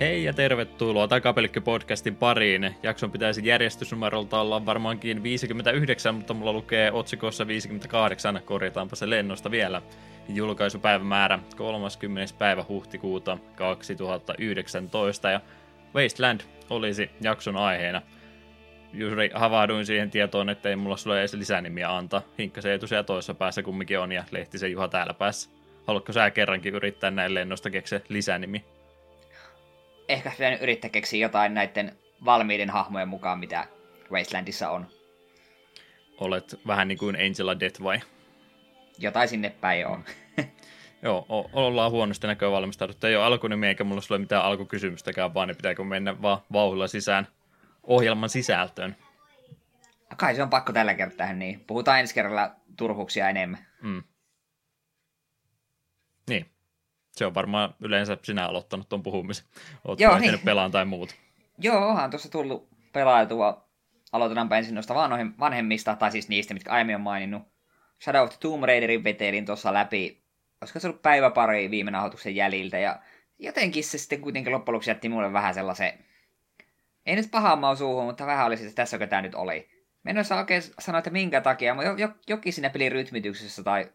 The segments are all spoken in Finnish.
Hei ja tervetuloa Takapelkki-podcastin pariin. Jakson pitäisi järjestysnumerolta olla varmaankin 59, mutta mulla lukee otsikossa 58, korjataanpa se lennosta vielä. Julkaisupäivämäärä 30. päivä huhtikuuta 2019 ja Wasteland olisi jakson aiheena. Juuri havahduin siihen tietoon, että ei mulla sulle edes lisänimiä antaa. Hinkkasen etusia toisessa päässä kumminkin on ja Lehtisen Juha täällä päässä. Haluatko sä kerrankin yrittää näin lennosta keksiä lisänimi? Ehkä pitänyt yrittää keksiä jotain näiden valmiiden hahmojen mukaan, mitä Wastelandissa on. Olet vähän niin kuin Angela Death vai? Jotain sinne päin on. Joo, o- ollaan huonosti näköä valmistauduttu. Ei ole alkunimi eikä mulla ole mitään alkukysymystäkään, vaan ne pitääkö mennä vaan vauhilla sisään ohjelman sisältöön. Kai se on pakko tällä kertaa, niin puhutaan ensi kerralla turhuuksia enemmän. Mm. Niin. Se on varmaan yleensä sinä aloittanut tuon puhumisen. Oot Joo, niin. pelaan tai muut. Joo, onhan tuossa tullut pelailtua. Aloitetaanpa ensin noista vanhemmista, tai siis niistä, mitkä aiemmin on maininnut. Shadow of the Tomb Raiderin vetelin tuossa läpi, olisiko se ollut päivä pari viime nauhoituksen jäljiltä, ja jotenkin se sitten kuitenkin loppujen lopuksi jätti mulle vähän sellaisen, ei nyt pahaa mau suuhun, mutta vähän oli että tässä tämä nyt oli. Mä en osaa oikein sanoa, että minkä takia, mutta jokin siinä pelin rytmityksessä tai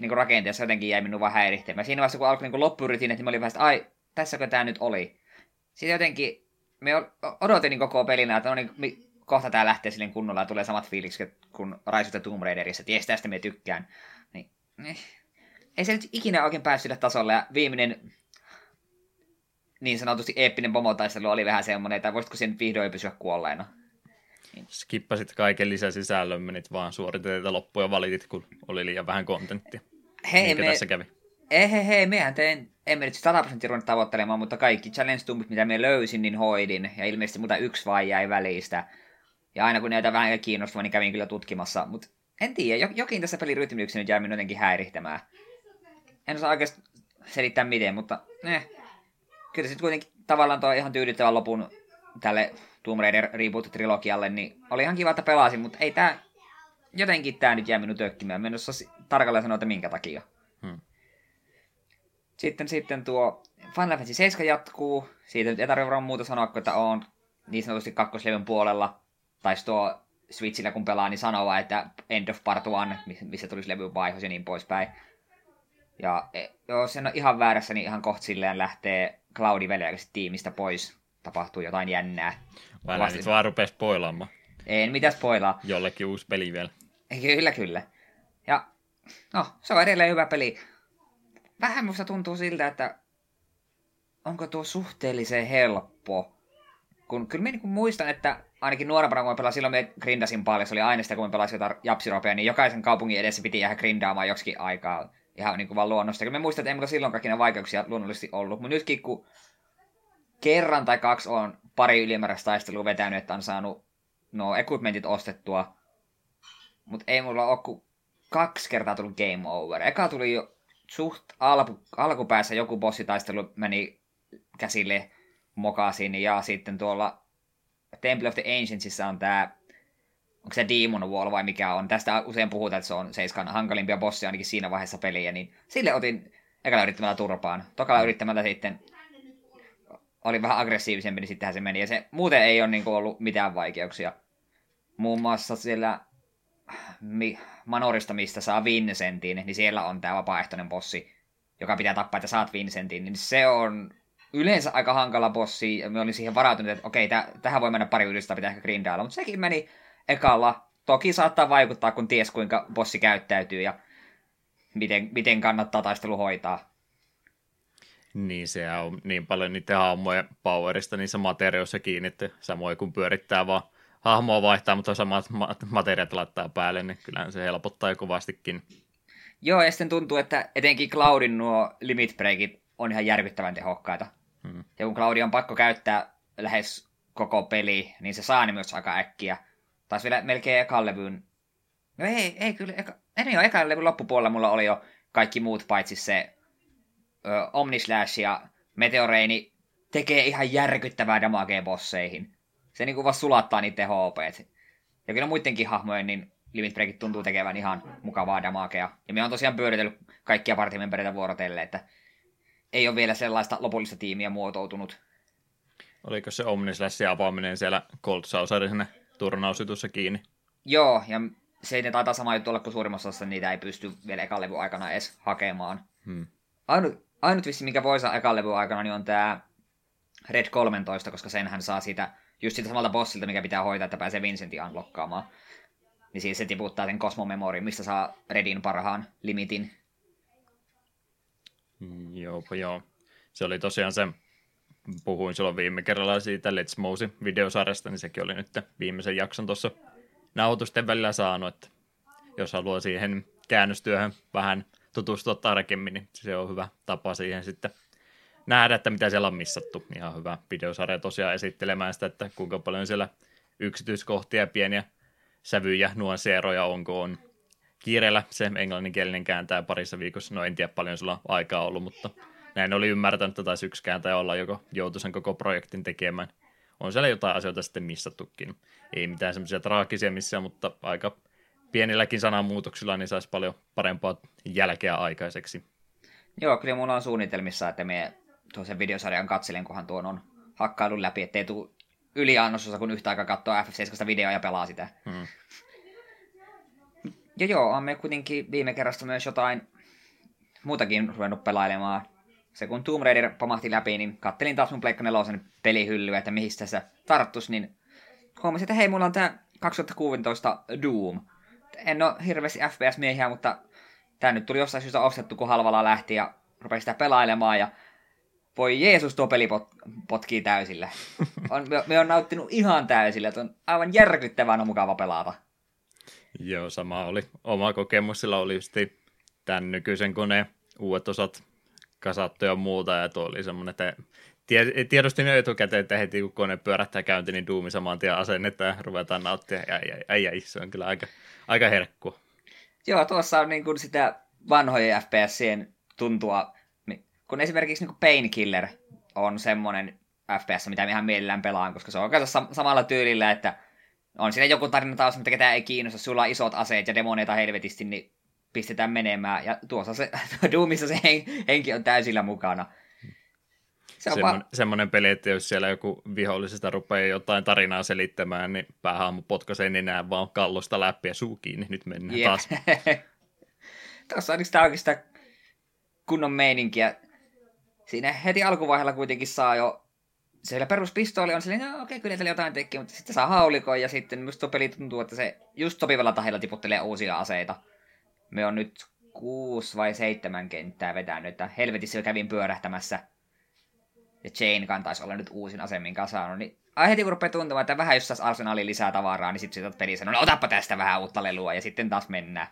niin rakenteessa jotenkin jäi minun vaan häirihtemään. Siinä vaiheessa, kun alkoi niin loppurytiin, niin mä olin vähän, että ai, tässäkö tämä nyt oli. Sitten jotenkin, me odotin niin koko pelinä, että no niin, kohta tämä lähtee silleen kunnolla ja tulee samat fiilikset kuin Rise of Tomb Raiderissa, jes, tästä me tykkään. Niin, niin, ei se nyt ikinä oikein päässyt sille tasolle, ja viimeinen niin sanotusti eeppinen pomotaistelu oli vähän semmoinen, että voisitko sen vihdoin pysyä kuolleena. Skippasit kaiken lisäsisällön, menit vaan suoriteita loppuja valitit, kun oli liian vähän kontenttia. Hei, me... tässä kävi? Ei, hei, hei, mehän tein, emme nyt 100 prosenttia ruvennut tavoittelemaan, mutta kaikki challenge tumpit, mitä me löysin, niin hoidin. Ja ilmeisesti muuta yksi vai jäi välistä. Ja aina kun näitä vähän kiinnostavaa, niin kävin kyllä tutkimassa. Mutta en tiedä, jokin tässä pelin rytmityksessä nyt jäi minun jotenkin häirittämään. En osaa oikeasti selittää miten, mutta eh. Kyllä se kuitenkin tavallaan tuo ihan tyydyttävän lopun tälle Tomb Raider reboot-trilogialle, niin oli ihan kiva, että pelasin, mutta ei tää, jotenkin tää nyt jää minun tökkimään. Mä en osaa tarkalleen sanoa, että minkä takia. Hmm. Sitten, sitten tuo Final Fantasy 7 jatkuu. Siitä ei tarvitse varmaan muuta sanoa, kun että on niin sanotusti kakkoslevyn puolella. Tai tuo Switchillä kun pelaa, niin sanoa, että End of Part 1, missä tulisi levyn vaihos ja niin poispäin. Ja e, jos en ole ihan väärässä, niin ihan kohta silleen lähtee Cloudi väliaikaisesti tiimistä pois. Tapahtuu jotain jännää. Vai Vasti... nyt vaan rupea spoilaamaan. En mitä spoilaa. Jollekin uusi peli vielä. Kyllä, kyllä. No, se on edelleen hyvä peli. Vähän musta tuntuu siltä, että onko tuo suhteellisen helppo. Kun kyllä minä niin muistan, että ainakin nuorempana, kun mä pelasin, silloin me grindasin paljon, se oli aina sitä, kun mä pelasin jotain japsiropea, niin jokaisen kaupungin edessä piti jäädä grindaamaan joksikin aikaa. Ihan niin kuin vaan luonnosta. Kyllä me muistan, että emmekö silloin kaikki vaikeuksia luonnollisesti ollut. Mutta nytkin, kun kerran tai kaksi on pari ylimääräistä taistelua vetänyt, että on saanut no equipmentit ostettua, mutta ei mulla ole kaksi kertaa tullut game over. Eka tuli jo suht alku, alkupäässä joku bossitaistelu meni käsille mokasin, ja sitten tuolla Temple of the Ancientsissa on tämä onko se Demon Wall vai mikä on. Tästä usein puhutaan, että se on Seiskan hankalimpia bossia ainakin siinä vaiheessa peliä, niin sille otin ekalla yrittämällä turpaan. Tokalla yrittämällä sitten oli vähän aggressiivisempi, niin sittenhän se meni. Ja se muuten ei ole niin kuin, ollut mitään vaikeuksia. Muun muassa siellä mi, Manorista, mistä saa Vincentin, niin siellä on tämä vapaaehtoinen bossi, joka pitää tappaa, että saat Vincentin. Niin se on yleensä aika hankala bossi, ja me olin siihen varautunut, että okei, täh- tähän voi mennä pari yritystä, pitää ehkä grindailla, mutta sekin meni ekalla. Toki saattaa vaikuttaa, kun ties kuinka bossi käyttäytyy ja miten, miten kannattaa taistelu hoitaa. Niin, se on niin paljon niiden hahmojen powerista niissä materiaalissa kiinni, että samoin kun pyörittää vaan hahmoa vaihtaa, mutta samat materiaalit laittaa päälle, niin kyllähän se helpottaa jo kovastikin. Joo, ja sitten tuntuu, että etenkin Cloudin nuo limit breakit on ihan järkyttävän tehokkaita. Hmm. Ja kun Cloudi on pakko käyttää lähes koko peli, niin se saa ne myös aika äkkiä. Taisi vielä melkein ekan levyn... No ei, ei kyllä, eka... ei ole ekan levyn loppupuolella mulla oli jo kaikki muut paitsi se ö, Omnislash ja Meteoreini tekee ihan järkyttävää damagea bosseihin. Se niinku vaan sulattaa niiden HP. Ja kyllä muidenkin hahmojen niin Limit Breakit tuntuu tekevän ihan mukavaa damagea. Ja me on tosiaan pyöritellyt kaikkia partimembereitä vuorotelle, että ei ole vielä sellaista lopullista tiimiä muotoutunut. Oliko se Omnislashin avaaminen siellä Cold Saucerin turnausjutussa kiinni? Joo, ja se ei taitaa sama juttu olla kuin suurimmassa osassa, niitä ei pysty vielä ekan levy aikana edes hakemaan. Hmm. Ainut, ainut vissi, mikä voi saada ekan aikana, niin on tämä Red 13, koska senhän saa sitä, just sitä samalta bossilta, mikä pitää hoitaa, että pääsee Vincentin unlockkaamaan. Niin siis se tiputtaa sen Cosmo Memory, mistä saa Redin parhaan limitin. Mm, joo, joo. Se oli tosiaan se, puhuin silloin viime kerralla siitä Let's Mouse videosarjasta, niin sekin oli nyt viimeisen jakson tuossa nautusten välillä saanut, että jos haluaa siihen käännöstyöhön vähän tutustua tarkemmin, niin se on hyvä tapa siihen sitten nähdä, että mitä siellä on missattu. Ihan hyvä videosarja tosiaan esittelemään sitä, että kuinka paljon siellä yksityiskohtia, pieniä sävyjä, nuansseeroja onko on. Kiireellä se englanninkielinen kääntää parissa viikossa, no en tiedä paljon sulla aikaa ollut, mutta näin oli ymmärtänyt, että taisi yksi kääntäjä olla, joko joutui sen koko projektin tekemään. On siellä jotain asioita sitten missattukin. Ei mitään semmoisia traagisia missään, mutta aika pienilläkin sanamuutoksilla niin saisi paljon parempaa jälkeä aikaiseksi. Joo, kyllä mulla on suunnitelmissa, että me tuossa videosarjan katselen, kunhan tuon on hakkailun läpi, ettei tule yliannosossa, kun yhtä aikaa katsoo FF7 videoa ja pelaa sitä. Hmm. Ja joo, on me kuitenkin viime kerrasta myös jotain muutakin ruvennut pelailemaan. Se kun Tomb Raider pamahti läpi, niin kattelin taas mun Pleikka 4 pelihyllyä, että mihin tässä tarttus, niin huomasin, että hei, mulla on tää 2016 Doom. En ole hirveästi FPS-miehiä, mutta tää nyt tuli jossain syystä ostettu, kun halvalla lähti ja rupesi sitä pelailemaan ja voi Jeesus, tuo peli pot, potkii täysillä. On, me, me on nauttinut ihan täysillä, että on aivan järkyttävän on mukava pelata. Joo, sama oli. Oma kokemus sillä oli just tämän nykyisen koneen uudet osat kasattu ja muuta, ja tuo oli semmoinen, että tiedostin jo etukäteen, että heti kun kone pyörähtää käynti, niin Doomi saman tien asennetta ja ruvetaan nauttia. Ai, ai, ai, ai, se on kyllä aika, aika herkkua. Joo, tuossa on niin kuin sitä vanhojen FPSien tuntua kun esimerkiksi niin Painkiller on semmoinen FPS, mitä ihan mielellään pelaan, koska se on oikeastaan samalla tyylillä, että on siinä joku tarina taas, mitä ketään ei kiinnosta, sulla on isot aseet ja demoneita helvetisti, niin pistetään menemään. Ja tuossa se, Doomissa se henki on täysillä mukana. Se on Semmon, va- semmoinen peli, että jos siellä joku vihollisesta rupeaa jotain tarinaa selittämään, niin päähaamu potkaisee nenään vaan kallosta läpi ja suu kiinni, nyt mennään yep. taas. Tuossa on sitä oikeastaan kunnon meininkiä siinä heti alkuvaiheella kuitenkin saa jo siellä peruspistooli on silleen, no okei, okay, kyllä jotain tekee, mutta sitten saa haulikon ja sitten myös tuo peli tuntuu, että se just sopivalla tahilla tiputtelee uusia aseita. Me on nyt kuusi vai seitsemän kenttää vetänyt, että helvetissä jo kävin pyörähtämässä. Ja Chain kantaisi olla nyt uusin ase, minkä saanut. Niin ai heti kun rupeaa tuntumaan, että vähän jos saisi arsenaaliin lisää tavaraa, niin sitten sitä peli sanoo, no otappa tästä vähän uutta lelua, ja sitten taas mennään.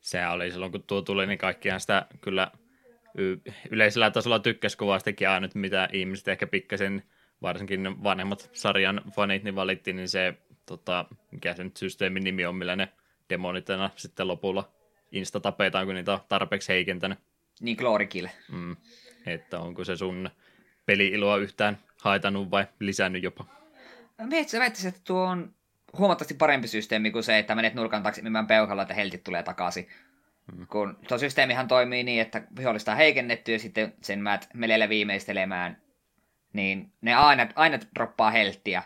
Se oli silloin, kun tuo tuli, niin kaikkihan sitä kyllä yleisellä tasolla tykkäsi kovastikin aina, mitä ihmiset ehkä pikkasen, varsinkin vanhemmat sarjan fanit, niin valittiin, niin se, tota, mikä se nyt systeemin nimi on, millä ne demonitena sitten lopulla insta tapetaan, kun niitä on tarpeeksi heikentänyt. Niin, Glory Kill. Mm. Että onko se sun peli-iloa yhtään haitannut vai lisännyt jopa? Mietsi, väittäisin, että tuo on huomattavasti parempi systeemi kuin se, että menet nurkan taakse mimään peuhalla, että heltit tulee takaisin. Mm. Kun tuo systeemihan toimii niin, että vihollista on heikennetty ja sitten sen määt melellä viimeistelemään, niin ne aina, aina droppaa helttiä.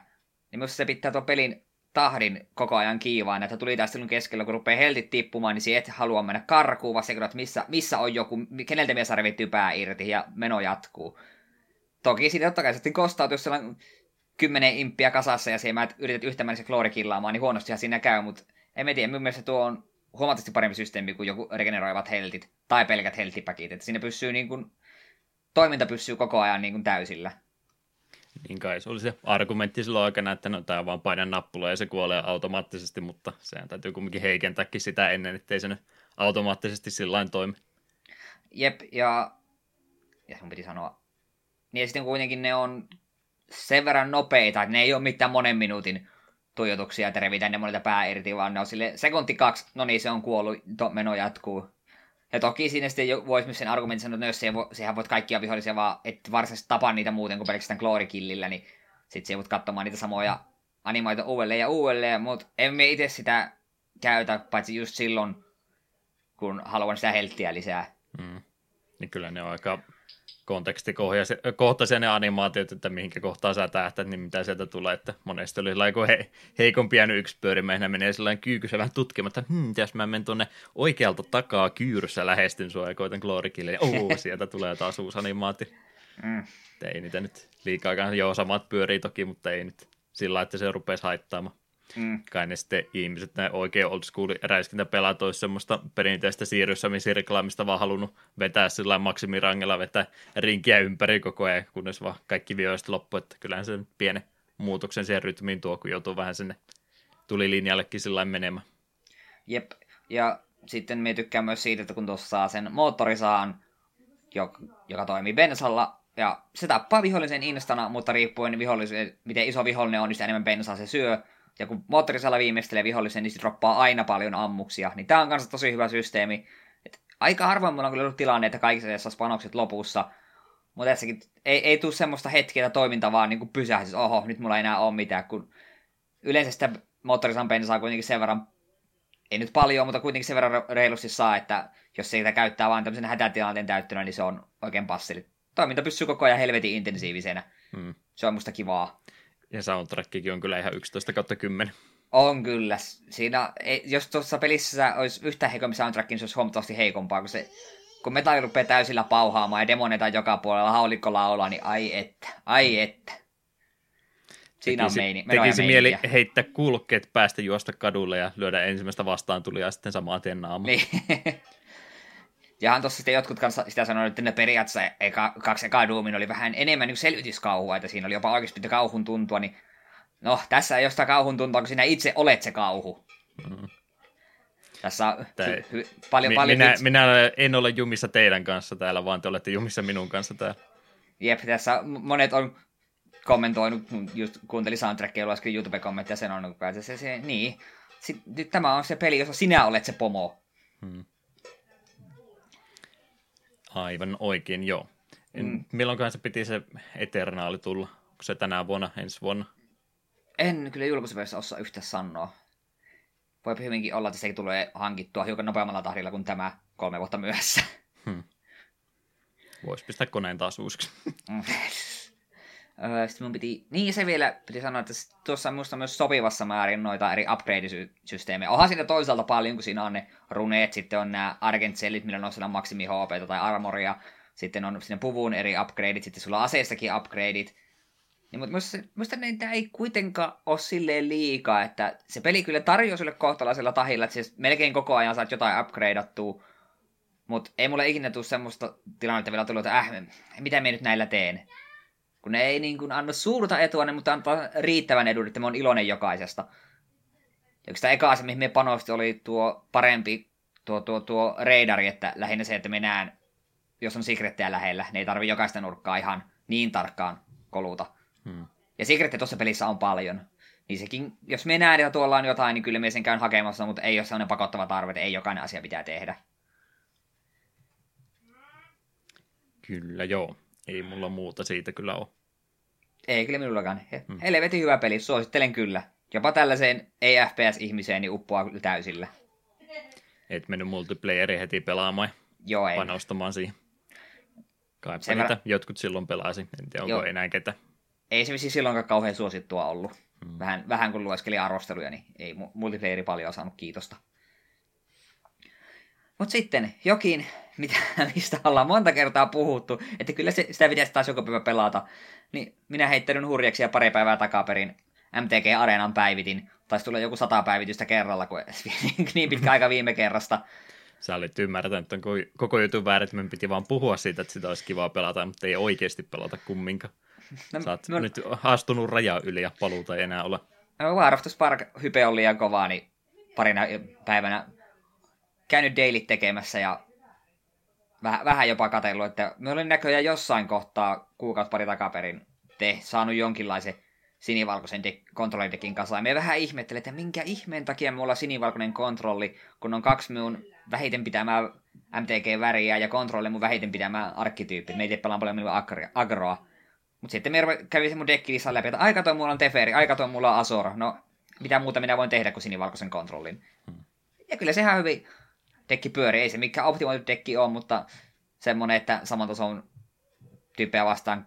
Niin minusta se pitää tuon pelin tahdin koko ajan kiivaan, että tuli taistelun keskellä, kun rupeaa heltit tippumaan, niin siihen et halua mennä karkuun, vaan se, että missä, missä on joku, keneltä mies revittyy pää irti ja meno jatkuu. Toki sitten totta kai sitten kostautuu, jos siellä on kymmenen imppiä kasassa ja siellä yrität yhtä mennä kloorikillaamaan, niin huonostihan siinä käy, mutta en tiedä, minun mielestä tuo on huomattavasti parempi systeemi kuin joku regeneroivat heltit tai pelkät heltipäkit. Että siinä pysyy niin kuin, toiminta pysyy koko ajan niin kuin täysillä. Niin kai se oli se argumentti silloin aikana, että no tämä vaan painan nappula ja se kuolee automaattisesti, mutta sehän täytyy kumminkin heikentääkin sitä ennen, ettei se nyt automaattisesti sillä toimi. Jep, ja, ja sun piti sanoa, niin ja sitten kuitenkin ne on sen verran nopeita, että ne ei ole mitään monen minuutin tuijotuksia, että revitään ne monilta pää irti, vaan ne on sille sekunti kaksi, no niin se on kuollut, meno jatkuu. Ja toki siinä sitten voisi myös sen argumentin sanoa, että no jos se vo, sehän voit kaikkia vihollisia vaan, että varsinaisesti tapaa niitä muuten kuin pelkästään kloorikillillä, niin sitten se voit katsomaan niitä samoja animoita uudelleen ja uudelleen, mutta emme itse sitä käytä, paitsi just silloin, kun haluan sitä helttiä lisää. Mm. Niin kyllä ne on aika kontekstikohtaisia ne animaatiot, että mihinkä kohtaan sä tähtät, niin mitä sieltä tulee, että monesti oli sellainen, he, heikompi jäänyt yksi pyörimä, menee sellainen kyykysä vähän tutkimatta, että hmm, jos mä menen tuonne oikealta takaa kyyryssä lähestyn sua ja koitan kloorikille, ja oh, sieltä tulee taas uusi animaatio. Mm. Ei niitä nyt liikaa, joo samat pyörii toki, mutta ei nyt sillä että se rupeaisi haittaamaan. Mm. Kai ne sitten ihmiset, näin oikein old school räiskintäpelaat olisi semmoista perinteistä siirryssä vaan halunnut vetää sillä maksimirangella, vetää rinkiä ympäri koko ajan, kunnes vaan kaikki vioista loppu, että kyllähän se pienen muutoksen siihen rytmiin tuo, kun joutuu vähän sinne tulilinjallekin sillä menemään. Jep, ja sitten me tykkään myös siitä, että kun tuossa saa sen moottorisaan, joka, joka toimii bensalla, ja se tappaa vihollisen instana, mutta riippuen vihollisen, miten iso vihollinen on, niin sitä enemmän bensaa se syö. Ja kun moottorisalla viimeistelee vihollisen, niin se droppaa aina paljon ammuksia. Niin tää on kanssa tosi hyvä systeemi. Et aika harvoin mulla on kyllä ollut tilanne, että kaikissa saisi panokset lopussa. Mutta tässäkin ei, ei tule semmoista hetkeä, että toiminta vaan niin pysähtys. Oho, nyt mulla ei enää ole mitään. Kun yleensä sitä moottorisan bensaa kuitenkin sen verran, ei nyt paljon, mutta kuitenkin sen verran reilusti saa, että jos siitä käyttää vain tämmöisen hätätilanteen täyttönä, niin se on oikein passeli. Toiminta pysyy koko ajan helvetin intensiivisenä. Hmm. Se on musta kivaa. Ja soundtrackikin on kyllä ihan 11 kautta 10. On kyllä. Siinä, jos tuossa pelissä olisi yhtä heikompi soundtrack, niin se olisi huomattavasti heikompaa, kun se kun metalli rupeaa täysillä pauhaamaan ja demoneita joka puolella haulikko laulaa, niin ai että, ai että. Siinä tekisi, on meini, tekisi mieli heittää kulkeet päästä juosta kadulle ja lyödä ensimmäistä vastaan tuli ja sitten samaan tien naama. Niin. Jahan tuossa sitten jotkut kanssa sitä sanoivat, että ne periaatteessa eka, kaksi ekaa Doomin oli vähän enemmän niin selvityskauhua, että siinä oli jopa oikeasti kauhun tuntua, niin no, tässä ei ole sitä kauhun tuntua, kun sinä itse olet se kauhu. Mm. Tässä on hy, hy, paljon, mi, paljon... Minä, minä en ole jumissa teidän kanssa täällä, vaan te olette jumissa minun kanssa täällä. Jep, tässä monet on kommentoinut, just kuuntelin soundtrackia ja lueskin YouTube-kommentteja sen on, että se, se, niin, Sitten, nyt tämä on se peli, jossa sinä olet se pomo. Hmm. Aivan oikein, joo. Mm. Milloinkohan se piti se Eternaali tulla? Onko se tänä vuonna, ensi vuonna? En kyllä julkaisuversiossa osaa yhtä sanoa. Voi hyvinkin olla, että se tulee hankittua hiukan nopeammalla tahdilla kuin tämä kolme vuotta myöhässä. Hmm. Voisi pistää koneen taas uusiksi. Mm. Sitten mun piti, niin se vielä piti sanoa, että tuossa on minusta myös sopivassa määrin noita eri upgrade-systeemejä. Onhan siinä toisaalta paljon, kun siinä on ne runeet, sitten on nämä argent-sellit, millä nostetaan maksimi HP tai armoria, sitten on sinne puvun eri upgradeit, sitten sulla on aseistakin upgradeit. Niin, mutta minusta, minusta niitä ei kuitenkaan ole silleen liikaa, että se peli kyllä tarjoaa sulle kohtalaisella tahilla, että siis melkein koko ajan saat jotain upgradeattua, mutta ei mulle ikinä tule semmoista tilannetta vielä tullut, että äh, mitä me nyt näillä teen kun ne ei niin kuin anna suurta etua, mutta antaa riittävän edun, että mä oon iloinen jokaisesta. Ja sitä eka mihin me panosti, oli tuo parempi tuo, tuo, tuo reidari, että lähinnä se, että me näen, jos on secretteja lähellä, ne ei tarvi jokaista nurkkaa ihan niin tarkkaan koluta. Hmm. Ja secretteja tuossa pelissä on paljon. Niin sekin, jos me näen, että tuolla on jotain, niin kyllä me sen käyn hakemassa, mutta ei ole sellainen pakottava tarve, että ei jokainen asia pitää tehdä. Kyllä joo. Ei mulla muuta siitä kyllä ole. Ei kyllä minullakaan. Hmm. Helvetin hyvä peli, suosittelen kyllä. Jopa tällaiseen ei-FPS-ihmiseen niin uppoaa täysillä. Et mennyt multiplayeri heti pelaamaan Joo, ei. panostamaan siihen. Kai niitä verran... jotkut silloin pelasi, en tiedä onko Joo. enää ketä. Ei se siis silloinkaan kauhean suosittua ollut. Hmm. Vähän, vähän kun lueskeli arvosteluja, niin ei multiplayeri paljon saanut kiitosta. Mutta sitten jokin, mitä, mistä ollaan monta kertaa puhuttu, että kyllä se, sitä pitäisi taas joku päivä pelata, niin minä heittäydyn hurjaksi ja pari päivää takaperin MTG Areenan päivitin. Taisi tulla joku sata päivitystä kerralla, kun niin pitkä aika viime kerrasta. Sä olit ymmärtänyt että koko jutun väärin, että me piti vaan puhua siitä, että sitä olisi kiva pelata, mutta ei oikeasti pelata kumminkaan. No, Sä oot no, nyt astunut raja yli ja paluuta ei enää ole. No, War of the Spark hype on liian kovaa, niin parina päivänä käynyt dailit tekemässä ja vähän, vähän jopa katsellut, että me olin näköjään jossain kohtaa kuukausi pari takaperin te saanut jonkinlaisen sinivalkoisen de- kontrollidekin kanssa. Ja me vähän ihmettelin, että minkä ihmeen takia mulla on sinivalkoinen kontrolli, kun on kaksi minun vähiten pitämää MTG-väriä ja kontrolli mun vähiten pitämää arkkityyppi. Me ei pelaa paljon minun agroa. Mutta sitten me kävi se mun dekkilissa läpi, että aika toi mulla on Teferi, aika toi mulla on Azor. No, mitä muuta minä voin tehdä kuin sinivalkoisen kontrollin. Hmm. Ja kyllä sehän hyvin dekki pyörii. Ei se mikä optimoitu dekki on, mutta semmonen, että saman tason tyyppejä vastaan,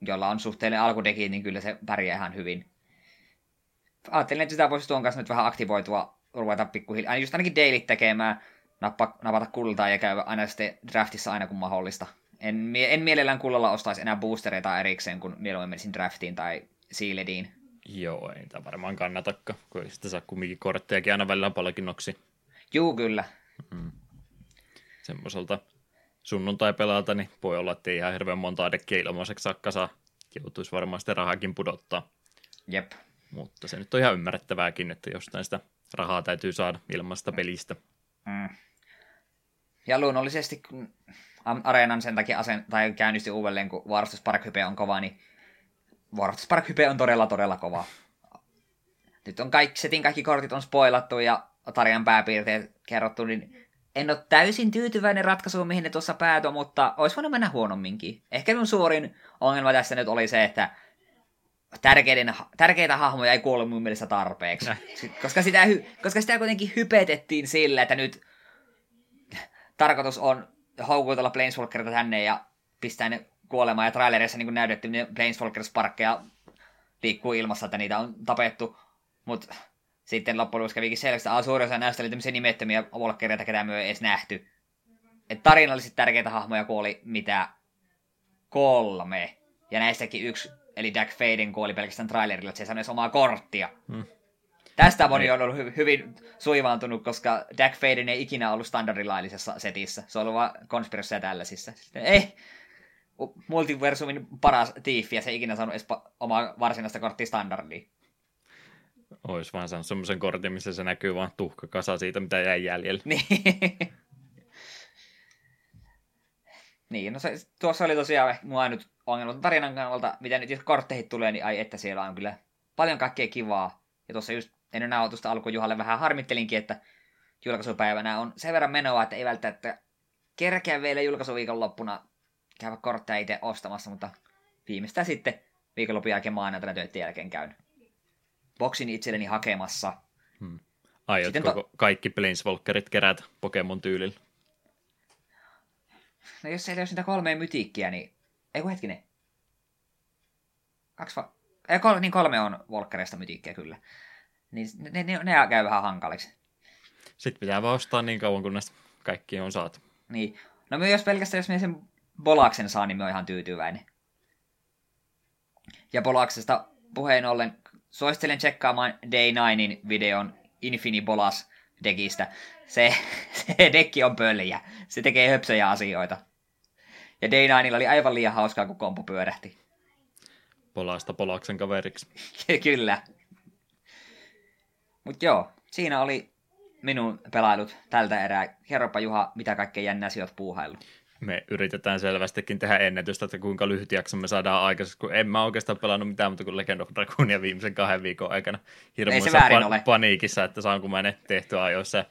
jolla on suhteellinen alkudeki, niin kyllä se pärjää ihan hyvin. Ajattelin, että sitä voisi tuon kanssa nyt vähän aktivoitua, ruveta pikkuhiljaa, just ainakin dailit tekemään, nappa, napata kultaa ja käydä aina sitten draftissa aina kun mahdollista. En, en mielellään kullalla ostaisi enää boostereita erikseen, kun mieluummin menisin draftiin tai sealediin. Joo, ei tämä varmaan kannatakaan, kun ei sitä saa kumminkin korttejakin aina välillä palkinnoksi. Juu, kyllä. Mm. Semmoiselta sunnuntai-pelaalta, niin voi olla, että ei ihan hirveän monta dekkiä ilmaiseksi saakka saa. Joutuisi varmaan sitä rahakin pudottaa. Jep. Mutta se nyt on ihan ymmärrettävääkin, että jostain sitä rahaa täytyy saada ilmasta pelistä. Mm. Ja luonnollisesti, kun Areenan sen takia asen, tai käynnisti uudelleen, kun varustusparkhype on kova, niin varustusparkhype on todella, todella kova. Nyt on kaikki, setin kaikki kortit on spoilattu ja tarjan pääpiirteet kerrottu, niin en ole täysin tyytyväinen ratkaisuun, mihin ne tuossa päätyi, mutta olisi voinut mennä huonomminkin. Ehkä minun suurin ongelma tässä nyt oli se, että tärkeiden, tärkeitä hahmoja ei kuollut mun mielestä tarpeeksi. Koska sitä, koska sitä kuitenkin hypetettiin sillä, että nyt tarkoitus on houkutella Planeswalkerita tänne ja pistää ne kuolemaan. Ja trailerissa niin näytetty, ne Planeswalker-sparkkeja liikkuu ilmassa, että niitä on tapettu. Mutta sitten loppujen lopuksi kävikin selväksi, että suurin osa näistä oli tämmöisiä nimettömiä Walkereita, ketä me ei edes nähty. Et tarinallisesti tärkeitä hahmoja kuoli mitä kolme. Ja näistäkin yksi, eli Jack Faden kuoli pelkästään trailerilla, että se ei omaa korttia. Hmm. Tästä moni on ollut hy- hyvin suivaantunut, koska Jack Faden ei ikinä ollut standardilaillisessa setissä. Se on ollut vain konspirassa ja tällaisissa. Sitten, ei, multiversumin paras tiifi, ja se ei ikinä saanut edes omaa varsinaista korttia standardiin. Ois vaan saanut semmoisen kortin, missä se näkyy vaan tuhkakasa siitä, mitä jäi jäljellä. Niin. niin, no se, tuossa oli tosiaan mua ainut ongelma tarinan kannalta, mitä nyt jos kortteihin tulee, niin ai että siellä on kyllä paljon kaikkea kivaa. Ja tuossa just ennen nauhoitusta alkujuhalle vähän harmittelinkin, että julkaisupäivänä on sen verran menoa, että ei välttämättä kerkeä vielä julkaisuviikon loppuna käydä kortteja itse ostamassa, mutta viimeistään sitten viikonlopun jälkeen maanantaina töiden jälkeen käyn boksin itselleni hakemassa. Hmm. Aiotko to... kaikki Planeswalkerit kerätä Pokemon tyylillä? No jos ei olisi niitä kolmea mytiikkiä, niin... Ei kun hetkinen. Kaksi va... Ei, kol... niin kolme on Volkereista mytiikkiä kyllä. Niin ne, ne, ne käy vähän hankaliksi. Sitten pitää vaan ostaa niin kauan, kunnes kaikki on saatu. Niin. No myös pelkästään, jos minä sen Bolaksen saa, niin mä oon ihan tyytyväinen. Ja Bolaksesta puheen ollen, suosittelen tsekkaamaan Day 9 videon Infini Bolas dekistä. Se, se dekki on pöljä. Se tekee höpsöjä asioita. Ja Day 9 oli aivan liian hauskaa, kun kompo pyörähti. Polasta Polaksen kaveriksi. Kyllä. Mutta joo, siinä oli minun pelailut tältä erää. Kerropa Juha, mitä kaikkea jännää sinä puuhaillut me yritetään selvästikin tehdä ennätystä, että kuinka lyhyt jakso me saadaan aikaiseksi, kun en mä oikeastaan pelannut mitään muuta kuin Legend of Dragoonia viimeisen kahden viikon aikana hirmuissa pa- paniikissa, että saanko mä ne tehtyä ajoissa.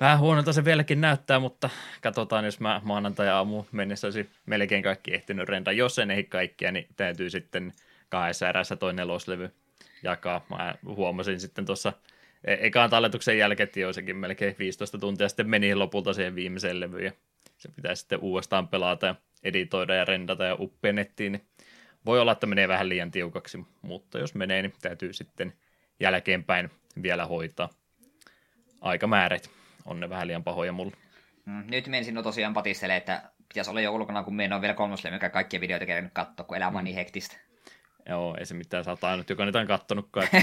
Vähän huonolta se vieläkin näyttää, mutta katsotaan, jos mä maanantai-aamu mennessä olisi melkein kaikki ehtinyt renda. Jos en ehdi kaikkia, niin täytyy sitten kahdessa erässä toinen neloslevy jakaa. Mä huomasin sitten tuossa e- ekaan talletuksen jälkeen, että joissakin melkein 15 tuntia sitten meni lopulta siihen viimeiseen levyyn se pitää sitten uudestaan pelata ja editoida ja rendata ja uppia nettiin, niin voi olla, että menee vähän liian tiukaksi, mutta jos menee, niin täytyy sitten jälkeenpäin vielä hoitaa. Aikamäärät on ne vähän liian pahoja mulle. Mm, nyt menisin no tosiaan patistele, että pitäisi olla jo ulkona, kun meidän on vielä kolmosle, mikä kaikkia videoita kerännyt katsoa, kun elämä on niin hektistä. Joo, ei se mitään saata ainut, joka niitä on kattonutkaan.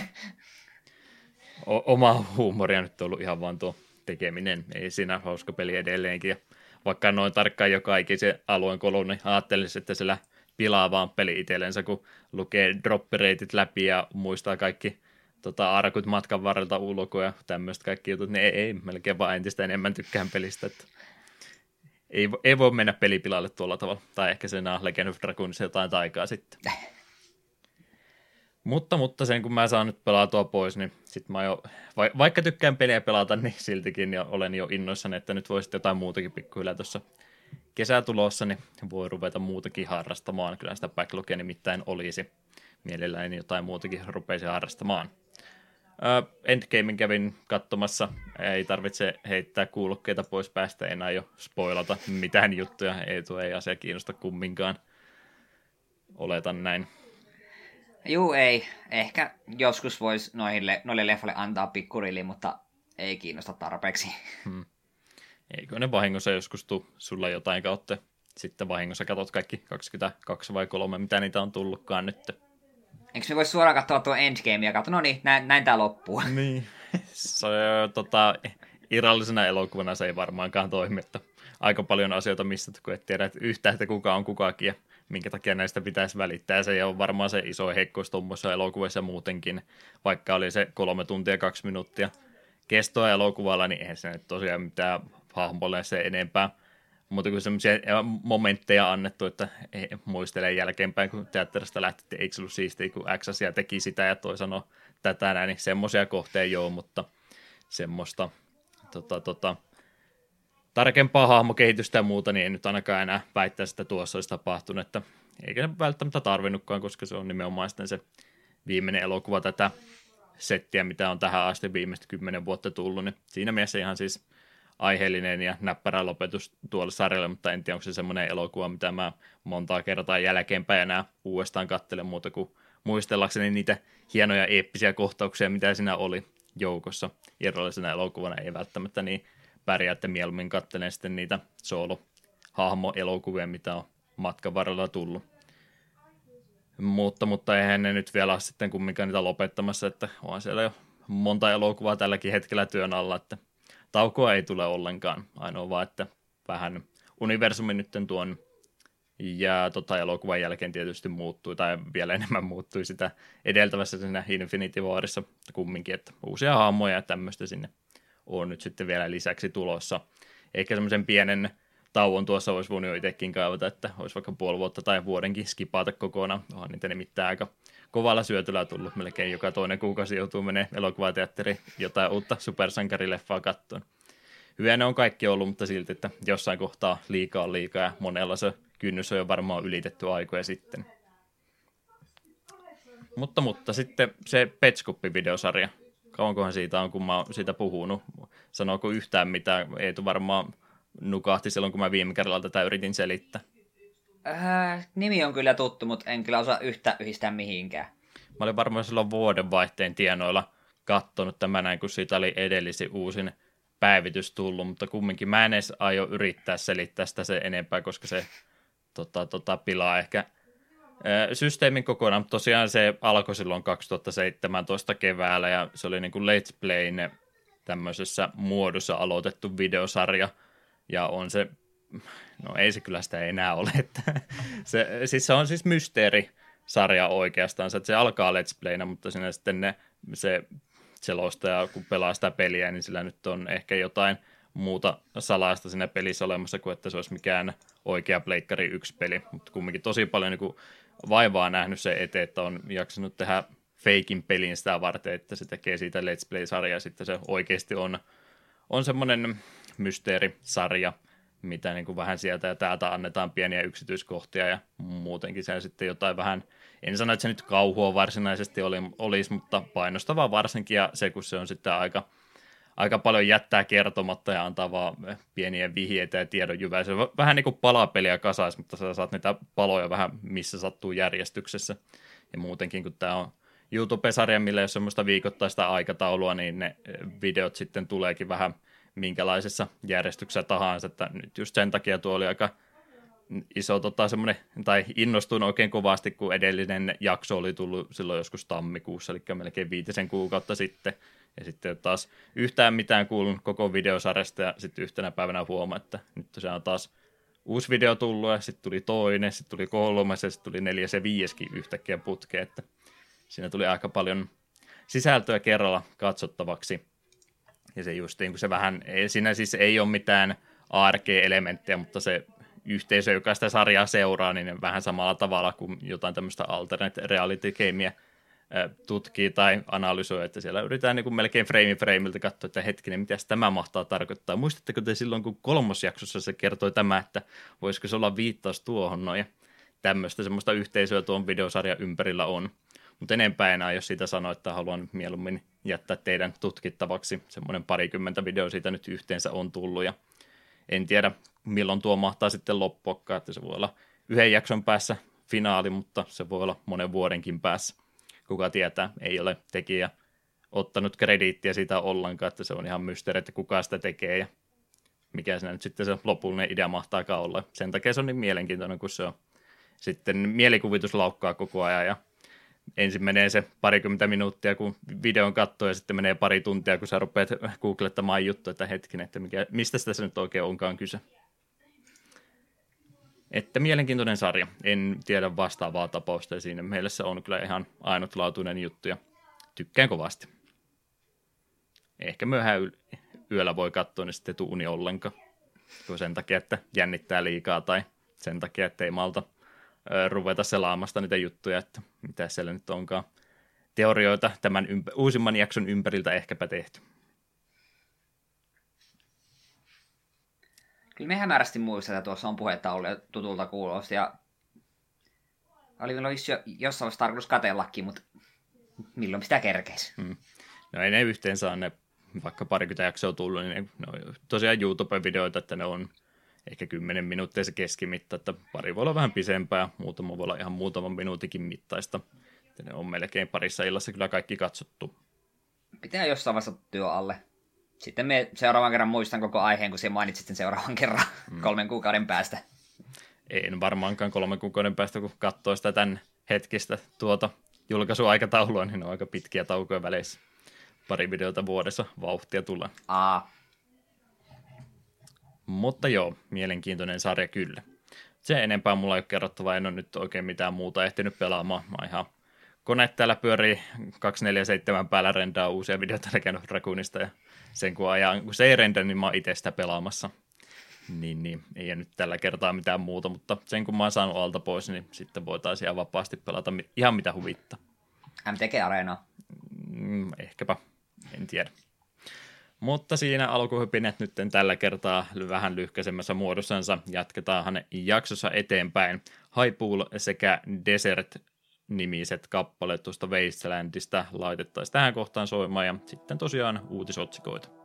o- oma huumoria nyt on ollut ihan vaan tuo tekeminen. Ei siinä hauska peli edelleenkin. Ja vaikka noin tarkkaan joka ikisen alueen kolon, niin ajattelisi, että sillä pilaa vaan peli itsellensä, kun lukee droppereitit läpi ja muistaa kaikki tota, arkut matkan varrelta ulkoa ja tämmöistä kaikki jutut, niin ei, ei melkein vaan entistä enemmän tykkään pelistä, että ei, ei voi mennä pelipilalle tuolla tavalla, tai ehkä sen Legend of Dragoonissa jotain taikaa sitten. Mutta, mutta sen kun mä saan nyt pelaatua pois, niin sit mä jo, vaikka tykkään peliä pelata, niin siltikin ja olen jo innoissani, että nyt voisi jotain muutakin pikkuhiljaa tuossa kesä tulossa, niin voi ruveta muutakin harrastamaan. Kyllä sitä backlogia nimittäin olisi. Mielelläni jotain muutakin rupeisi harrastamaan. Endgamein kävin katsomassa. Ei tarvitse heittää kuulokkeita pois päästä enää jo spoilata mitään juttuja. Ei tuo ei asia kiinnosta kumminkaan. Oletan näin. Juu, ei. Ehkä joskus voisi noille, noille leffalle antaa pikkurili, mutta ei kiinnosta tarpeeksi. Hmm. Eikö ne vahingossa joskus tuu sulla jotain kautta? Sitten vahingossa katsot kaikki 22 vai 3, mitä niitä on tullutkaan nyt. Eikö me voi suoraan katsoa tuo Endgame ja katsoa, no niin, näin, näin tää loppuu. Niin. Se, tota, irrallisena elokuvana se ei varmaankaan toimi, että aika paljon asioita mistä, kun et tiedä että yhtä, että kuka on kukakin ja minkä takia näistä pitäisi välittää. Se on varmaan se iso heikkous tuommoissa elokuvissa muutenkin, vaikka oli se kolme tuntia kaksi minuuttia kestoa elokuvalla, niin eihän se nyt tosiaan mitään hahmolle se enempää. Mutta kuin semmoisia momentteja annettu, että muistelee jälkeenpäin, kun teatterista lähti, eikö se ollut siistiä, kun X asia teki sitä ja toi sanoi tätä näin, niin semmoisia kohteja joo, mutta semmoista tota, tota, tarkempaa hahmokehitystä ja muuta, niin en nyt ainakaan enää väittäisi, että tuossa olisi tapahtunut, että eikä välttämättä tarvinnutkaan, koska se on nimenomaan sitten se viimeinen elokuva tätä settiä, mitä on tähän asti viimeistä kymmenen vuotta tullut, niin siinä mielessä ihan siis aiheellinen ja näppärä lopetus tuolle sarjalle, mutta en tiedä, onko se semmoinen elokuva, mitä mä montaa kertaa jälkeenpäin enää uudestaan katselen muuta kuin muistellakseni niitä hienoja eeppisiä kohtauksia, mitä siinä oli joukossa irrallisena elokuvana, ei välttämättä niin pärjää, että mieluummin katselen sitten niitä solo-hahmo-elokuvia, mitä on matkan varrella tullut. Mutta, mutta eihän ne nyt vielä sitten kumminkaan niitä lopettamassa, että on siellä jo monta elokuvaa tälläkin hetkellä työn alla, että taukoa ei tule ollenkaan. Ainoa vaan, että vähän universumi nyt tuon ja tota, elokuvan jälkeen tietysti muuttui, tai vielä enemmän muuttui sitä edeltävässä siinä Infinity Warissa kumminkin, että uusia hahmoja ja tämmöistä sinne on nyt sitten vielä lisäksi tulossa. Ehkä semmoisen pienen tauon tuossa olisi voinut jo itsekin kaivata, että olisi vaikka puoli vuotta tai vuodenkin skipata kokonaan. Onhan niitä nimittäin aika kovalla syötöllä tullut. Melkein joka toinen kuukausi joutuu menee elokuvateatteriin jotain uutta supersankarileffaa kattoon. Hyviä ne on kaikki ollut, mutta silti, että jossain kohtaa liikaa on liikaa ja monella se kynnys on jo varmaan ylitetty aikoja sitten. Mutta, mutta sitten se Petskuppi-videosarja. Kauankohan siitä on, kun mä oon siitä puhunut? Sanooko yhtään mitään? Ei varmaan nukahti silloin, kun mä viime kerralla tätä yritin selittää. Äh, nimi on kyllä tuttu, mutta en kyllä osaa yhtä yhdistää mihinkään. Mä olin varmaan silloin vuodenvaihteen tienoilla kattonut tämän näin, kun siitä oli edellisi uusin päivitys tullut, mutta kumminkin mä en edes aio yrittää selittää sitä se enempää, koska se tota, tota, pilaa ehkä systeemin kokonaan, mutta tosiaan se alkoi silloin 2017 keväällä ja se oli niin kuin Let's Playin tämmöisessä muodossa aloitettu videosarja ja on se no ei se kyllä sitä enää ole. Että se, siis se on siis mysteerisarja oikeastaan, että se alkaa Let's Playna, mutta siinä sitten ne, se selostaja, kun pelaa sitä peliä, niin sillä nyt on ehkä jotain muuta salaista siinä pelissä olemassa kuin että se olisi mikään oikea Pleikkari 1 peli, mutta kumminkin tosi paljon niin kuin vaivaa nähnyt se eteen, että on jaksanut tehdä feikin pelin sitä varten, että se tekee siitä Let's Play-sarjaa, sitten se oikeasti on, on semmoinen mysteerisarja, mitä niin kuin vähän sieltä ja täältä annetaan pieniä yksityiskohtia ja muutenkin se sitten jotain vähän, en sano, että se nyt kauhua varsinaisesti oli, olisi, mutta painostavaa varsinkin. Ja se, kun se on sitten aika, aika paljon jättää kertomatta ja antaa vaan pieniä vihjeitä ja on vähän niin kuin palapeliä kasais, mutta sä saat niitä paloja vähän missä sattuu järjestyksessä. Ja muutenkin, kun tämä on YouTube-sarja, millä ei ole semmoista viikoittaista aikataulua, niin ne videot sitten tuleekin vähän – minkälaisessa järjestyksessä tahansa, että nyt just sen takia tuo oli aika iso tota, semmoinen, tai innostuin oikein kovasti, kun edellinen jakso oli tullut silloin joskus tammikuussa, eli melkein viitisen kuukautta sitten, ja sitten taas yhtään mitään kuulun koko videosarjasta, ja sitten yhtenä päivänä huomaa, että nyt se on taas uusi video tullut, ja sitten tuli toinen, sitten tuli kolmas, ja sitten tuli neljäs ja viieskin yhtäkkiä putkeen, että siinä tuli aika paljon sisältöä kerralla katsottavaksi. Ja se just niin kuin se vähän, siinä siis ei ole mitään ARG-elementtejä, mutta se yhteisö, joka sitä sarjaa seuraa, niin vähän samalla tavalla kuin jotain tämmöistä alternate reality gameä tutkii tai analysoi, että siellä yritetään niin kuin melkein frame frameiltä katsoa, että hetkinen, mitä tämä mahtaa tarkoittaa. Muistatteko te silloin, kun kolmosjaksossa se kertoi tämä, että voisiko se olla viittaus tuohon noin, ja tämmöistä semmoista yhteisöä tuon videosarjan ympärillä on. Mutta enempää enää, jos siitä sanoo, että haluan mieluummin jättää teidän tutkittavaksi. Semmoinen parikymmentä video siitä nyt yhteensä on tullut ja en tiedä milloin tuo mahtaa sitten loppuakaan, että se voi olla yhden jakson päässä finaali, mutta se voi olla monen vuodenkin päässä. Kuka tietää, ei ole tekijä ottanut krediittiä siitä ollenkaan, että se on ihan mysteeri, että kuka sitä tekee ja mikä siinä nyt sitten se lopullinen idea mahtaakaan olla. Sen takia se on niin mielenkiintoinen, kun se on sitten mielikuvitus laukkaa koko ajan ja ensin menee se parikymmentä minuuttia, kun videon katsoo, ja sitten menee pari tuntia, kun sä rupeat googlettamaan juttu, että hetken, että mikä, mistä sitä se nyt oikein onkaan kyse. Että mielenkiintoinen sarja. En tiedä vastaavaa tapausta, ja siinä mielessä on kyllä ihan ainutlaatuinen juttu, ja tykkään kovasti. Ehkä myöhään yöllä voi katsoa, niin sitten tuuni ollenkaan. Kun sen takia, että jännittää liikaa, tai sen takia, että ei malta ruveta selaamasta niitä juttuja, että mitä siellä nyt onkaan teorioita tämän ympä- uusimman jakson ympäriltä ehkäpä tehty. Kyllä me hämärästi muistaa, että tuossa on puhetta ollut ja tutulta kuulosti. Ja oli vielä jo, jossain vaiheessa tarkoitus katellakin, mutta milloin sitä kerkeisi? Hmm. No ei ne yhteen saa ne, vaikka parikymmentä jaksoa tullut, niin ne, ne on tosiaan YouTube-videoita, että ne on ehkä 10 minuuttia se keskimitta, että pari voi olla vähän pisempää, muutama voi olla ihan muutaman minuutikin mittaista. Että ne on melkein parissa illassa kyllä kaikki katsottu. Pitää jossain vaiheessa työ alle. Sitten me seuraavan kerran muistan koko aiheen, kun se mainitsit sen seuraavan kerran mm. kolmen kuukauden päästä. En varmaankaan kolmen kuukauden päästä, kun katsoo sitä tämän hetkistä tuota julkaisuaikataulua, niin on aika pitkiä taukoja väleissä. Pari videota vuodessa vauhtia tulee. Aa, mutta joo, mielenkiintoinen sarja kyllä. Se enempää mulla ei ole kerrottavaa, en ole nyt oikein mitään muuta ehtinyt pelaamaan. Mä ihan kone täällä pyörii 247 päällä rendaa uusia videoita Raccoonista ja sen kun ajan, kun se ei renda, niin mä oon itse sitä pelaamassa. Niin, niin, ei nyt tällä kertaa mitään muuta, mutta sen kun mä oon saanut alta pois, niin sitten voitaisiin ihan vapaasti pelata ihan mitä huvittaa. MTG Arena. Mm, ehkäpä, en tiedä. Mutta siinä alkuhypinet nyt tällä kertaa vähän lyhkäisemmässä muodossansa. Jatketaanhan jaksossa eteenpäin. Haipool sekä Desert nimiset kappaleet tuosta Wastelandista laitettaisiin tähän kohtaan soimaan ja sitten tosiaan uutisotsikoita.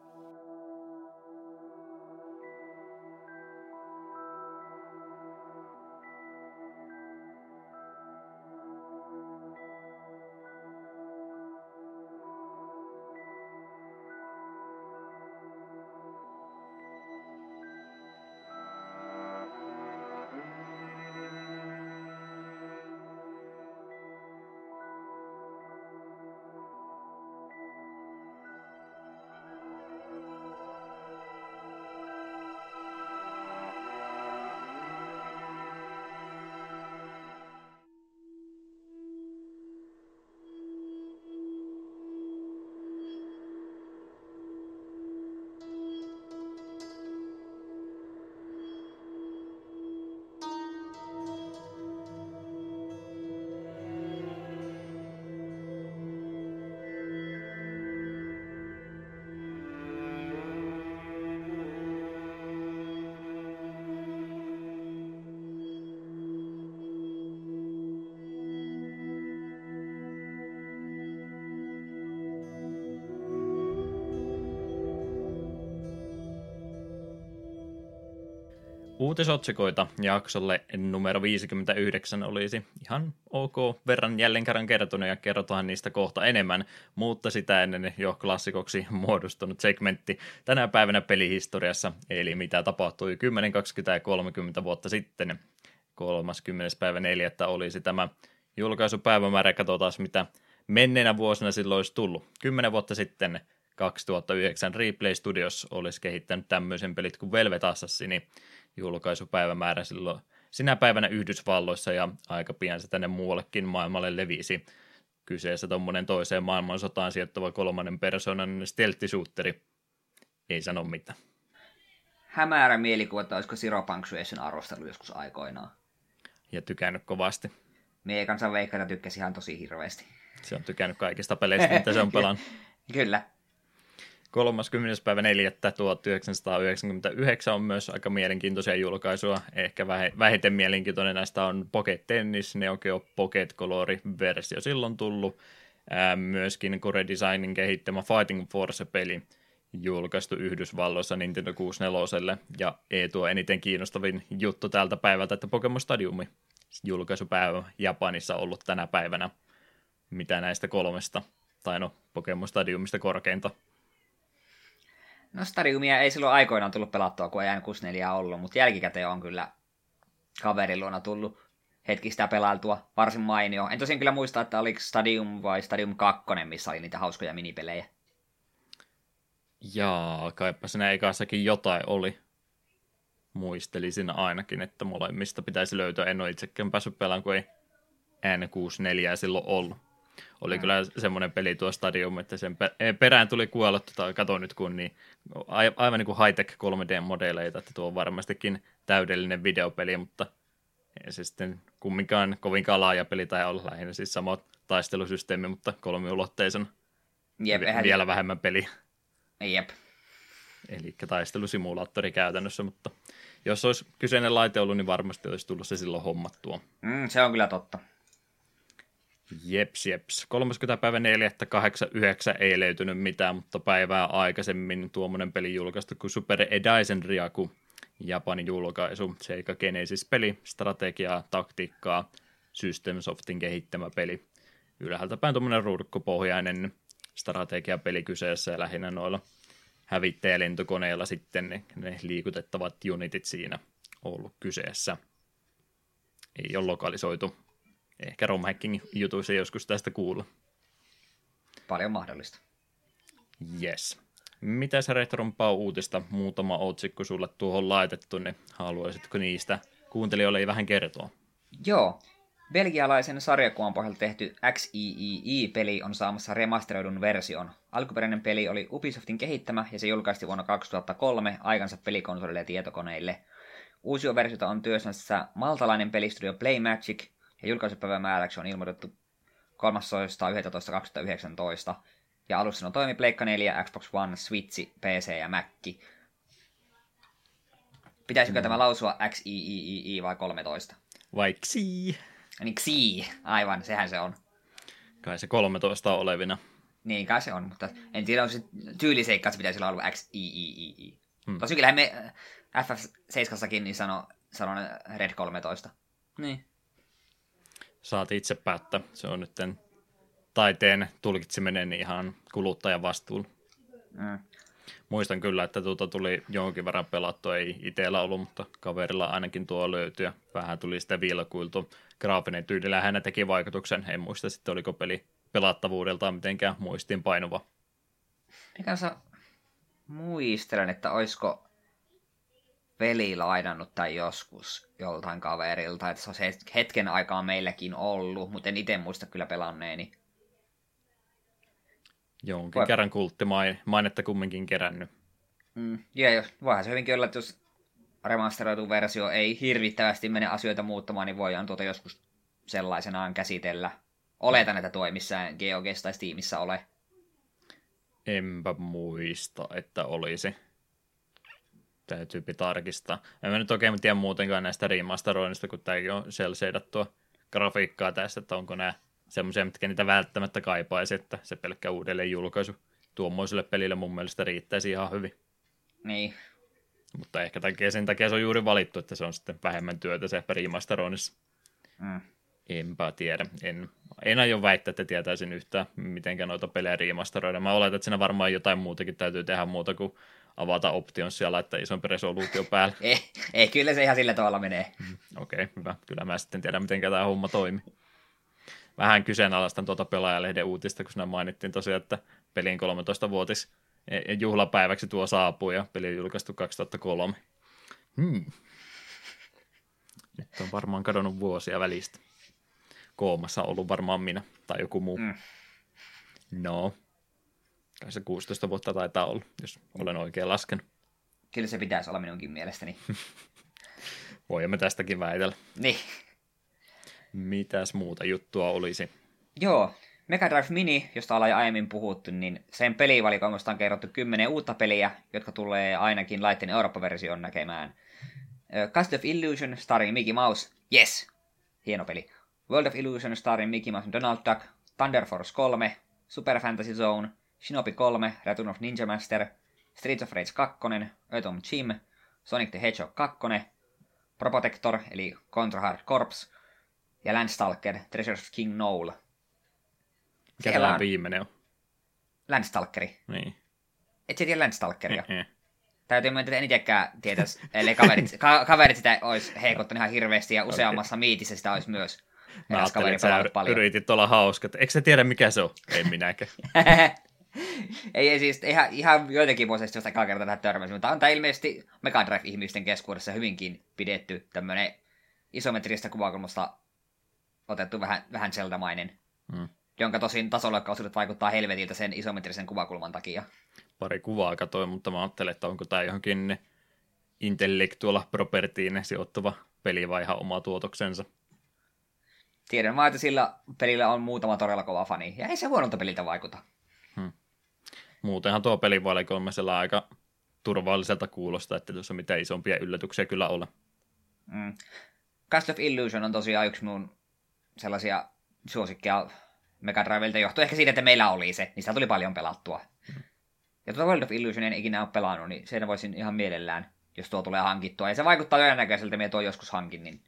Uutisotsikoita jaksolle numero 59 olisi ihan ok verran jälleen kerran kertonut ja kerrotaan niistä kohta enemmän, mutta sitä ennen jo klassikoksi muodostunut segmentti tänä päivänä pelihistoriassa, eli mitä tapahtui 10, 20 ja 30 vuotta sitten. 30. päivä 4. olisi tämä julkaisupäivämäärä, katsotaan mitä menneenä vuosina silloin olisi tullut. 10 vuotta sitten 2009 Replay Studios olisi kehittänyt tämmöisen pelit kuin Velvet Assassini, julkaisupäivämäärä silloin sinä päivänä Yhdysvalloissa ja aika pian se tänne muuallekin maailmalle levisi. Kyseessä tuommoinen toiseen maailmansotaan sijoittava kolmannen persoonan stelttisuutteri. Ei sano mitään. Hämärä mielikuva, että olisiko Zero Punctuation arvostelu joskus aikoinaan. Ja tykännyt kovasti. Mie kansan veikkaita tykkäsi ihan tosi hirveästi. Se on tykännyt kaikista peleistä, mitä se on pelannut. Kyllä. 30. päivä 4. 1999 on myös aika mielenkiintoisia julkaisuja. Ehkä vähiten mielenkiintoinen näistä on Pocket Tennis, Neo Geo Pocket Color-versio silloin tullut. Myöskin Core Designin kehittämä Fighting Force-peli julkaistu Yhdysvalloissa Nintendo 64 ja ei tuo eniten kiinnostavin juttu tältä päivältä, että Pokemon Stadiumi julkaisupäivä Japanissa ollut tänä päivänä. Mitä näistä kolmesta, tai no Pokemon Stadiumista korkeinta No Stadiumia ei silloin aikoinaan tullut pelattua, kun ei N64 ollut, mutta jälkikäteen on kyllä kaverin luona tullut hetki sitä pelailtua varsin mainio. En tosiaan kyllä muista, että oliko Stadium vai Stadium 2, missä oli niitä hauskoja minipelejä. Jaa, kaipa siinä ekassakin jotain oli. Muistelisin ainakin, että molemmista pitäisi löytyä. En ole itsekään päässyt pelaamaan, kun ei N64 silloin ollut. Oli mm. kyllä semmoinen peli tuo Stadium, että sen perään tuli kuolla, tai kato nyt kun niin, aivan niin kuin high-tech 3D-modeleita, että tuo on varmastikin täydellinen videopeli, mutta ei se sitten kumminkaan kovinkaan laaja peli tai olla lähinnä siis sama taistelusysteemi, mutta kolmiulotteisen Jep, vielä vähemmän peli. Jep. Eli taistelusimulaattori käytännössä, mutta jos olisi kyseinen laite ollut, niin varmasti olisi tullut se silloin hommattua. Mm, se on kyllä totta. Jeps, jeps. 30. päivä 4. 89 ei löytynyt mitään, mutta päivää aikaisemmin tuommoinen peli julkaistu kuin Super Edaisen Ryaku, Japanin julkaisu, Seikä Genesis-peli, strategiaa, taktiikkaa, System Softin kehittämä peli. Ylhäältä päin tuommoinen ruudukkopohjainen strategiapeli kyseessä ja lähinnä noilla hävittäjälentokoneilla sitten ne, ne liikutettavat unitit siinä ollut kyseessä. Ei ole lokalisoitu Ehkä romhacking jutuissa joskus tästä kuulla. Paljon mahdollista. Yes. Mitäs retrompaa uutista? Muutama otsikko sulle tuohon laitettu, niin haluaisitko niistä kuuntelijoille vähän kertoa? Joo. Belgialaisen sarjakuvan pohjalta tehty XIII-peli on saamassa remasteroidun version. Alkuperäinen peli oli Ubisoftin kehittämä ja se julkaistiin vuonna 2003 aikansa pelikonsoleille ja tietokoneille. Uusia versiota on työssässä maltalainen pelistudio Playmagic, ja julkaisupäivän määräksi on ilmoitettu 13.11.2019. Ja alussa on toimi Pleikka 4, Xbox One, Switch, PC ja Mac. Pitäisikö mm. tämä lausua X, I, I, I vai 13? Vai XI? Niin XI, aivan, sehän se on. Kai se 13 on olevina. Niin, kai se on, mutta en tiedä, onko se tyyliseikka, että se pitäisi olla X, I, I, I, I. Hmm. Tosi kyllähän me FF7 niin sano, sano Red 13. Niin saat itse päättää. Se on nyt taiteen tulkitseminen ihan kuluttajan vastuulla. Mm. Muistan kyllä, että tuota tuli jonkin verran pelattu, ei itsellä ollut, mutta kaverilla ainakin tuo löytyi ja vähän tuli sitä vilkuiltu. Graafinen tyylillä hän teki vaikutuksen, en muista sitten oliko peli pelattavuudeltaan mitenkään muistiin painuva. Mikä sä muistelen, että olisiko peli lainannut tai joskus joltain kaverilta, että se on hetken aikaa meilläkin ollut, mutta en itse muista kyllä pelanneeni. Jonkin Vai... kerran kulttimainetta kumminkin kerännyt. Mm, ja voihan se hyvinkin olla, että jos remasteroitu versio ei hirvittävästi mene asioita muuttamaan, niin voidaan tuota joskus sellaisenaan käsitellä. Oletan, että tuo ei missään GeoGes tai Steamissa ole. Enpä muista, että olisi täytyy tarkistaa. En mä nyt oikein tiedä muutenkaan näistä remasteroinnista, kun tämäkin on seidattua grafiikkaa tästä, että onko nämä semmoisia, mitkä niitä välttämättä kaipaisi, että se pelkkä uudelleen julkaisu tuommoiselle pelille mun mielestä riittäisi ihan hyvin. Niin. Mutta ehkä takia, sen takia se on juuri valittu, että se on sitten vähemmän työtä se remasteroinnissa. Mm. Enpä tiedä. En, en aio väittää, että tietäisin yhtään, miten noita pelejä remasteroida. Mä oletan, että siinä varmaan jotain muutakin täytyy tehdä muuta kuin avata optionsia ja laittaa isompi resoluutio päälle. ei, ei, kyllä se ihan sillä tavalla menee. Mm, Okei, okay, hyvä. Kyllä mä sitten tiedän, miten tämä homma toimii. Vähän kyseenalaistan tuota pelaajalehden uutista, kun siinä mainittiin tosiaan, että pelin 13-vuotis e, juhlapäiväksi tuo saapuu ja peli on julkaistu 2003. Hmm. Nyt on varmaan kadonnut vuosia välistä. Koomassa ollut varmaan minä tai joku muu. Mm. No, Kai se 16 vuotta taitaa olla, jos olen oikein laskenut. Kyllä se pitäisi olla minunkin mielestäni. Voimme tästäkin väitellä. Niin. Mitäs muuta juttua olisi? Joo, Mega Drive Mini, josta ollaan jo aiemmin puhuttu, niin sen pelivalikoimasta on kerrottu kymmenen uutta peliä, jotka tulee ainakin laitteen Eurooppa-version näkemään. Cast of Illusion starring Mickey Mouse, yes, hieno peli. World of Illusion starring Mickey Mouse and Donald Duck, Thunder Force 3, Super Fantasy Zone, Shinobi 3, Return of Ninja Master, Streets of Rage 2, Atom Jim, Sonic the Hedgehog 2, Probotector eli Contra Hard Corps ja Landstalker Treasures of King Noel. Mikä tämä viimeinen on? Landstalkeri. Niin. Et sä tiedä Landstalkeria? Eh, eh. Täytyy myöntää, että en itsekään tietäisi, ellei kaverit, ka- kaverit sitä olisi heikottanut ihan hirveästi ja useammassa okay. miitissä sitä olisi myös. Mä ajattelin, että sä paljon. yritit olla hauska. Eikö sä tiedä, mikä se on? En minäkään. ei, ei siis ihan, ihan joitakin vuosia sitten josta kertaa tähän törmäsin, mutta on tämä ilmeisesti Mega Drive-ihmisten keskuudessa hyvinkin pidetty tämmöinen isometristä kuvakulmasta otettu vähän, vähän Zelda-mainen, Mm. jonka tosin tasoloikkaosuudet vaikuttaa helvetiltä sen isometrisen kuvakulman takia. Pari kuvaa katoin, mutta mä ajattelin, että onko tämä johonkin intellectual propertyin sijoittuva peli vai ihan oma tuotoksensa. Tiedän vaan, että sillä pelillä on muutama todella kova fani, ja ei se huonolta peliltä vaikuta. Muutenhan tuo pelivalikoimisella aika turvalliselta kuulostaa, että tuossa mitään isompia yllätyksiä kyllä ole. Mm. Cast of Illusion on tosiaan yksi mun sellaisia suosikkeja Mega Drivelta johtuen ehkä siitä, että meillä oli se, niin sitä tuli paljon pelattua. Ja tuota World of Illusion en ikinä ole pelannut, niin sen voisin ihan mielellään, jos tuo tulee hankittua. Ja se vaikuttaa todennäköiseltä, että tuo joskus hankin, niin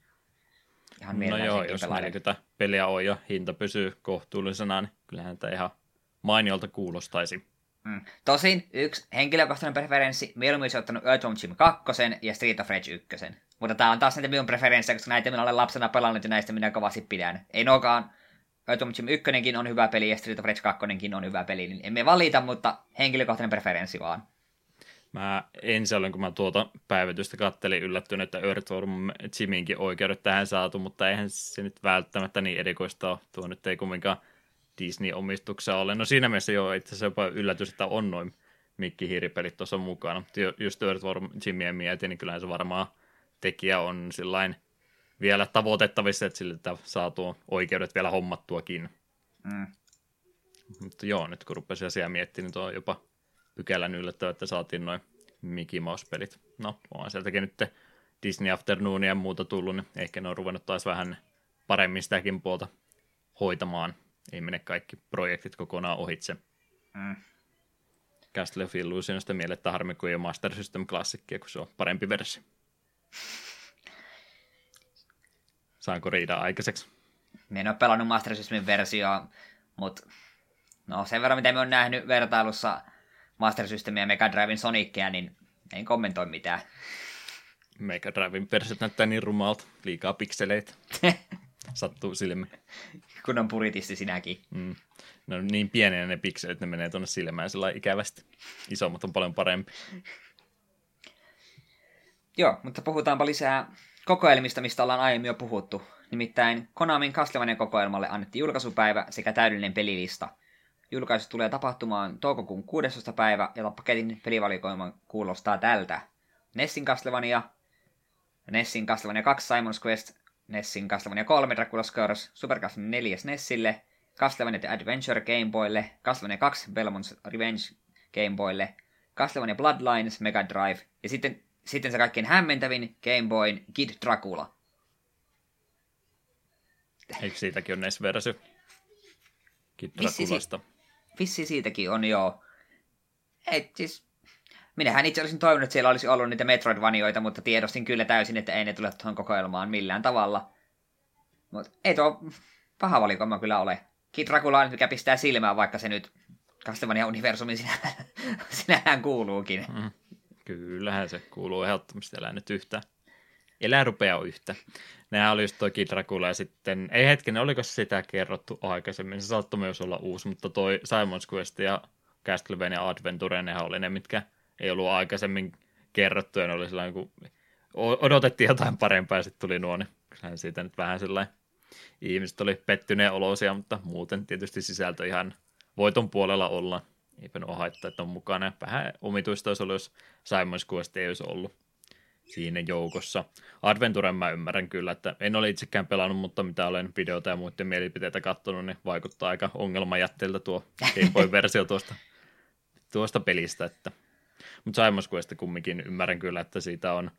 ihan No joo, jos pelailen. 40 peliä on ja hinta pysyy kohtuullisena, niin kyllähän tämä ihan mainiolta kuulostaisi. Mm. Tosin yksi henkilökohtainen preferenssi, mieluummin olisi ottanut Earthworm Jim 2 ja Street of Rage 1. Mutta tää on taas näitä minun preferenssejä, koska näitä minä olen lapsena pelannut ja näistä minä kovasti pidän. Ei nuokaan Earthworm Jim 1 on hyvä peli ja Street of Rage 2 on hyvä peli, niin emme valita, mutta henkilökohtainen preferenssi vaan. Mä ensin olin, kun mä tuota päivitystä kattelin, yllättynyt, että Earthworm Jiminkin oikeudet tähän saatu, mutta eihän se nyt välttämättä niin erikoista ole. Tuo nyt ei kumminkaan Disney-omistuksessa ole. No siinä mielessä joo, itse asiassa jopa yllätys, että on noin mikkihiiripelit tuossa mukana. Just Earthworm Jimia mietin, niin kyllähän se varmaan tekijä on sillain vielä tavoitettavissa, että sille että saa tuo oikeudet vielä hommattuakin. Mm. Mutta joo, nyt kun rupesin asiaa miettimään, niin tuo on jopa pykälän yllättävä, että saatiin noin Mickey Mouse-pelit. No, on sieltäkin nyt Disney Afternoonia ja muuta tullut, niin ehkä ne on ruvennut taas vähän paremmin sitäkin puolta hoitamaan. Ei mene kaikki projektit kokonaan ohitse. Mm. Castle of Illusionista miellettä harmi, kun ei ole Master System klassikkia, kun se on parempi versio. Saanko riidaa aikaiseksi? Me en ole pelannut Master Systemin versioa, mutta no sen verran mitä me on nähnyt vertailussa Master Systemia ja Mega Driven Sonicia, niin en kommentoi mitään. Mega Driven versiot näyttää niin rumalta, liikaa pikseleitä. Sattuu silmiin. Kun on puritisti sinäkin. Mm. Ne on niin pieniä ne pikselit, ne menee tuonne silmään sillä ikävästi. Isommat on paljon parempi. Joo, mutta puhutaanpa lisää kokoelmista, mistä ollaan aiemmin jo puhuttu. Nimittäin Konamin Castlevania kokoelmalle annettiin julkaisupäivä sekä täydellinen pelilista. Julkaisu tulee tapahtumaan toukokuun 16. päivä ja paketin pelivalikoima kuulostaa tältä. Nessin Castlevania, Nessin Castlevania 2 Simon's Quest, Nessin Castlevania 3 Dracula's Curse, Super Castlevania 4 Nessille, Castlevania The Adventure Game Boylle, Castlevania 2 Belmont's Revenge Game Boylle, Castlevania Bloodlines Mega Drive ja sitten, sitten se kaikkein hämmentävin Game Boyn Kid Dracula. Eikö siitäkin ole NES-versio? Kid Vissi Draculasta. Vissi siitäkin on joo. Et siis, minähän itse olisin toivonut, että siellä olisi ollut niitä Metroidvanioita, mutta tiedostin kyllä täysin, että ei ne tule tuohon kokoelmaan millään tavalla. Mutta ei tuo paha valikoima kyllä ole. Kid Dracula on mikä pistää silmään, vaikka se nyt Castlevania-universumiin sinällään, sinällään kuuluukin. Mm. Kyllähän se kuuluu ehdottomasti, älä nyt yhtä. Elää rupea yhtä. Nehän oli just toi Dracula ja sitten, ei hetken, oliko sitä kerrottu aikaisemmin, se saattoi myös olla uusi, mutta toi Simon's Quest ja Castlevania Adventure, nehän oli ne, mitkä ei ollut aikaisemmin kerrottu, ja ne oli sellainen, kun odotettiin jotain parempaa, ja sitten tuli nuo, niin siitä nyt vähän sellainen, ihmiset oli pettyneen olosia, mutta muuten tietysti sisältö ihan voiton puolella olla. Eipä ole haittaa, että on mukana. Vähän omituista olisi ollut, jos Simon's Quest ei olisi ollut. siinä joukossa. Adventuren mä ymmärrän kyllä, että en ole itsekään pelannut, mutta mitä olen videota ja muiden mielipiteitä katsonut, niin vaikuttaa aika ongelmajätteeltä tuo Game Boy-versio tuosta, tuosta pelistä. Että. Mutta Simon Quest kumminkin ymmärrän kyllä, että siitä on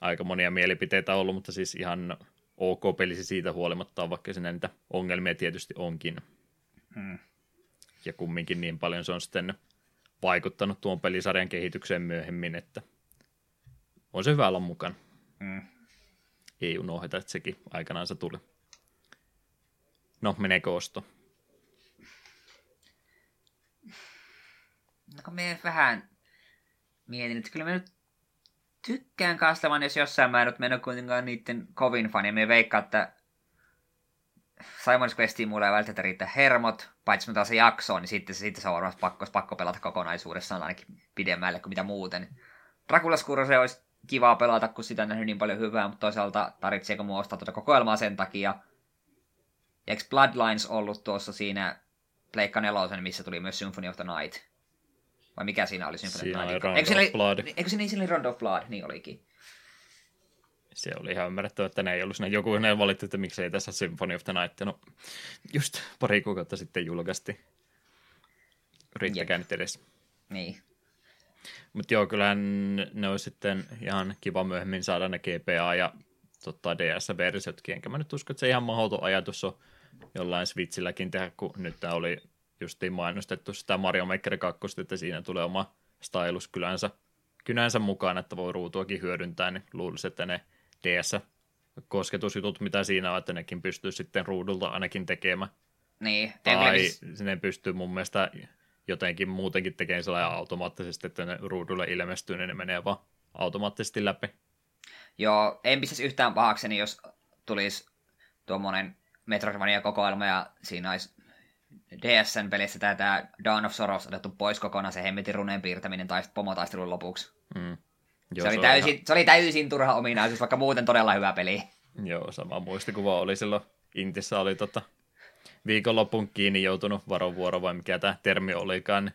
aika monia mielipiteitä ollut, mutta siis ihan ok pelisi siitä huolimatta, vaikka sinne niitä ongelmia tietysti onkin. Hmm. Ja kumminkin niin paljon se on sitten vaikuttanut tuon pelisarjan kehitykseen myöhemmin, että on se hyvä olla mukana. Hmm. Ei unohda, että sekin aikanaan se tuli. No, meneekö osto? No kun me vähän mietin, että kyllä me nyt tykkään Castavan, jos jossain mä en mennä kuitenkaan niiden kovin fani. Me veikkaa, että Simon's Questiin mulle ei välttämättä riittää hermot, paitsi mitä se jakso niin sitten, sitten se on varmasti pakko, pakko pelata kokonaisuudessaan ainakin pidemmälle kuin mitä muuten. Dracula se olisi kivaa pelata, kun sitä on nähnyt niin paljon hyvää, mutta toisaalta tarvitseeko mua ostaa tuota kokoelmaa sen takia. Ja eikö Bloodlines ollut tuossa siinä Pleikka nelosen, missä tuli myös Symphony of the Night? Vai mikä siinä oli Symphony siinä of the Night? Eikö siinä, Blood. eikö siinä, siinä oli Round of Blood? Niin olikin. Se oli ihan ymmärrettävä, että ne ei ollut siinä. Joku ne valitti, että miksei tässä Symphony of the Night. No, just pari kuukautta sitten julkaisti. Riittäkää nyt edes. Niin. Mutta joo, kyllähän ne olisi sitten ihan kiva myöhemmin saada ne GPA ja tota, DS-versiotkin. Enkä mä nyt usko, että se ihan mahdoton ajatus on jollain Switchilläkin tehdä, kun nyt tämä oli justiin mainostettu sitä Mario Maker 2, että siinä tulee oma stylus kylänsä, kynänsä mukaan, että voi ruutuakin hyödyntää, niin luulisin, että ne DS-kosketusjutut, mitä siinä on, että nekin pystyy sitten ruudulta ainakin tekemään. Niin. Tai ne pystyy mun mielestä jotenkin muutenkin tekemään sellainen automaattisesti, että ne ruudulle ilmestyy, niin ne menee vaan automaattisesti läpi. Joo, en pistäisi yhtään pahakseni, jos tulisi tuommoinen Metroidvania-kokoelma ja siinä olisi DSN pelissä tämä Dawn of Sorrows otettu pois kokonaan se hemmetin runeen piirtäminen tai pomotaistelun lopuksi. Mm. Joo, se, oli se, täysin, ihan... se oli täysin turha ominaisuus, vaikka muuten todella hyvä peli. Joo, sama muistikuva oli silloin Intissä oli tota, viikonlopun kiinni joutunut varovuoro vai mikä tämä termi olikaan, niin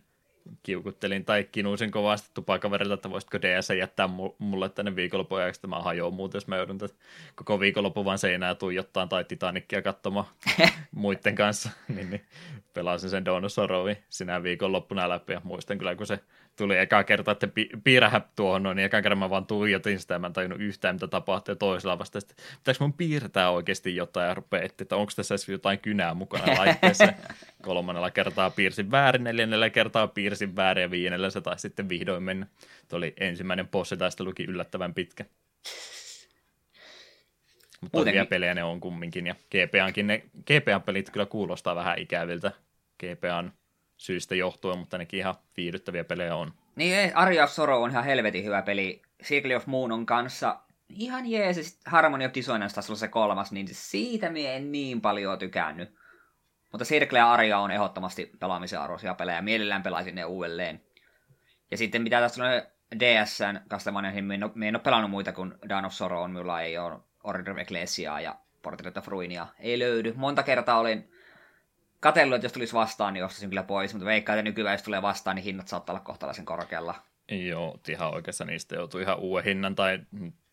kiukuttelin tai kinuisin kovasti tupakaverilta, että voisitko DS jättää mulle tänne viikonlopun että mä hajoan muuten, jos mä joudun tätä koko viikonloppu vaan seinää tuijottaa tai Titanickia katsomaan muiden kanssa, niin, niin pelasin sen Dawn of Sorrowin sinä viikonloppuna läpi ja muistan kyllä, kun se tuli eka kerta, että pi- piirrähä tuohon noin, niin eka kerran mä vaan tuijotin sitä mä en tajunnut yhtään, mitä tapahtuu, ja toisella vasta, että pitääkö mun piirtää oikeasti jotain, ja rupeaa etsiä, että onko tässä edes jotain kynää mukana laitteessa. Kolmannella kertaa piirsin väärin, neljännellä kertaa piirsin väärin, ja viidennellä se taisi sitten vihdoin mennä. Tuo oli ensimmäinen luki yllättävän pitkä. Mutta Muutenkin. pelejä ne on kumminkin, ja GPAnkin ne, GPA-pelit kyllä kuulostaa vähän ikäviltä. GPAn syistä johtuen, mutta nekin ihan viihdyttäviä pelejä on. Niin, Aria of Sorrow on ihan helvetin hyvä peli. Circle of Moon on kanssa ihan jees, Harmony of Dissonance taas se kolmas, niin siitä mie en niin paljon tykännyt. Mutta Circle ja Aria on ehdottomasti pelaamisen arvoisia pelejä, mielellään pelaisin ne uudelleen. Ja sitten mitä tässä on DSn Castlevania, niin en, en ole pelannut muita kuin Dawn of Sorrow, minulla ei ole Order of Ecclesiaa ja Portrait of Ruinia ei löydy. Monta kertaa olin katsellut, että jos tulisi vastaan, niin ostaisin kyllä pois, mutta veikkaa, että nykyään jos tulee vastaan, niin hinnat saattaa olla kohtalaisen korkealla. Joo, ihan oikeassa niistä joutuu ihan uuden hinnan, tai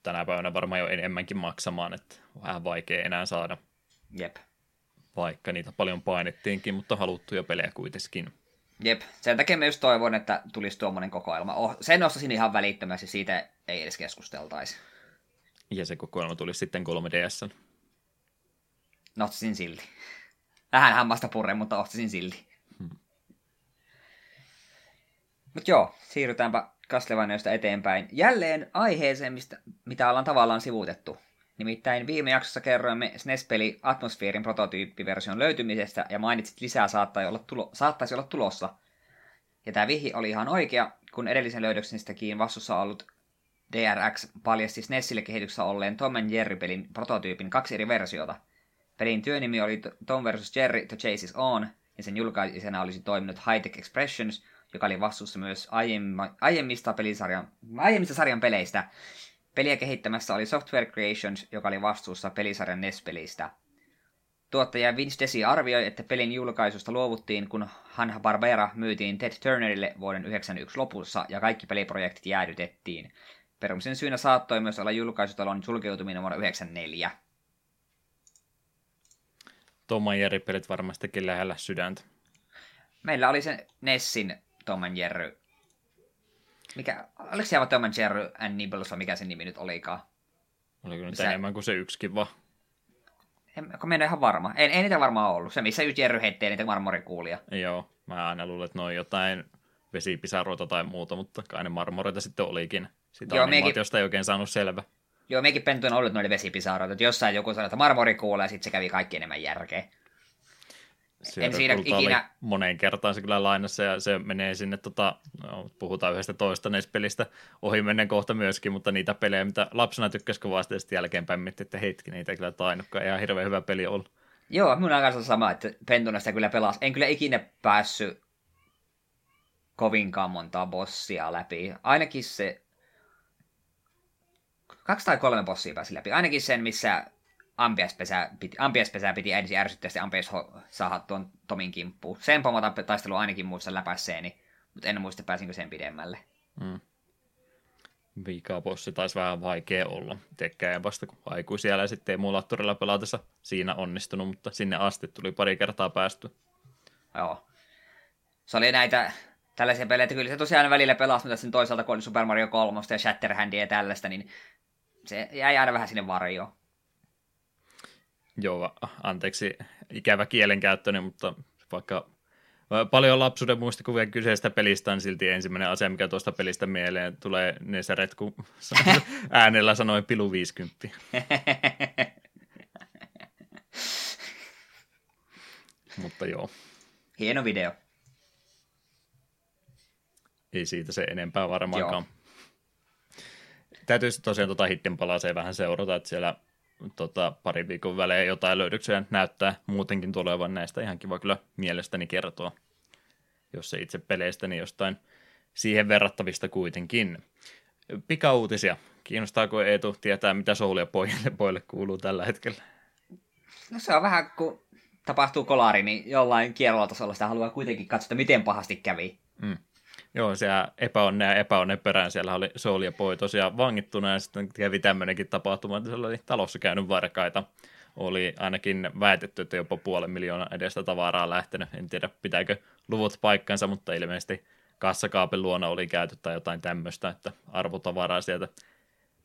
tänä päivänä varmaan jo enemmänkin maksamaan, että vähän vaikea enää saada. Jep. Vaikka niitä paljon painettiinkin, mutta haluttuja pelejä kuitenkin. Jep, sen takia mä just toivon, että tulisi tuommoinen kokoelma. Oh, sen ostaisin ihan välittömästi, siitä ei edes keskusteltaisi. Ja se kokoelma tulisi sitten 3DS. No, silti. Vähän hammasta purre, mutta ostasin silti. Hmm. Mutta joo, siirrytäänpä Castlevaniasta eteenpäin. Jälleen aiheeseen, mistä, mitä ollaan tavallaan sivuutettu. Nimittäin viime jaksossa kerroimme SNES-peli Atmosfeerin prototyyppiversion löytymisestä ja mainitsit lisää saattaisi olla, tulo, saattaisi olla tulossa. Ja tämä vihi oli ihan oikea, kun edellisen löydöksenistäkin vastuussa ollut DRX paljasti SNESille kehityksessä olleen Tom Jerry-pelin prototyypin kaksi eri versiota – Pelin työnimi oli Tom vs. Jerry The Chase is On, ja sen julkaisena olisi toiminut High-Tech Expressions, joka oli vastuussa myös aiemmista, pelisarjan, aiemmista sarjan peleistä. Peliä kehittämässä oli Software Creations, joka oli vastuussa pelisarjan NES-pelistä. Tuottaja Vince Desi arvioi, että pelin julkaisusta luovuttiin, kun Hanna-Barbera myytiin Ted Turnerille vuoden 1991 lopussa ja kaikki peliprojektit jäädytettiin. Perumisen syynä saattoi myös olla julkaisutalon sulkeutuminen vuonna 1994. Tom Jerry-pelit varmastikin lähellä sydäntä. Meillä oli se Nessin Tom Jerry. Mikä, oliko siellä Tom Jerry and Nibbles, mikä sen nimi nyt olikaan? Oliko nyt missä... enemmän kuin se yksikin vaan? En, kun en ihan varma. En, ei niitä varmaan ollut. Se, missä just Jerry heittää niitä marmorikuulia. Joo, mä aina luulen, että ne on jotain vesipisaroita tai muuta, mutta kai ne marmoreita sitten olikin. Sitä Joo, animaatiosta meikin... ei oikein saanut selvä. Joo, meikin pentuin ollut noille vesipisaroita, että jossain joku sanoi, että marmorikuula ja sitten se kävi kaikki enemmän järkeä. Sieltä en siinä ikinä... moneen kertaan se kyllä lainassa ja se menee sinne, tota, no, puhutaan yhdestä toista näistä pelistä ohi menen kohta myöskin, mutta niitä pelejä, mitä lapsena tykkäsi kovasti ja sitten jälkeenpäin miettii, että hetki, niitä ei kyllä tainutkaan, ihan hirveän hyvä peli ollut. Joo, minun on kanssa sama, että Pentuna sitä kyllä pelasi. En kyllä ikinä päässyt kovinkaan montaa bossia läpi. Ainakin se... Kaksi tai kolme bossia pääsi läpi. Ainakin sen, missä ampiaspesää piti, ampiaspesää piti ensin ärsyttää sitten ampias saada tuon Tomin kimppuun. Sen taistelu ainakin muista läpäisseeni, mutta en muista pääsinkö sen pidemmälle. Mm. Viikabossi taisi vähän vaikea olla. Tekkään vasta kun aikuisia ja sitten emulaattorilla pelatessa siinä onnistunut, mutta sinne asti tuli pari kertaa päästy. Joo. Se oli näitä tällaisia pelejä, kyllä se tosiaan välillä pelasi, mutta sen toisaalta kun oli Super Mario 3 ja Shatterhandia ja tällaista, niin se jäi aina vähän sinne varjoon. Joo, anteeksi ikävä kielenkäyttöni, mutta vaikka paljon lapsuuden muistikuvia kyseistä pelistä on silti ensimmäinen asia, mikä tuosta pelistä mieleen tulee Nesaret, kun äänellä sanoi pilu 50. mutta joo. Hieno video. Ei siitä se enempää varmaankaan. Joo. Täytyisi tosiaan tuota Hidden Palasea vähän seurata, että siellä tota, pari viikon välein jotain löydöksiä näyttää muutenkin tulevan näistä. Ihan kiva kyllä mielestäni kertoa, jos se itse peleistä, niin jostain siihen verrattavista kuitenkin. Pikauutisia. Kiinnostaako Eetu tietää, mitä soulia pojille, pojille kuuluu tällä hetkellä? No se on vähän, kun tapahtuu kolari, niin jollain kierrolla tasolla sitä haluaa kuitenkin katsoa, miten pahasti kävi. Mm. Joo, siellä epäonne ja epäonne perään siellä oli Soul ja Poi tosiaan vangittuna ja sitten kävi tämmöinenkin tapahtuma, että siellä oli talossa käynyt varkaita. Oli ainakin väitetty, että jopa puolen miljoonaa edestä tavaraa lähtenyt. En tiedä, pitääkö luvut paikkansa, mutta ilmeisesti kassakaapin luona oli käyty tai jotain tämmöistä, että arvotavaraa sieltä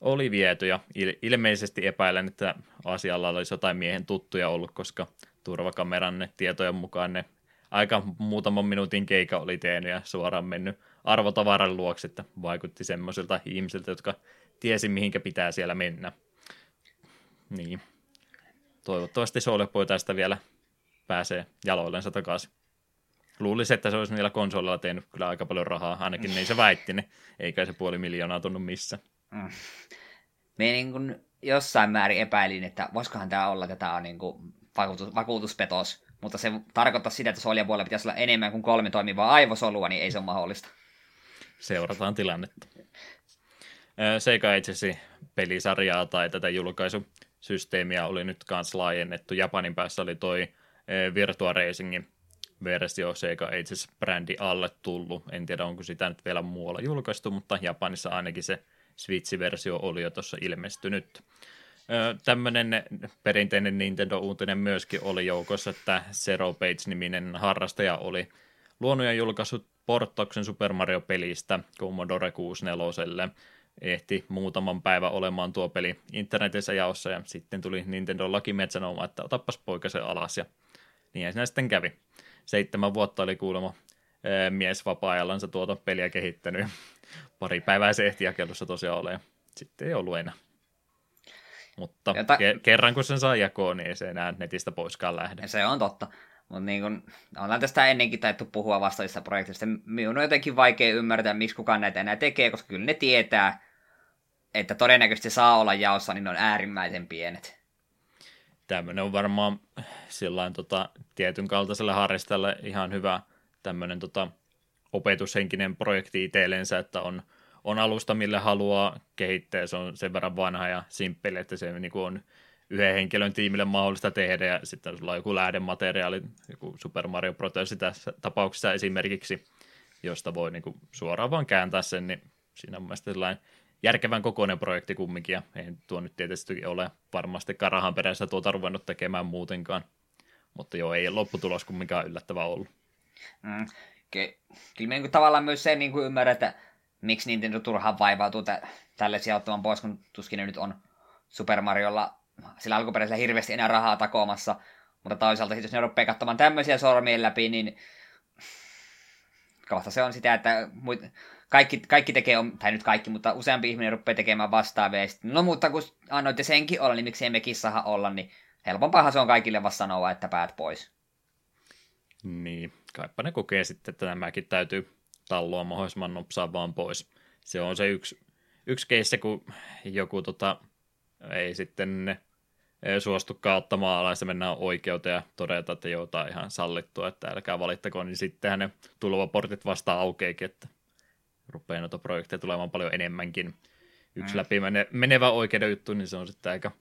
oli viety ja il- ilmeisesti epäilen, että asialla olisi jotain miehen tuttuja ollut, koska turvakameran tietojen mukaan ne aika muutaman minuutin keika oli tehnyt ja suoraan mennyt arvotavaran luokse, että vaikutti semmoisilta ihmisiltä, jotka tiesi mihinkä pitää siellä mennä. Niin. Toivottavasti Souleboy tästä vielä pääsee jaloillensa takaisin. Luulisin, että se olisi niillä konsolilla tehnyt kyllä aika paljon rahaa, ainakin niin se väitti, niin eikä se puoli miljoonaa tunnu missä. Mm. Me niin kuin jossain määrin epäilin, että voisikohan tämä olla, että tämä on niin kuin vakuutus, vakuutuspetos, mutta se tarkoittaa sitä, että soljan puolella pitäisi olla enemmän kuin kolme toimivaa aivosolua, niin ei se ole mahdollista. Seurataan tilannetta. Seika itse pelisarjaa tai tätä julkaisusysteemiä oli nyt kanssa laajennettu. Japanin päässä oli toi Virtua Racingin versio Sega Ages-brändi alle tullut. En tiedä, onko sitä nyt vielä muualla julkaistu, mutta Japanissa ainakin se Switch-versio oli jo tuossa ilmestynyt. Tämmöinen perinteinen Nintendo-uutinen myöskin oli joukossa, että Zero Page-niminen harrastaja oli luonut ja julkaissut porttauksen Super Mario-pelistä Commodore 64 ehti muutaman päivän olemaan tuo peli internetissä jaossa ja sitten tuli Nintendo lakimetsä sanomaan, että otapas poikasen alas ja niin siinä sitten kävi. Seitsemän vuotta oli kuulemma mies vapaa-ajallansa tuota peliä kehittänyt. Pari päivää se ehti jakelussa tosiaan ole. Sitten ei ollut enää. Mutta ta- ke- kerran kun sen saa jakoon, niin ei se enää netistä poiskaan lähde. Se on totta. Mutta niin kun, ollaan tästä ennenkin taittu puhua vastaavista projekteista. Minun on jotenkin vaikea ymmärtää, miksi kukaan näitä enää tekee, koska kyllä ne tietää, että todennäköisesti saa olla jaossa, niin ne on äärimmäisen pienet. Tämmöinen on varmaan sillain tota, tietyn kaltaiselle harrastajalle ihan hyvä tämmöinen tota, opetushenkinen projekti itsellensä, että on – on alusta, millä haluaa kehittää. Se on sen verran vanha ja simppeli, että se niin kuin on yhden henkilön tiimille mahdollista tehdä, ja sitten sulla on joku lähdemateriaali, joku Super Mario Bros. tässä tapauksessa esimerkiksi, josta voi niin kuin suoraan vaan kääntää sen, niin siinä on mielestäni järkevän kokoinen projekti kumminkin, ja ei tuo nyt tietysti ole varmasti rahan perässä tuota ruvennut tekemään muutenkaan. Mutta joo, ei lopputulos kumminkaan yllättävä ollut. Mm, ky- kyllä niin tavallaan myös se niin ymmärrän, että miksi Nintendo turhaan vaivautuu tä- tälle sijoittamaan pois, kun tuskin ne nyt on Super Mariolla sillä alkuperäisellä hirveästi enää rahaa takoamassa. Mutta toisaalta jos ne rupeaa katsomaan tämmöisiä sormien läpi, niin kohta se on sitä, että kaikki, kaikki tekee, tai nyt kaikki, mutta useampi ihminen rupeaa tekemään vastaavia. no mutta kun annoitte senkin olla, niin miksi emme kissaha olla, niin helpompaahan se on kaikille vasta sanoa, että päät pois. Niin, kaipa ne kokee sitten, että tämäkin täytyy talloa mahdollisimman nopsaa vaan pois. Se on se yksi, yksi keisse, kun joku tota, ei sitten ne suostukaan ottamaan alas ja mennään oikeuteen ja todeta, että joo, tämä ihan sallittua, että älkää valittako, niin sittenhän ne portit vasta aukeekin, että rupeaa noita projekteja tulemaan paljon enemmänkin. Yksi mm. läpi menevä oikeuden juttu, niin se on sitten aika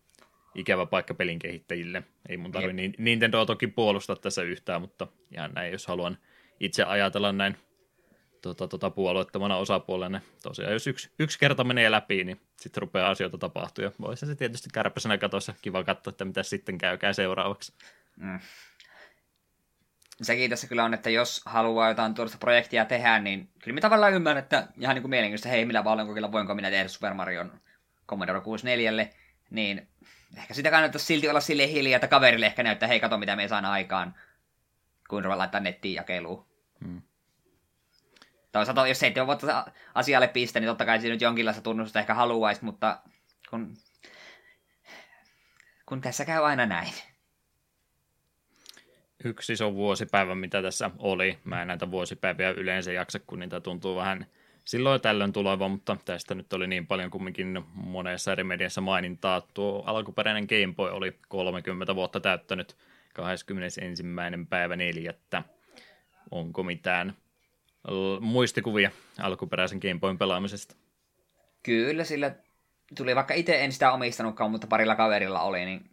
ikävä paikka pelin kehittäjille. Ei mun tarvitse niin, Nintendoa toki puolustaa tässä yhtään, mutta ihan näin, jos haluan itse ajatella näin tota, tota puolueettomana osapuolena. Tosiaan, jos yksi, yksi kerta menee läpi, niin sitten rupeaa asioita tapahtua. Ja voisi se tietysti kärpäsenä katossa kiva katsoa, että mitä sitten käykää seuraavaksi. Mm. Sekin tässä kyllä on, että jos haluaa jotain tuollaista projektia tehdä, niin kyllä mä tavallaan ymmärrän, että ihan niin kuin mielenkiintoista, hei, millä vallankokeilla voinko minä tehdä Super Marion Commodore 64, niin ehkä sitä kannattaisi silti olla sille hiljaa, että kaverille ehkä näyttää, hei, kato mitä me saan aikaan, kuin laittaa nettiin jakeluun. Hmm. Toisaalta jos seitsemän vuotta asialle piste, niin totta kai siinä nyt jonkinlaista tunnustusta ehkä haluaisi, mutta kun, kun tässä käy aina näin. Yksi iso vuosipäivä, mitä tässä oli. Mä en näitä vuosipäiviä yleensä jaksa, kun niitä tuntuu vähän silloin tällöin tuleva, mutta tästä nyt oli niin paljon kumminkin monessa eri mediassa mainintaa. Tuo alkuperäinen Game Boy oli 30 vuotta täyttänyt 21. päivä 4. Onko mitään muistikuvia alkuperäisen Game Boyn pelaamisesta? Kyllä, sillä tuli vaikka itse en sitä omistanutkaan, mutta parilla kaverilla oli, niin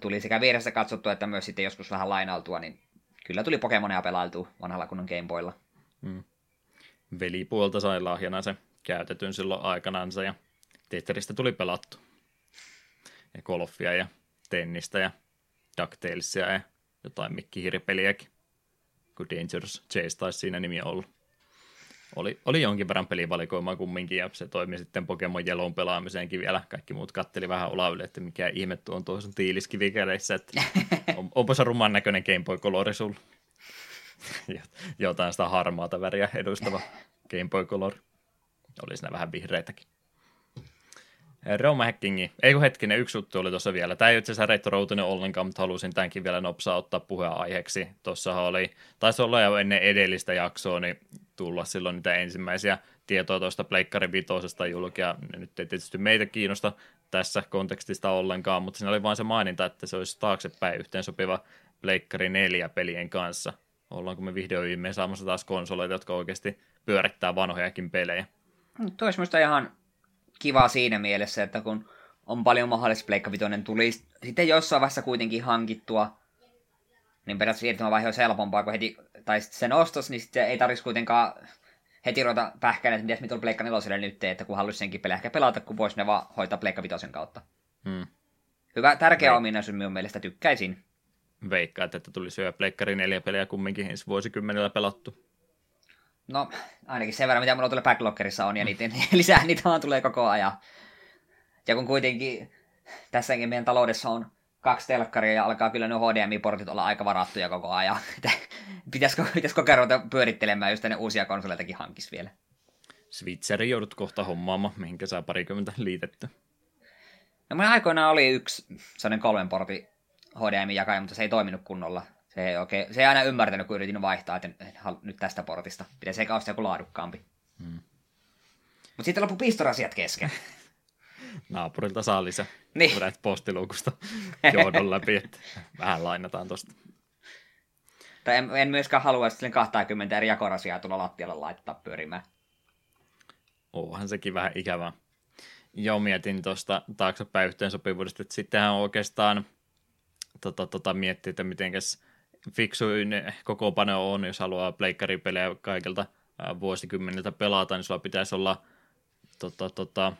tuli sekä vieressä katsottua että myös sitten joskus vähän lainautua, niin kyllä tuli Pokemonia pelailtua vanhalla kunnon Game Boylla. Hmm. Velipuolta sai lahjana se käytetyn silloin aikanansa ja Tetristä tuli pelattu. Ja golfia ja tennistä ja DuckTalesia ja jotain mikkihiripeliäkin kun Dangerous Chase taisi siinä nimi olla. Oli, oli jonkin verran pelivalikoimaa kumminkin, ja se toimi sitten Pokemon Yellow'n pelaamiseenkin vielä. Kaikki muut katteli vähän olaille, että mikä ihme tuo on tuossa tiiliskivikäleissä, että on, onpa se ruman näköinen Game Boy Color sulla. Jotain sitä harmaata väriä edustava Game Boy Color. Oli siinä vähän vihreitäkin. Roma Hackingi. Ei kun hetkinen, yksi juttu oli tuossa vielä. Tämä ei itse asiassa Reitto Routinen ollenkaan, mutta halusin tämänkin vielä nopsaa ottaa puheenaiheeksi. Tuossa oli, taisi olla jo ennen edellistä jaksoa, niin tulla silloin niitä ensimmäisiä tietoa tuosta Pleikkari Vitosesta julkia. Nyt ei tietysti meitä kiinnosta tässä kontekstista ollenkaan, mutta siinä oli vain se maininta, että se olisi taaksepäin yhteen sopiva Pleikkari 4 pelien kanssa. Ollaanko me vihdoin saamassa taas konsoleita, jotka oikeasti pyörittää vanhojakin pelejä? Tuo olisi ihan kiva siinä mielessä, että kun on paljon mahdollista Pleikka Vitoinen tuli sitten jossain vaiheessa kuitenkin hankittua, niin periaatteessa siirtymävaihe olisi helpompaa, kun heti, tai sen ostos, niin sitten ei tarvitsisi kuitenkaan heti ruveta pähkään, että mitäs mitä Pleikka 4 nyt että kun haluaisi senkin pelejä ehkä pelata, kun voisi ne vaan hoitaa Pleikka Vitoisen kautta. Hmm. Hyvä, tärkeä Veik- ominaisuus minun mielestä, tykkäisin. Veikkaat, että tulisi jo Pleikkari 4 pelejä kumminkin ensi vuosikymmenellä pelattu. No, ainakin sen verran, mitä mulla tuolla backloggerissa on, ja niitä, lisää niitä vaan tulee koko ajan. Ja kun kuitenkin tässäkin meidän taloudessa on kaksi telkkaria ja alkaa kyllä ne HDMI-portit olla aika varattuja koko ajan. pitäisikö, pitäisikö kerrota pyörittelemään, jos tänne uusia konsoleitakin hankisi vielä? Switcheri joudut kohta hommaamaan, mihinkä saa parikymmentä liitetty. No mun aikoinaan oli yksi sellainen kolmen portin HDMI-jakaja, mutta se ei toiminut kunnolla. Se ei, oikein, se ei aina ymmärtänyt, kun yritin vaihtaa, että nyt tästä portista. Pitäisi eikä ostaa joku laadukkaampi. Hmm. Mutta sitten loppui pistorasiat kesken. Naapurilta saa lisää. Niin. Pudät postiluukusta johdon läpi, että vähän lainataan tosta. Tai en, en myöskään halua sitten 20 eri jakorasiaa tulla lattialle laittaa pyörimään. Onhan sekin vähän ikävää. Joo, mietin tuosta taaksepäin yhteensopivuudesta, että sittenhän oikeastaan tota, tota, miettiä, että mitenkäs fiksuin pano on, jos haluaa pleikkaripelejä kaikilta vuosikymmeniltä pelata, niin sulla pitäisi olla tota, tota,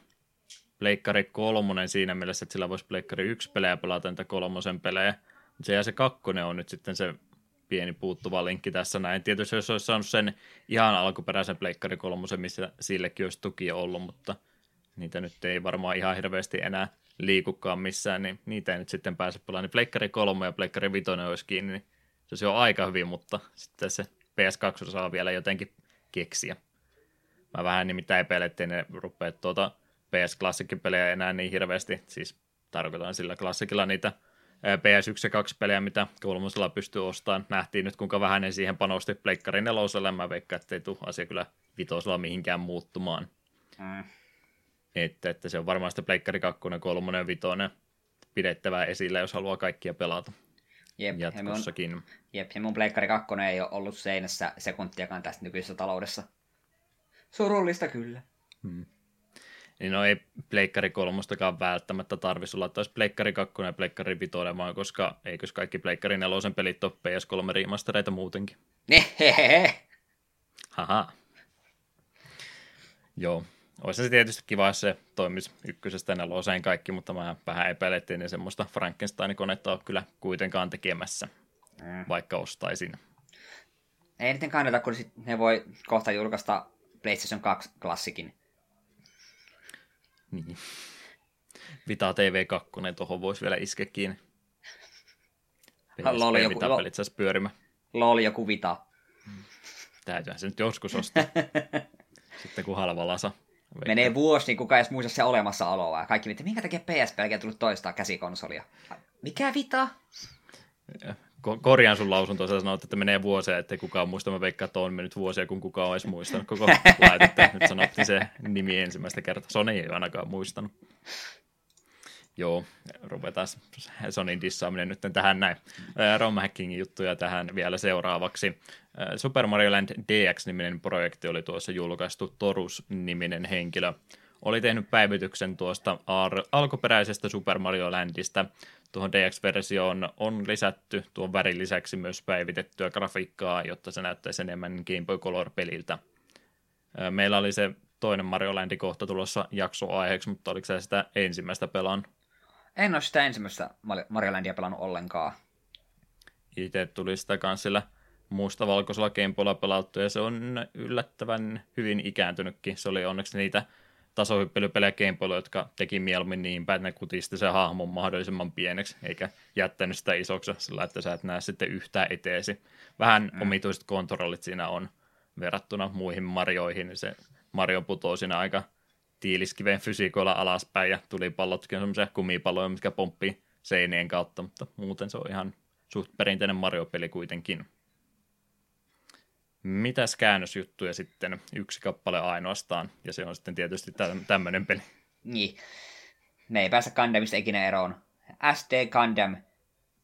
Pleikkari kolmonen siinä mielessä, että sillä voisi Pleikkari yksi pelejä pelata niitä kolmosen pelejä. Se ja se kakkonen on nyt sitten se pieni puuttuva linkki tässä näin. Tietysti jos olisi saanut sen ihan alkuperäisen Pleikkari kolmosen, missä sillekin olisi tuki ollut, mutta niitä nyt ei varmaan ihan hirveästi enää liikukaan missään, niin niitä ei nyt sitten pääse pelaamaan. Niin Pleikkari 3 ja Pleikkari 5 olisi kiinni, niin se on aika hyvin, mutta sitten se PS2 saa vielä jotenkin keksiä. Mä vähän nimittäin epäilen, ettei ne rupea tuota ps pelejä enää niin hirveästi, siis tarkoitan sillä klassikilla niitä PS1 ja 2 pelejä, mitä kolmosella pystyy ostamaan. Nähtiin nyt, kuinka vähän ne siihen panosti Pleikkarin neloselle. Mä veikkaan, että ei tule asia kyllä vitosella mihinkään muuttumaan. Mm. Että, että se on varmaan sitten Pleikkari 2, 3 ja 5 pidettävää esillä, jos haluaa kaikkia pelata. Jep, jatkossakin. Ja mun, jep, ja mun Pleikkari 2 ei ole ollut seinässä sekuntiakaan tästä nykyisessä taloudessa. Surullista kyllä. Hmm. Niin no ei Pleikkari kolmostakaan välttämättä tarvitsisi olla, että olisi Pleikkari 2 ja Pleikkari 5, vaan koska eikös kaikki Pleikkari 4 pelit ole PS3 remastereita muutenkin. Haha. Joo. Olisi se tietysti kiva, jos se toimisi ykkösestä neloseen kaikki, mutta mä vähän epäilettiin, niin semmoista Frankenstein-konetta on kyllä kuitenkaan tekemässä, mm. vaikka ostaisin. Ei niiden kannata, kun ne voi kohta julkaista PlayStation 2 klassikin. Niin. Vita TV2, tuohon voisi vielä iskeä kiinni. LOL joku, Vita pelit saisi pyörimä. LOL joku Vita. Täytyyhän se nyt joskus ostaa. Sitten kun halva lasa. Veikka. Menee vuosi, niin kukaan edes muista se olemassaoloa. Kaikki mitä, minkä takia PSP ei tullut toistaa käsikonsolia? Mikä Vita? korjaan sun lausuntoa, sä sanoit, että menee vuosia, ettei kukaan muista. Mä veikkaan, että on mennyt vuosia, kun kukaan olisi muistanut koko laitetta. Nyt sanottiin se nimi ensimmäistä kertaa. Sony ei ainakaan muistanut. Joo, ruvetaan Sonin dissaaminen nyt tähän näin. ROM hackingin juttuja tähän vielä seuraavaksi. Super Mario Land DX-niminen projekti oli tuossa julkaistu. Torus-niminen henkilö oli tehnyt päivityksen tuosta alkuperäisestä Super Mario Landista tuohon DX-versioon on lisätty tuon värin lisäksi myös päivitettyä grafiikkaa, jotta se näyttäisi enemmän Game Boy Color-peliltä. Meillä oli se toinen Mario Landi kohta tulossa jaksoaiheeksi, mutta oliko se sitä ensimmäistä pelan? En ole sitä ensimmäistä Mario Landia pelannut ollenkaan. Itse tuli sitä kanssa sillä mustavalkoisella Game pelattu, ja se on yllättävän hyvin ikääntynytkin. Se oli onneksi niitä tasohyppelypelejä Gameboylla, jotka teki mieluummin niin päin, että ne kutisti sen hahmon mahdollisimman pieneksi, eikä jättänyt sitä isoksi sillä, että sä et näe sitten yhtään eteesi. Vähän mm. omituiset kontrollit siinä on verrattuna muihin Marioihin, niin se Mario putoo siinä aika tiiliskiven fysiikoilla alaspäin ja tuli pallotkin semmoisia kumipalloja, mitkä pomppii seinien kautta, mutta muuten se on ihan suht perinteinen Mario-peli kuitenkin. Mitäs käännösjuttuja sitten? Yksi kappale ainoastaan, ja se on sitten tietysti tämmöinen peli. Niin. Ne ei pääse Gundamista ikinä eroon. SD Gundam,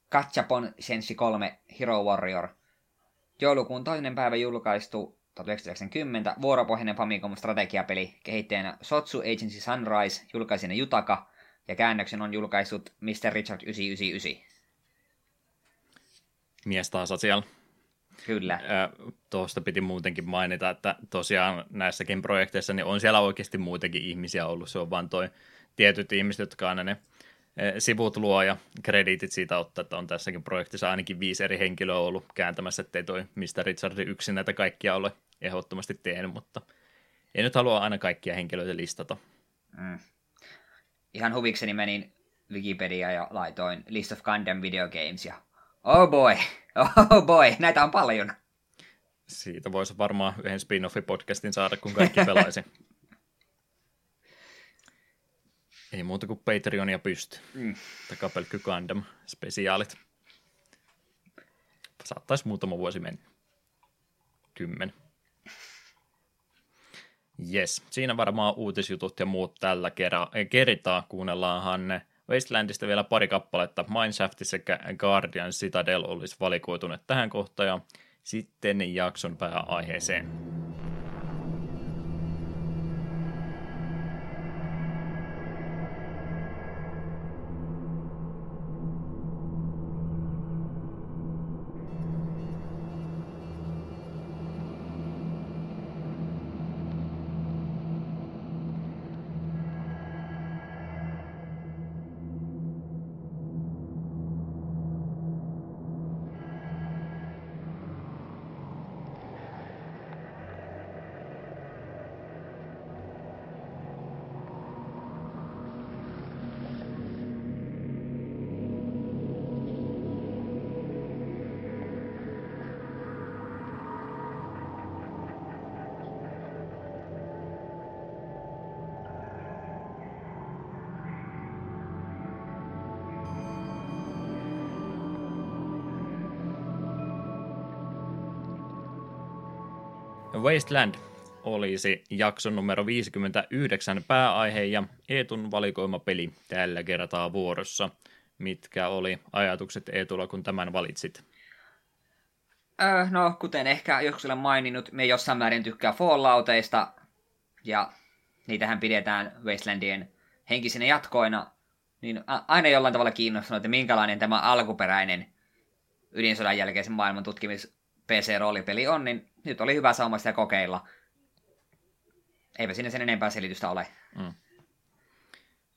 Katjapon Sensi 3 Hero Warrior. Joulukuun toinen päivä julkaistu 1990 vuoropohjainen Famicom strategiapeli kehittäjänä Sotsu Agency Sunrise, julkaisijana Jutaka, ja käännöksen on julkaissut Mr. Richard 999. Mies taas asialla. Kyllä. Tuosta piti muutenkin mainita, että tosiaan näissäkin projekteissa niin on siellä oikeasti muitakin ihmisiä ollut. Se on vain toi tietyt ihmiset, jotka aina ne sivut luo ja krediitit siitä ottaa, että on tässäkin projektissa ainakin viisi eri henkilöä ollut kääntämässä, ettei toi Mr. Richard yksin näitä kaikkia ole ehdottomasti tehnyt, mutta en nyt halua aina kaikkia henkilöitä listata. Mm. Ihan huvikseni menin Wikipedia ja laitoin List of Gundam Video Games ja oh boy, Oh boy, näitä on paljon. Siitä voisi varmaan yhden spin-off-podcastin saada, kun kaikki pelaisi. Ei muuta kuin Patreonia pysty. Mm. Takapelkky Gundam spesiaalit. Saattaisi muutama vuosi mennä. Kymmen. Yes, siinä varmaan uutisjutut ja muut tällä kertaa. Kuunnellaanhan ne Wastelandista vielä pari kappaletta. Mineshaft sekä Guardian Citadel olisi valikoituneet tähän kohtaan ja sitten jakson pääaiheeseen. Wasteland olisi jakson numero 59 pääaihe ja Eetun valikoima peli tällä kertaa vuorossa. Mitkä oli ajatukset Eetulla, kun tämän valitsit? Öö, no, kuten ehkä joskus olen maininnut, me jossain määrin tykkää Fallouteista, ja niitähän pidetään Wastelandien henkisinä jatkoina, niin aina jollain tavalla kiinnostunut, että minkälainen tämä alkuperäinen ydinsodan jälkeisen maailman tutkimis PC-roolipeli on, niin nyt oli hyvä sauma sitä kokeilla. Eipä sinne sen enempää selitystä ole. Mm.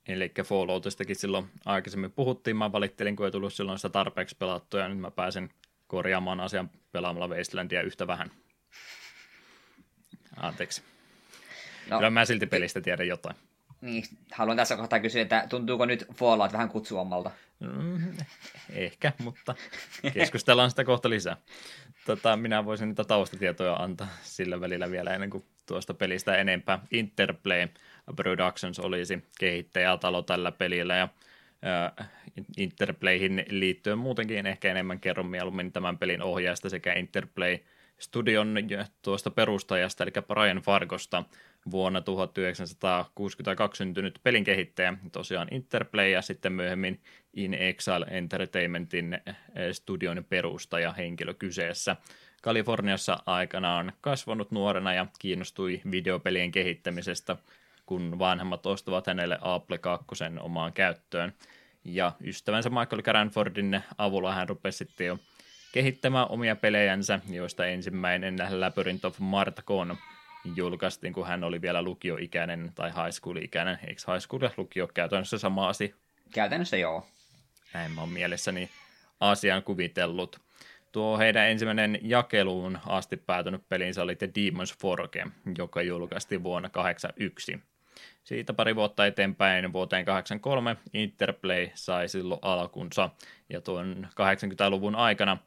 Eli Falloutistakin silloin aikaisemmin puhuttiin, mä valittelin, kun ei tullut silloin sitä tarpeeksi pelattua, ja nyt mä pääsen korjaamaan asian pelaamalla Wastelandia yhtä vähän. Anteeksi. No, Kyllä mä silti pelistä tiedän jotain. Niin, haluan tässä kohtaa kysyä, että tuntuuko nyt Fallout vähän kutsuammalta? Mm, ehkä, mutta keskustellaan sitä kohta lisää. Tota, minä voisin niitä taustatietoja antaa sillä välillä vielä ennen kuin tuosta pelistä enempää. Interplay Productions olisi kehittäjätalo tällä pelillä ja äh, Interplayhin liittyen muutenkin ehkä enemmän kerron mieluummin tämän pelin ohjaajasta sekä Interplay Studion tuosta perustajasta, eli Brian Fargosta, vuonna 1962 syntynyt pelin kehittäjä, tosiaan Interplay ja sitten myöhemmin In Exile Entertainmentin eh, studion perustaja henkilö kyseessä. Kaliforniassa aikanaan kasvanut nuorena ja kiinnostui videopelien kehittämisestä, kun vanhemmat ostavat hänelle Apple 2 omaan käyttöön. Ja ystävänsä Michael Cranfordin avulla hän rupesi sitten jo kehittämään omia pelejänsä, joista ensimmäinen Labyrinth of Martakon julkaistiin, kun hän oli vielä lukioikäinen tai high school-ikäinen. Eikö high school ja lukio käytännössä sama asia? Käytännössä joo. Näin mä oon mielessäni asian kuvitellut. Tuo heidän ensimmäinen jakeluun asti päätynyt pelinsä oli The Demon's Forge, joka julkaistiin vuonna 1981. Siitä pari vuotta eteenpäin vuoteen 83 Interplay sai silloin alkunsa, ja tuon 80-luvun aikana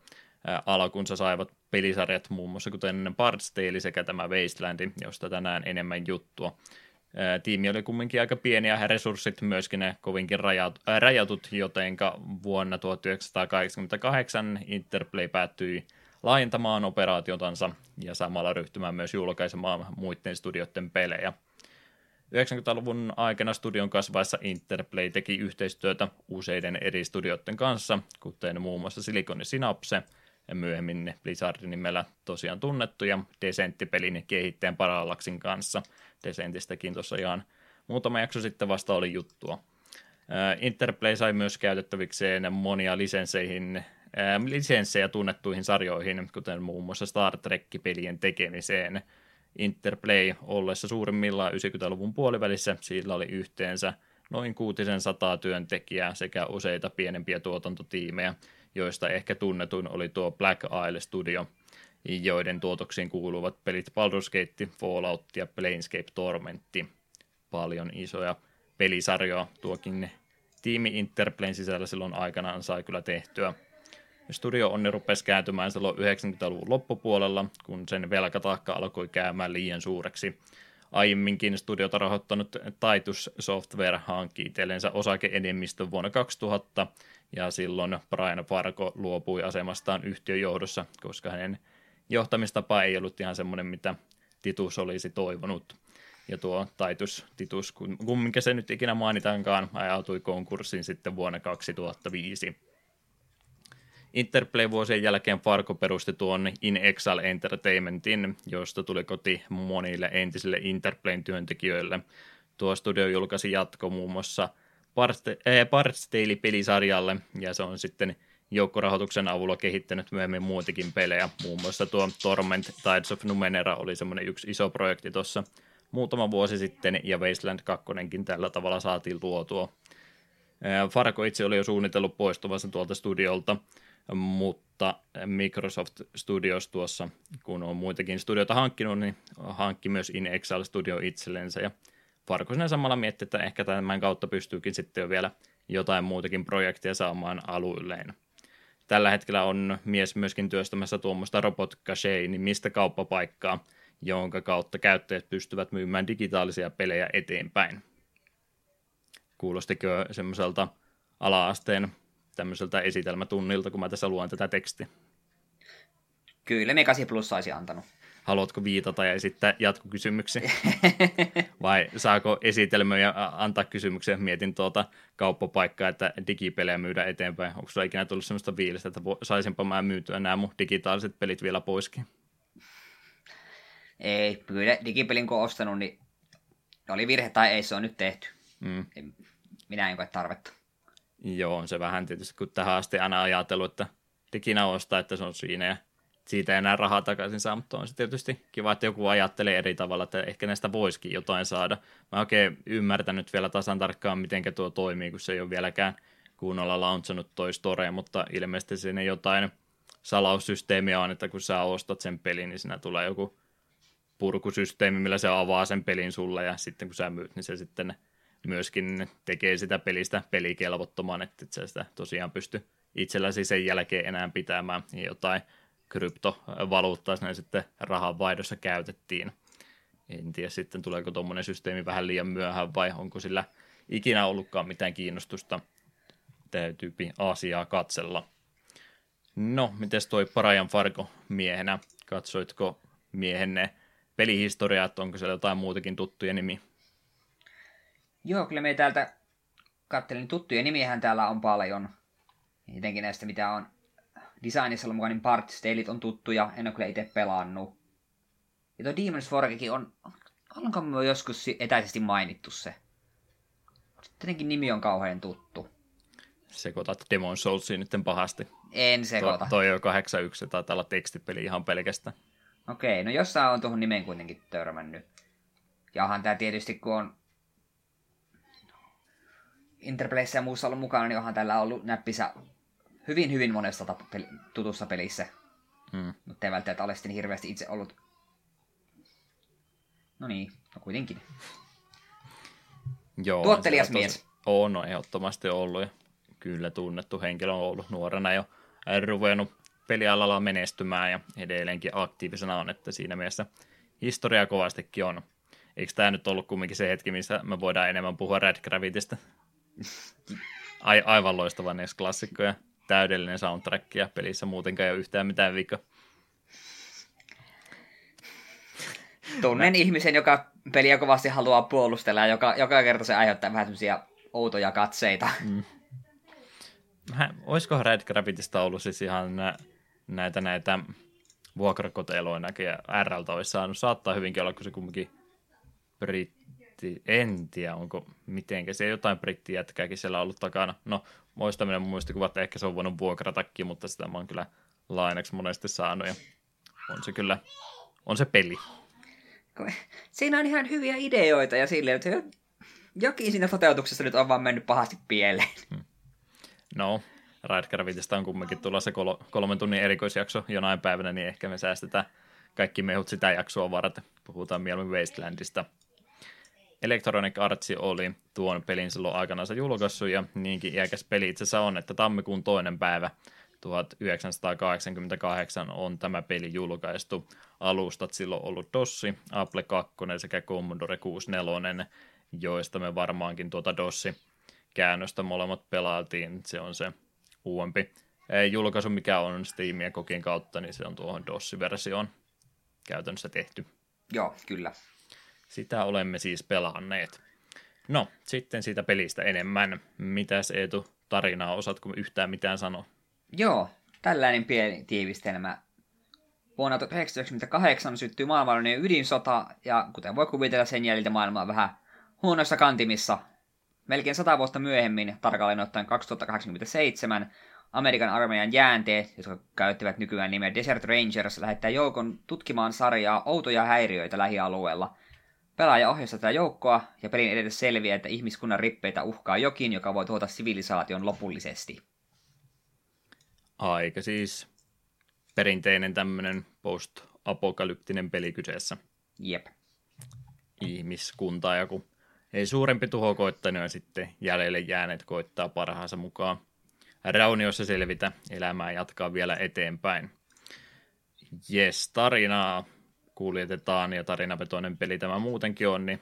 alkunsa saivat pelisarjat muun muassa kuten Bard's Tale sekä tämä Wasteland, josta tänään enemmän juttua. Tiimi oli kumminkin aika pieni ja resurssit myöskin ne kovinkin rajat, rajatut, jotenka vuonna 1988 Interplay päättyi laajentamaan operaationtansa ja samalla ryhtymään myös julkaisemaan muiden studioiden pelejä. 90-luvun aikana studion kasvaessa Interplay teki yhteistyötä useiden eri studioiden kanssa, kuten muun muassa Silicon Synapse – myöhemmin Blizzardin nimellä tosiaan tunnettu ja Descentti-pelin kehittäjän Parallaksin kanssa. Descentistäkin tuossa ihan muutama jakso sitten vasta oli juttua. Interplay sai myös käytettävikseen monia lisensseihin, lisenssejä tunnettuihin sarjoihin, kuten muun muassa Star Trek-pelien tekemiseen. Interplay ollessa suurimmillaan 90-luvun puolivälissä, sillä oli yhteensä noin 600 työntekijää sekä useita pienempiä tuotantotiimejä, joista ehkä tunnetuin oli tuo Black Isle Studio, joiden tuotoksiin kuuluvat pelit Baldur's Gate, Fallout ja Planescape Tormentti. Paljon isoja pelisarjoja tuokin tiimi Interplayn sisällä silloin aikanaan sai kyllä tehtyä. Studio onni rupesi kääntymään silloin 90-luvun loppupuolella, kun sen velkataakka alkoi käymään liian suureksi. Aiemminkin studiota rahoittanut Titus Software hankki itsellensä osakeenemmistön vuonna 2000, ja silloin Brian Fargo luopui asemastaan yhtiön johdossa, koska hänen johtamistapa ei ollut ihan semmoinen, mitä Titus olisi toivonut. Ja tuo Titus, Titus kumminkin se nyt ikinä mainitankaan, ajautui konkurssiin sitten vuonna 2005. Interplay-vuosien jälkeen Fargo perusti tuon In Exile Entertainmentin, josta tuli koti monille entisille Interplayn työntekijöille. Tuo studio julkaisi jatko muun muassa Parts pelisarjalle ja se on sitten joukkorahoituksen avulla kehittänyt myöhemmin muutakin pelejä. Muun muassa tuo Torment Tides of Numenera oli semmoinen yksi iso projekti tuossa muutama vuosi sitten, ja Wasteland 2 tällä tavalla saatiin luotua. Farko itse oli jo suunnitellut poistuvansa tuolta studiolta, mutta Microsoft Studios tuossa, kun on muitakin studioita hankkinut, niin hankki myös In Exile Studio itsellensä, ja Farkosen samalla miettii, että ehkä tämän kautta pystyykin sitten jo vielä jotain muutakin projektia saamaan aluilleen. Tällä hetkellä on mies myöskin työstämässä tuommoista Robot mistä kauppapaikkaa, jonka kautta käyttäjät pystyvät myymään digitaalisia pelejä eteenpäin. Kuulostiko semmoiselta ala-asteen tämmöiseltä esitelmätunnilta, kun mä tässä luen tätä tekstiä? Kyllä, me 8 plus saisi antanut. Haluatko viitata ja esittää jatkokysymyksiä? Vai saako esitelmä ja antaa kysymyksiä? Mietin tuota kauppapaikkaa, että digipelejä myydä eteenpäin. Onko sulla ikinä tullut sellaista fiilistä, että saisinpa mä myytyä nämä mun digitaaliset pelit vielä poiskin? Ei, kyllä digipelin kun ostanut, niin oli virhe tai ei, se on nyt tehty. Mm. Minä en koe tarvetta. Joo, on se vähän tietysti, kun tähän asti aina ajatellut, että diginä ostaa, että se on siinä ja siitä enää rahaa takaisin saa, mutta on se tietysti kiva, että joku ajattelee eri tavalla, että ehkä näistä voisikin jotain saada. Mä oikein ymmärtänyt vielä tasan tarkkaan, miten tuo toimii, kun se ei ole vieläkään kunnolla launchanut toi store, mutta ilmeisesti siinä jotain salaussysteemiä on, että kun sä ostat sen pelin, niin siinä tulee joku purkusysteemi, millä se avaa sen pelin sulle, ja sitten kun sä myyt, niin se sitten myöskin tekee sitä pelistä pelikelvottoman, että et sä sitä tosiaan pysty itselläsi sen jälkeen enää pitämään, jotain kryptovaluuttaa sinne sitten rahanvaihdossa käytettiin. En tiedä sitten tuleeko tuommoinen systeemi vähän liian myöhään vai onko sillä ikinä ollutkaan mitään kiinnostusta. Täytyypi asiaa katsella. No, miten toi Parajan Fargo miehenä? Katsoitko miehenne pelihistoriaa, että onko siellä jotain muutakin tuttuja nimi? Joo, kyllä me täältä kattelin tuttuja nimiähän täällä on paljon. Jotenkin näistä, mitä on designissa ollut mukana, niin Part on tuttuja, en ole kyllä itse pelannut. Ja tuo Demon's Forgekin on, onko me joskus etäisesti mainittu se? Tietenkin nimi on kauhean tuttu. Sekoitat Demon Soulsiin nyt pahasti. En sekoita. To, toi on 81, taitaa olla tekstipeli ihan pelkästään. Okei, no jossain on tuohon nimeen kuitenkin törmännyt. Ja onhan tää tietysti, kun on Interplayssä ja muussa ollut mukana, niin onhan tällä ollut näppisä hyvin, hyvin monessa tap- peli- tutussa pelissä. Hmm. Mutta ei välttämättä ole sitten hirveästi itse ollut. No niin, no kuitenkin. Joo, Tuottelias mies. On, on ehdottomasti ollut ja kyllä tunnettu henkilö on ollut nuorena jo ruvennut pelialalla menestymään ja edelleenkin aktiivisena on, että siinä mielessä historia kovastikin on. Eikö tämä nyt ollut kumminkin se hetki, missä me voidaan enemmän puhua Red Gravitista? Ai, aivan loistava NES-klassikko ja täydellinen soundtrack ja pelissä muutenkaan ei ole yhtään mitään vika. Tunnen Mä... ihmisen, joka peliä kovasti haluaa puolustella ja joka, joka kerta se aiheuttaa vähän semmoisia outoja katseita. Mm. Olisiko Red Gravitista ollut siis ihan nä, näitä, näitä vuokrakoteloinakin ja RLtä olisi saanut. Saattaa hyvinkin olla, kun se kumminkin britti, en tiedä, onko mitenkä se jotain brittijätkääkin siellä ollut takana. No, muistaminen muistikuva, että ehkä se on voinut vuokratakin, mutta sitä mä oon kyllä lainaksi monesti saanut ja on se kyllä, on se peli. Siinä on ihan hyviä ideoita ja silleen, että jokin siinä toteutuksessa nyt on vaan mennyt pahasti pieleen. Hmm. No, Ride on kumminkin tulla se kol- kolmen tunnin erikoisjakso jonain päivänä, niin ehkä me säästetään kaikki mehut sitä jaksoa varten. Puhutaan mieluummin Wastelandista – Electronic Arts oli tuon pelin silloin aikanaan julkaissut, ja niinkin iäkäs peli itse asiassa on, että tammikuun toinen päivä 1988 on tämä peli julkaistu. Alustat silloin ollut DOSsi, Apple 2 sekä Commodore 64, joista me varmaankin tuota DOSsi-käännöstä molemmat pelaatiin. Se on se uudempi julkaisu, mikä on Steam ja Kokin kautta, niin se on tuohon DOS-versioon käytännössä tehty. Joo, kyllä. Sitä olemme siis pelanneet. No, sitten siitä pelistä enemmän. Mitäs Eetu tarinaa, osaatko yhtään mitään sanoa? Joo, tällainen pieni tiivistelmä. Vuonna 1998 syttyi maailmanlainen ydinsota, ja kuten voi kuvitella sen jäljiltä maailmaa vähän huonoissa kantimissa. Melkein sata vuotta myöhemmin, tarkalleen ottaen 2087, Amerikan armeijan jäänteet, jotka käyttävät nykyään nimeä Desert Rangers, lähettää joukon tutkimaan sarjaa outoja häiriöitä lähialueella – Pelaaja ohjaa tätä joukkoa, ja pelin edetä selviää, että ihmiskunnan rippeitä uhkaa jokin, joka voi tuhota sivilisaation lopullisesti. Aika siis perinteinen tämmöinen post-apokalyptinen peli kyseessä. Jep. Ihmiskunta, ja kun ei suurempi tuho koittanut, ja sitten jäljelle jääneet koittaa parhaansa mukaan rauniossa selvitä, elämää jatkaa vielä eteenpäin. Jes, tarinaa kuljetetaan ja tarinavetoinen peli tämä muutenkin on, niin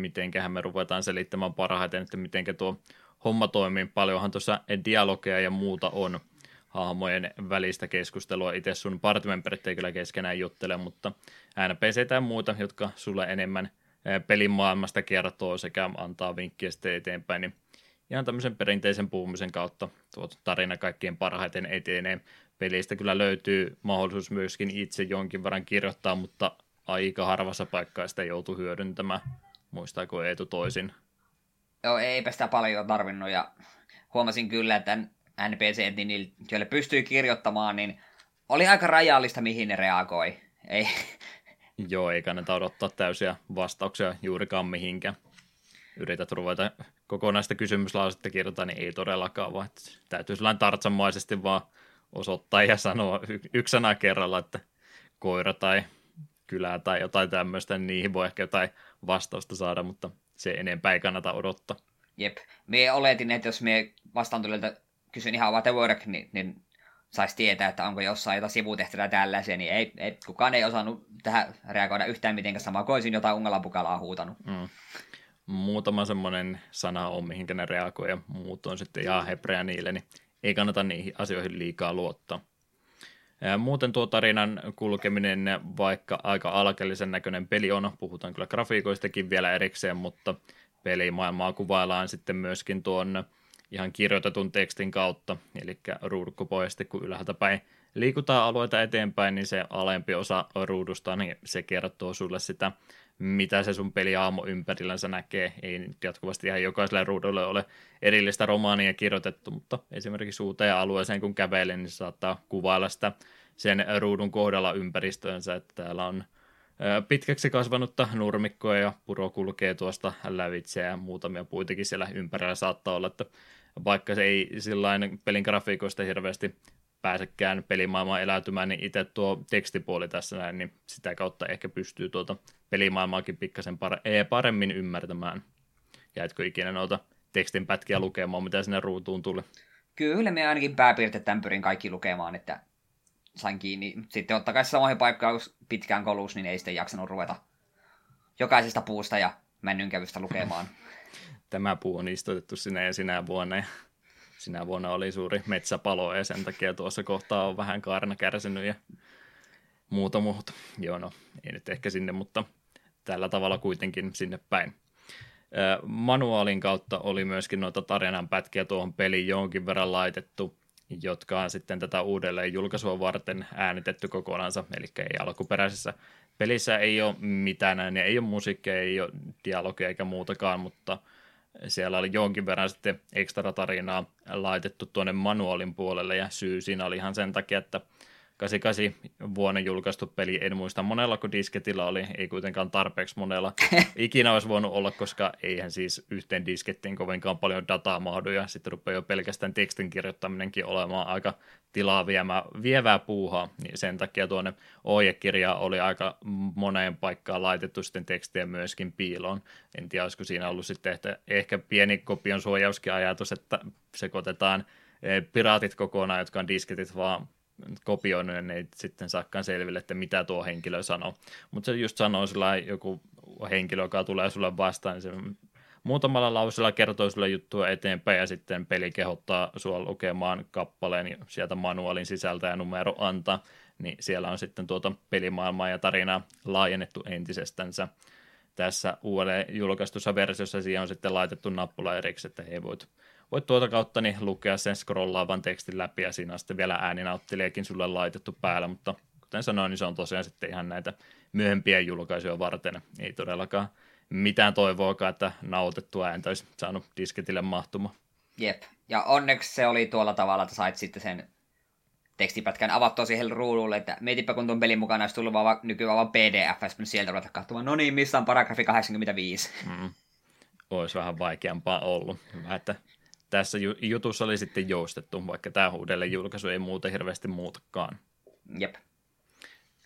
mitenköhän me ruvetaan selittämään parhaiten, että miten tuo homma toimii. Paljonhan tuossa dialogeja ja muuta on, hahmojen välistä keskustelua. Itse sun partimemberit ei kyllä keskenään juttele, mutta NPC tai muuta, jotka sulle enemmän pelin maailmasta kertoo sekä antaa vinkkiä sitten eteenpäin, niin ihan tämmöisen perinteisen puhumisen kautta tuo tarina kaikkien parhaiten etenee. Pelistä kyllä löytyy mahdollisuus myöskin itse jonkin verran kirjoittaa, mutta aika harvassa paikkaa sitä joutuu hyödyntämään. Muistaako Eetu toisin? Joo, eipä sitä paljon tarvinnut ja huomasin kyllä, että NPC, joille pystyy kirjoittamaan, niin oli aika rajallista, mihin ne reagoi. Ei. Joo, ei kannata odottaa täysiä vastauksia juurikaan mihinkään. Yrität ruveta kokonaista kysymyslausetta kirjoittaa, niin ei todellakaan, vaan täytyy sellainen tartsamaisesti vaan osoittaa ja sanoa yksi sana kerralla, että koira tai kylää tai jotain tämmöistä, niin niihin voi ehkä jotain vastausta saada, mutta se enempää ei kannata odottaa. Jep. Me oletin, että jos me vastaan kysyn ihan what work, niin, niin saisi tietää, että onko jossain jotain sivutehtävää tällaisia, niin ei, ei, kukaan ei osannut tähän reagoida yhtään mitenkään samaa, kuin olisin jotain ungalanpukalaa huutanut. Mm. Muutama semmoinen sana on, mihinkä ne reagoi, ja muut on sitten ihan hebreä niille, niin kannata niihin asioihin liikaa luottaa. Muuten tuo tarinan kulkeminen, vaikka aika alkeellisen näköinen peli on, puhutaan kyllä grafiikoistakin vielä erikseen, mutta pelimaailmaa kuvaillaan sitten myöskin tuon ihan kirjoitetun tekstin kautta, eli ruudukkopohjasti kun ylhäältä päin liikutaan alueita eteenpäin, niin se alempi osa ruudusta, niin se kertoo sulle sitä, mitä se sun peliaamo ympärillänsä näkee. Ei nyt jatkuvasti ihan jokaiselle ruudulle ole erillistä romaania kirjoitettu, mutta esimerkiksi uuteen alueeseen kun kävelee, niin se saattaa kuvailla sitä sen ruudun kohdalla ympäristöönsä, että täällä on pitkäksi kasvanutta nurmikkoa ja puro kulkee tuosta lävitse ja muutamia puitakin siellä ympärillä saattaa olla, että vaikka se ei sillain pelin grafiikoista hirveästi pääsekään pelimaailmaan eläytymään, niin itse tuo tekstipuoli tässä näin, niin sitä kautta ehkä pystyy tuota pelimaailmaakin pikkasen paremmin ymmärtämään. Jäitkö ikinä noita tekstinpätkiä lukemaan, mitä sinne ruutuun tuli? Kyllä, me ainakin pääpiirteittäin pyrin kaikki lukemaan, että sain kiinni. Sitten ottakaa kai samoihin paikkaan, pitkään koluus, niin ei sitten jaksanut ruveta jokaisesta puusta ja männynkävystä lukemaan. Tämä puu on istutettu sinä ja sinä vuonna ja sinä vuonna oli suuri metsäpalo ja sen takia tuossa kohtaa on vähän kaarna kärsinyt ja muuta muuta. Joo, no ei nyt ehkä sinne, mutta tällä tavalla kuitenkin sinne päin. Manuaalin kautta oli myöskin noita tarinan pätkiä tuohon peliin jonkin verran laitettu, jotka on sitten tätä uudelleen julkaisua varten äänitetty kokonaansa, eli ei alkuperäisessä pelissä ei ole mitään, ei ole musiikkia, ei ole dialogia eikä muutakaan, mutta siellä oli jonkin verran sitten ekstra tarinaa laitettu tuonne manuaalin puolelle, ja syy siinä oli ihan sen takia, että 88 vuonna julkaistu peli, en muista monella kun disketillä oli, ei kuitenkaan tarpeeksi monella ikinä olisi voinut olla, koska eihän siis yhteen diskettiin kovinkaan paljon dataa mahdu, ja sitten rupeaa jo pelkästään tekstin kirjoittaminenkin olemaan aika tilaa viemää, vievää puuhaa, niin sen takia tuonne ohjekirja oli aika moneen paikkaan laitettu sitten tekstiä myöskin piiloon. En tiedä, olisiko siinä ollut sitten ehkä, ehkä pieni kopion suojauskin ajatus, että sekoitetaan eh, piraatit kokonaan, jotka on disketit vaan kopioinut, niin ei sitten saakaan selville, että mitä tuo henkilö sanoo. Mutta se just sanoo sillä joku henkilö, joka tulee sulle vastaan, niin se muutamalla lausella kertoo sulle juttua eteenpäin ja sitten peli kehottaa sua lukemaan kappaleen sieltä manuaalin sisältä ja numero antaa, niin siellä on sitten tuota pelimaailmaa ja tarinaa laajennettu entisestänsä. Tässä uudelleen julkaistussa versiossa siihen on sitten laitettu nappula erikseen, että he voit voit tuota kautta niin lukea sen scrollaavan tekstin läpi ja siinä on sitten vielä ääninauttelijakin sulle laitettu päällä, mutta kuten sanoin, niin se on tosiaan sitten ihan näitä myöhempiä julkaisuja varten. Ei todellakaan mitään toivoakaan, että nautettua ääntä olisi saanut disketille mahtuma. Jep, ja onneksi se oli tuolla tavalla, että sait sitten sen tekstipätkän avattua siihen ruudulle, että mietipä kun tuon pelin mukana olisi tullut vaan, nykyään vaan PDF, ja sieltä ruveta katsomaan, no niin, missä on paragrafi 85. Mm. Olisi vähän vaikeampaa ollut. Hyvä, että tässä jutussa oli sitten joustettu, vaikka tämä uudelleen julkaisu ei muuta hirveästi muutakaan. Jep.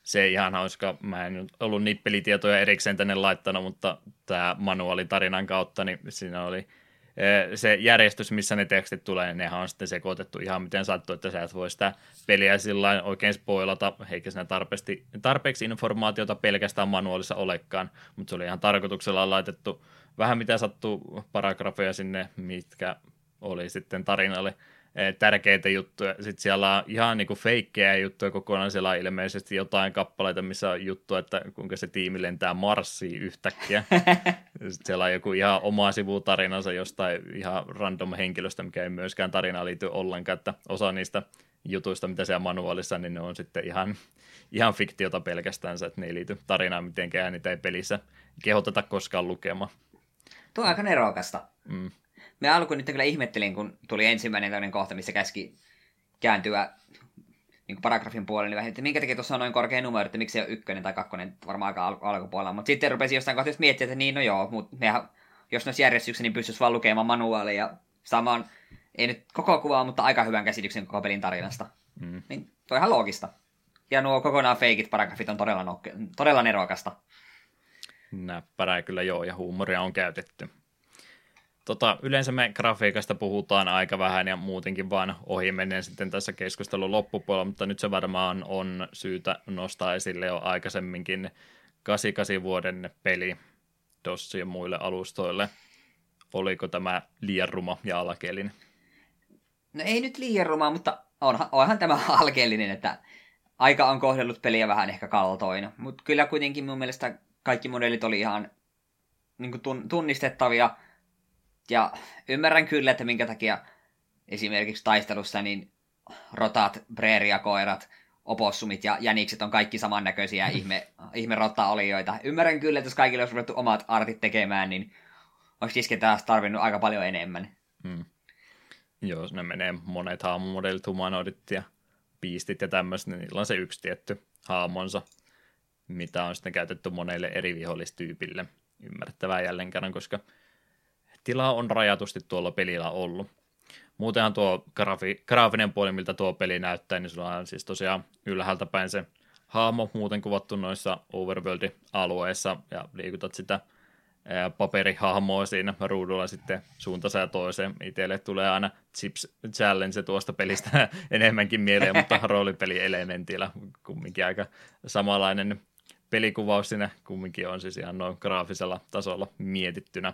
Se ihan hauska. Mä en ollut nippelitietoja erikseen tänne laittanut, mutta tämä manuaali tarinan kautta, niin siinä oli eh, se järjestys, missä ne tekstit tulee, niin nehän on sitten sekoitettu ihan miten sattuu, että sä et voi sitä peliä sillä oikein spoilata, eikä siinä tarpeeksi, tarpeeksi informaatiota pelkästään manuaalissa olekaan, mutta se oli ihan tarkoituksella laitettu vähän mitä sattuu paragrafeja sinne, mitkä oli sitten tarinalle eh, tärkeitä juttuja. Sitten siellä on ihan niin kuin feikkejä juttuja kokonaan. Siellä on ilmeisesti jotain kappaleita, missä on juttu, että kuinka se tiimi lentää Marsiin yhtäkkiä. Sitten siellä on joku ihan oma sivutarinansa jostain ihan random henkilöstä, mikä ei myöskään tarinaan liity ollenkaan, että osa niistä jutuista, mitä siellä manuaalissa, niin ne on sitten ihan, ihan fiktiota pelkästään, että ne ei liity tarinaan mitenkään, niitä ei pelissä kehoteta koskaan lukemaan. Tuo on aika nerokasta. Mm. Me alkuun nyt kyllä ihmettelin, kun tuli ensimmäinen tämmöinen kohta, missä käski kääntyä niin paragrafin puolelle, niin vähän, että minkä takia tuossa on noin korkea numero, että miksi se on ykkönen tai kakkonen, varmaan aika al- alkupuolella. Mutta sitten rupesin jostain kohtaa miettiä, että niin no joo, mutta nehän, jos ne olisi järjestyksessä, niin pystyisi vaan lukemaan manuaalia ja saamaan, ei nyt koko kuvaa, mutta aika hyvän käsityksen koko pelin tarinasta. Mm. Niin toi ihan loogista. Ja nuo kokonaan feikit paragrafit on todella, nokke, todella nerokasta. Näppärää kyllä joo, ja huumoria on käytetty. Tota, yleensä me grafiikasta puhutaan aika vähän ja muutenkin vaan ohi menen sitten tässä keskustelun loppupuolella, mutta nyt se varmaan on syytä nostaa esille jo aikaisemminkin 88 vuoden peli DOS ja muille alustoille. Oliko tämä liian ruma ja alkeellinen? No ei nyt liian ruma, mutta onhan, onhan tämä alkeellinen, että aika on kohdellut peliä vähän ehkä kaltoina. Mutta kyllä kuitenkin mun mielestä kaikki modelit oli ihan niin tunnistettavia – ja ymmärrän kyllä, että minkä takia esimerkiksi taistelussa niin rotat, preeriakoirat, opossumit ja jänikset on kaikki samannäköisiä ihme, ihme rotta-olijoita. Ymmärrän kyllä, että jos kaikille olisi ruvettu omat artit tekemään, niin olisi Diske taas tarvinnut aika paljon enemmän. Hmm. Joo, ne menee monet haamumodelit, humanoidit ja piistit ja tämmöiset, niin niillä on se yksi tietty haamonsa, mitä on sitten käytetty monelle eri vihollistyypille. Ymmärrettävää jälleen kerran, koska tilaa on rajatusti tuolla pelillä ollut. Muutenhan tuo grafi, graafinen puoli, miltä tuo peli näyttää, niin sulla on siis tosiaan ylhäältä päin se hahmo muuten kuvattu noissa overworld-alueissa ja liikutat sitä paperihahmoa siinä ruudulla sitten suuntaisen ja toiseen. Itselle tulee aina Chips Challenge tuosta pelistä enemmänkin mieleen, mutta roolipelielementillä kumminkin aika samanlainen pelikuvaus siinä kumminkin on siis ihan noin graafisella tasolla mietittynä.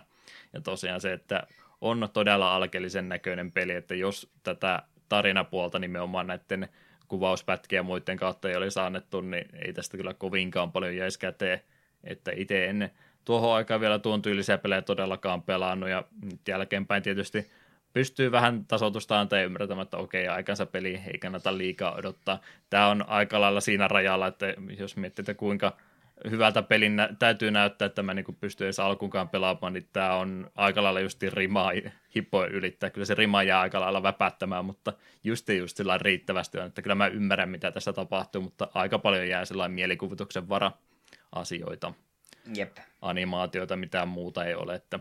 Ja tosiaan se, että on todella alkeellisen näköinen peli, että jos tätä tarinapuolta nimenomaan näiden kuvauspätkiä ja muiden kautta ei olisi annettu, niin ei tästä kyllä kovinkaan paljon jäisi käteen. Että itse en tuohon aikaan vielä tuon tyylisiä pelejä todellakaan pelannut, ja nyt jälkeenpäin tietysti pystyy vähän tasoitusta antaa ymmärtämään, että okei, aikansa peli ei kannata liikaa odottaa. Tämä on aika lailla siinä rajalla, että jos miettii, että kuinka hyvältä pelin nä- täytyy näyttää, että mä niin pystyn edes alkuunkaan pelaamaan, niin tämä on aika lailla just rimaa hippoa ylittää. Kyllä se rima jää aika lailla väpättämään, mutta just just sillä riittävästi on, että kyllä mä ymmärrän, mitä tässä tapahtuu, mutta aika paljon jää sellainen mielikuvituksen vara asioita. Jep. Animaatioita, mitään muuta ei ole, että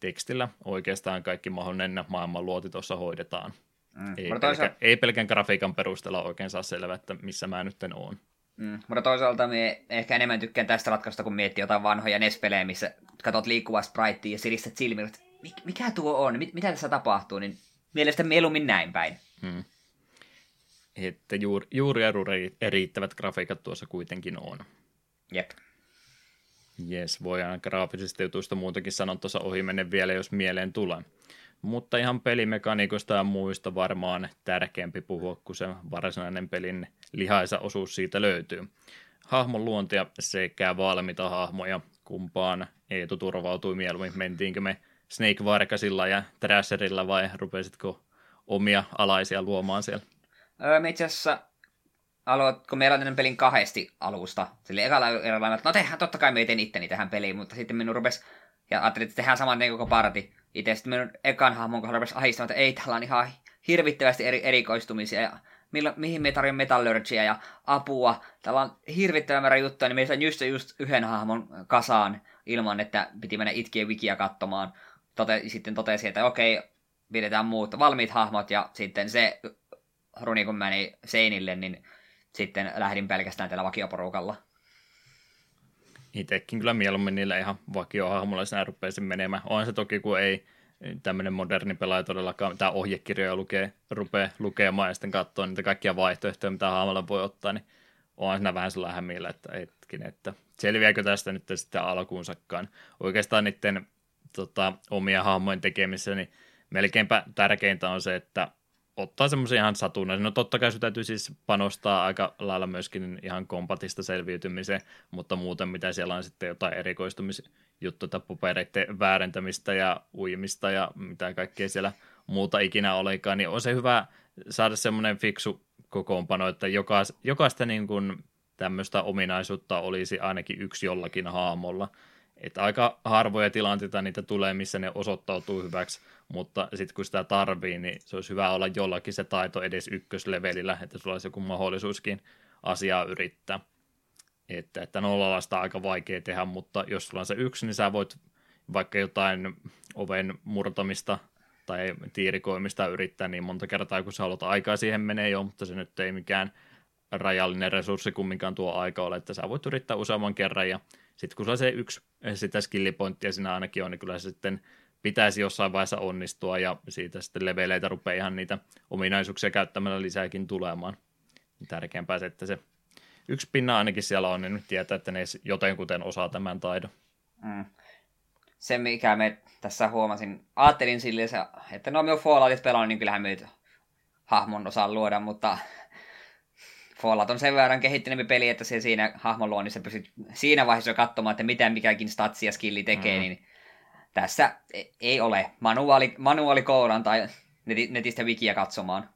tekstillä oikeastaan kaikki mahdollinen maailman luoti tuossa hoidetaan. Mm. Ei, pelkä, ei pelkän grafiikan perusteella oikein saa selvä, että missä mä nyt oon. Mm, mutta toisaalta me ehkä enemmän tykkään tästä ratkaisusta, kun miettii jotain vanhoja NES-pelejä, missä katsot liikkuvaa spritea ja siristät silmillä, että mikä tuo on, mit, mitä tässä tapahtuu, niin mielestäni mieluummin näin päin. Mm. Että juuri, juuri riittävät grafiikat tuossa kuitenkin on. Jep. Jes, voidaan graafisista jutuista muutakin sanoa tuossa ohi menne vielä, jos mieleen tulee mutta ihan pelimekaniikosta ja muista varmaan tärkeämpi puhua, kun se varsinainen pelin lihaisa osuus siitä löytyy. Hahmon luontia sekä valmiita hahmoja, kumpaan Eetu turvautui mieluummin, mentiinkö me Snake Varkasilla ja Thrasherilla vai rupesitko omia alaisia luomaan siellä? Öö, me itse asiassa aloit, kun meillä on pelin kahdesti alusta, sille ekalla eralla, että no tehdään, totta kai me teen itteni tähän peliin, mutta sitten minun rupesi, ja ajattelin, että tehdään saman koko parti, itse minun ekan hahmon kohdalla ahistamaan, että ei, tällä on ihan hirvittävästi eri, erikoistumisia ja millä, mihin me tarvitsemme metallurgia ja apua. Täällä on hirvittävän määrä juttuja, niin me sain just, just yhden hahmon kasaan ilman, että piti mennä itkiä wikiä katsomaan. Tote, sitten totesi, että okei, pidetään muut valmiit hahmot ja sitten se runi kun meni seinille, niin sitten lähdin pelkästään tällä vakioporukalla. Itsekin kyllä mieluummin niillä ihan vakiohahmolla sinä rupeisin menemään. On se toki, kun ei tämmöinen moderni pelaaja todellakaan tämä ohjekirjoja lukee, rupeaa lukemaan ja sitten katsoo niitä kaikkia vaihtoehtoja, mitä hahmolla voi ottaa, niin on siinä vähän sellainen hämillä, että hetkin, että selviääkö tästä nyt sitten alkuunsakaan. Oikeastaan niiden tota, omia hahmojen tekemisessä, niin melkeinpä tärkeintä on se, että ottaa semmoisia ihan satunnaisia. No totta kai sun täytyy siis panostaa aika lailla myöskin ihan kompatista selviytymiseen, mutta muuten mitä siellä on sitten jotain erikoistumisjuttuja, papereiden väärentämistä ja uimista ja mitä kaikkea siellä muuta ikinä olekaan, niin on se hyvä saada semmoinen fiksu kokoonpano, että jokaista, jokaista niin kuin tämmöistä ominaisuutta olisi ainakin yksi jollakin haamolla. Että aika harvoja tilanteita niitä tulee, missä ne osoittautuu hyväksi, mutta sitten kun sitä tarvii, niin se olisi hyvä olla jollakin se taito edes ykköslevelillä, että sulla olisi joku mahdollisuuskin asiaa yrittää. Että, että nollalla sitä aika vaikea tehdä, mutta jos sulla on se yksi, niin sä voit vaikka jotain oven murtamista tai tiirikoimista yrittää niin monta kertaa, kun sä haluat aikaa siihen menee jo, mutta se nyt ei mikään rajallinen resurssi kumminkaan tuo aika ole, että sä voit yrittää useamman kerran ja sitten kun sulla se yksi sitä skillipointtia siinä ainakin on, niin kyllä se sitten pitäisi jossain vaiheessa onnistua ja siitä sitten leveleitä rupeaa ihan niitä ominaisuuksia käyttämällä lisääkin tulemaan. Tärkeämpää se, että se yksi pinna ainakin siellä on, niin nyt tietää, että ne jotenkuten osaa tämän taidon. Mm. Se, mikä me tässä huomasin, ajattelin sille, että no me Falloutit pelannut, niin kyllähän me hahmon osaa luoda, mutta Fallout on sen verran kehittyneempi peli, että se siinä hahmon luonnissa pystyt siinä vaiheessa katsomaan, että mitä mikäkin statsi ja skilli tekee, mm. niin tässä e- ei ole manuaali, manuaalikouran tai netistä wikiä katsomaan.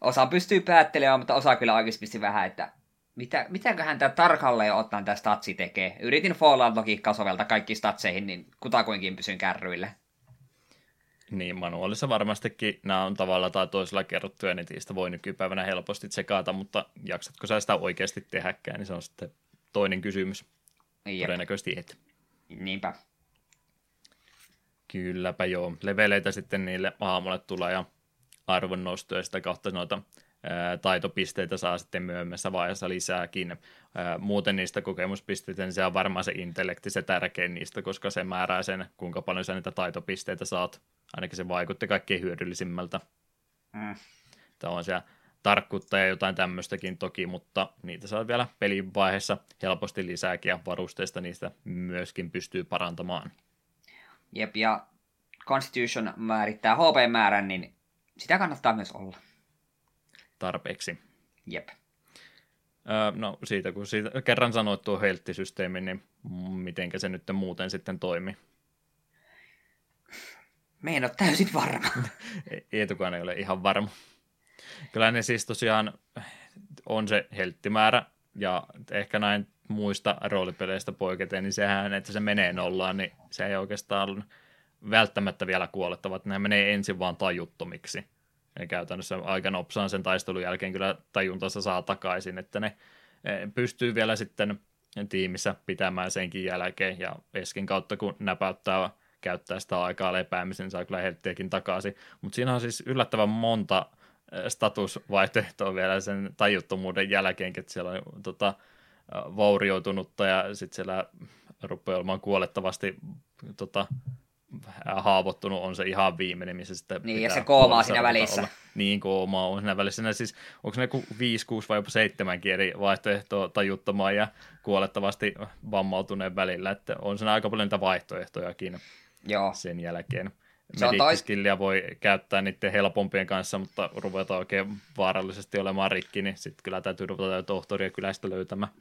Osa pystyy päättelemään, mutta osa kyllä oikeasti vähän, että mitä, mitäköhän tämä tarkalleen ottaen tämä statsi tekee. Yritin Fallout-logiikkaa soveltaa kaikki statseihin, niin kutakuinkin pysyn kärryillä. Niin, manuaalissa varmastikin nämä on tavalla tai toisella kerrottuja, niin niistä voi nykypäivänä helposti tsekata, mutta jaksatko sä sitä oikeasti tehdäkään, niin se on sitten toinen kysymys. Jep. Todennäköisesti et. Niinpä. Kylläpä joo. Leveleitä sitten niille aamulle tulee ja arvonnostoja sitä kautta noita ää, taitopisteitä saa sitten myöhemmässä vaiheessa lisääkin. Ää, muuten niistä kokemuspisteitä, niin se on varmaan se intellekti se tärkein niistä, koska se määrää sen, kuinka paljon sä niitä taitopisteitä saat. Ainakin se vaikutti kaikkein hyödyllisimmältä. Mm. Tämä on siellä tarkkuutta ja jotain tämmöistäkin toki, mutta niitä saa vielä pelin vaiheessa helposti lisääkin ja varusteista niistä myöskin pystyy parantamaan. Jep, ja Constitution määrittää HP-määrän, niin sitä kannattaa myös olla. Tarpeeksi. Jep. Öö, no siitä, kun siitä kerran sanoit tuo helttisysteemi, niin miten se nyt muuten sitten toimi? Me en ole täysin varma. Eetukaan ei ole ihan varma. Kyllä ne siis tosiaan on se helttimäärä, ja ehkä näin muista roolipeleistä poiketen, niin sehän, että se menee nollaan, niin se ei oikeastaan välttämättä vielä kuolettava, että ne menee ensin vaan tajuttomiksi. Ja käytännössä aika nopsaan sen taistelun jälkeen kyllä tajuntansa saa takaisin, että ne e, pystyy vielä sitten tiimissä pitämään senkin jälkeen, ja Eskin kautta kun näpäyttää käyttää sitä aikaa lepäämisen, niin saa kyllä helttiäkin takaisin. Mutta siinä on siis yllättävän monta e, statusvaihtoehtoa vielä sen tajuttomuuden jälkeen, että siellä on tota, vaurioitunutta ja sitten siellä rupeaa olemaan kuolettavasti tota, haavoittunut on se ihan viimeinen, missä sitten Niin, ja se koomaa siinä välissä. Olla. Niin, koomaa on siinä välissä. Ne siis, onko ne 5, 6 vai jopa 7 eri vaihtoehtoa tajuttamaan ja kuolettavasti vammautuneen välillä, että on siinä aika paljon niitä vaihtoehtojakin Joo. sen jälkeen. Medikkskilliä tois... voi käyttää niiden helpompien kanssa, mutta ruvetaan oikein vaarallisesti olemaan rikki, niin sitten kyllä täytyy ruveta tohtoria kylästä löytämään.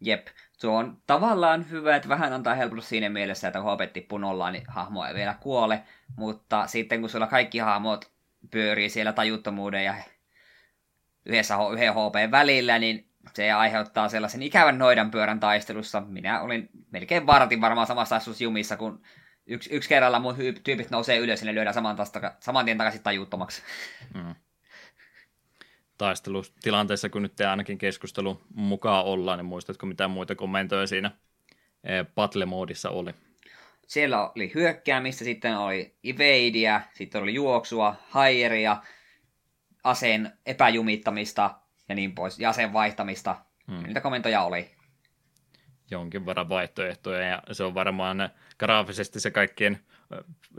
Jep, se on tavallaan hyvä, että vähän antaa helpotus siinä mielessä, että kun HP tippuu nollaan, niin hahmo ei vielä kuole, mutta sitten kun sulla kaikki hahmot pyörii siellä tajuttomuuden ja yhdessä yhden HP välillä, niin se aiheuttaa sellaisen ikävän noidan pyörän taistelussa. Minä olin melkein vartin varmaan samassa asussa jumissa, kun yksi, yksi kerralla mun tyypit nousee ylös ja ne lyödään saman, tasta, saman tien takaisin tajuttomaksi. Mm taistelutilanteessa, kun nyt te ainakin keskustelun mukaan ollaan, niin muistatko mitä muita kommentoja siinä eh, battle-moodissa oli? Siellä oli hyökkäämistä, sitten oli evadea, sitten oli juoksua, haieria, aseen epäjumittamista ja niin pois, ja aseen vaihtamista. Hmm. Niitä komentoja oli. Jonkin verran vaihtoehtoja, ja se on varmaan graafisesti se kaikkien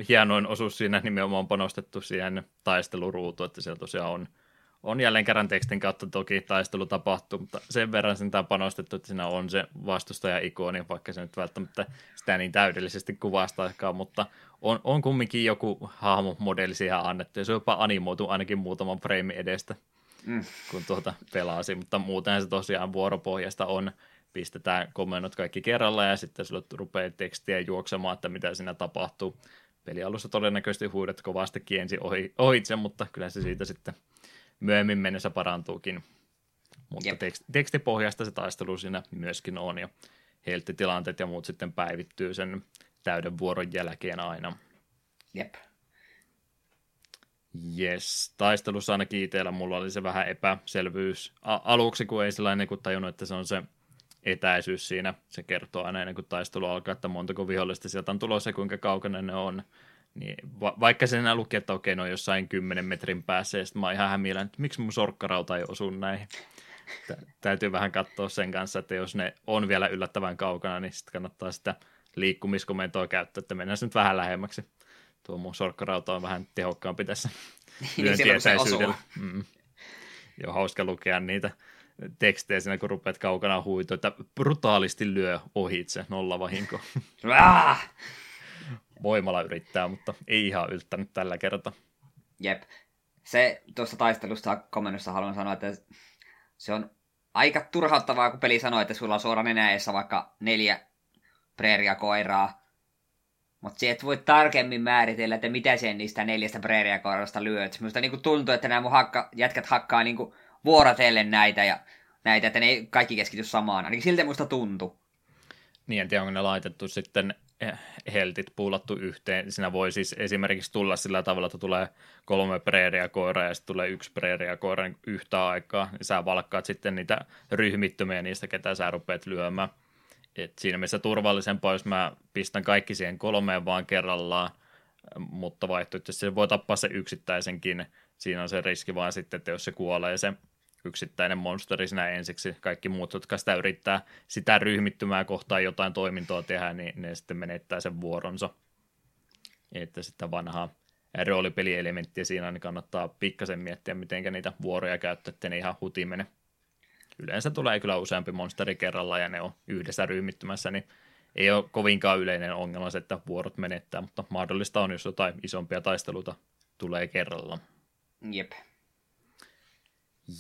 hienoin osuus siinä nimenomaan panostettu siihen taisteluruutuun, että siellä tosiaan on on jälleen kerran tekstin kautta toki taistelu tapahtuu, mutta sen verran sen on panostettu, että siinä on se vastustaja-ikoni, vaikka se nyt välttämättä sitä niin täydellisesti kuvastaakaan, mutta on, on kumminkin joku hahmomodeli siihen annettu, ja se on jopa animoitu ainakin muutaman frame edestä, mm. kun tuota pelasi, mutta muuten se tosiaan vuoropohjasta on, pistetään komennot kaikki kerralla, ja sitten sulle rupeaa tekstiä juoksemaan, että mitä siinä tapahtuu. Pelialussa todennäköisesti huudet kovasti kiensi ohi, ohitse, mutta kyllä se siitä sitten myöhemmin mennessä parantuukin. Mutta yep. tekst, tekstipohjasta se taistelu siinä myöskin on, ja helttitilanteet ja muut sitten päivittyy sen täyden vuoron jälkeen aina. Jep. Yes, taistelussa ainakin itsellä mulla oli se vähän epäselvyys A- aluksi, kun ei sellainen kun tajunnut, että se on se etäisyys siinä. Se kertoo aina ennen kuin taistelu alkaa, että montako vihollista sieltä on tulossa ja kuinka kaukana ne on. Niin, va- vaikka sen luki, että okei, no jossain 10 metrin päässä, ja sitten mä oon ihan hämillä, että miksi mun sorkkarauta ei osu näihin. Tä- täytyy vähän katsoa sen kanssa, että jos ne on vielä yllättävän kaukana, niin sitten kannattaa sitä liikkumiskomentoa käyttää, että mennään nyt vähän lähemmäksi. Tuo mun sorkkarauta on vähän tehokkaampi tässä Niin, lyöntietäisyydellä. Mm. Joo, hauska lukea niitä tekstejä siinä, kun rupeat kaukana huitoa, että brutaalisti lyö ohitse, nolla vahinko. Voimalla yrittää, mutta ei ihan yltänyt tällä kertaa. Jep. Se tuossa taistelusta komennossa haluan sanoa, että se on aika turhauttavaa, kun peli sanoo, että sulla on suora nenäessä vaikka neljä preeria koiraa. Mutta se et voi tarkemmin määritellä, että mitä sen niistä neljästä preeria koirasta lyöt. Minusta niinku tuntuu, että nämä mun hakka, jätkät hakkaa niinku vuorotellen näitä ja näitä, että ne ei kaikki keskity samaan. Ainakin siltä musta tuntuu. Niin, en tiedä, onko ne laitettu sitten heltit puulattu yhteen. Siinä voi siis esimerkiksi tulla sillä tavalla, että tulee kolme preeria koiraa ja sitten tulee yksi preeria koira yhtä aikaa. Niin sä valkkaat sitten niitä ryhmittömiä niistä, ketä sä rupeat lyömään. Et siinä mielessä turvallisempaa, jos mä pistän kaikki siihen kolmeen vaan kerrallaan, mutta vaihtoehtoisesti se voi tappaa se yksittäisenkin. Siinä on se riski vaan sitten, että jos se kuolee se yksittäinen monsteri sinä ensiksi. Kaikki muut, jotka sitä yrittää sitä ryhmittymää kohtaan jotain toimintoa tehdä, niin ne sitten menettää sen vuoronsa. Että sitten vanhaa roolipelielementtiä siinä niin kannattaa pikkasen miettiä, miten niitä vuoroja käyttää, että ne ihan huti mene. Yleensä tulee kyllä useampi monsteri kerralla ja ne on yhdessä ryhmittymässä, niin ei ole kovinkaan yleinen ongelma se, että vuorot menettää, mutta mahdollista on, jos jotain isompia taisteluita tulee kerralla. Jep.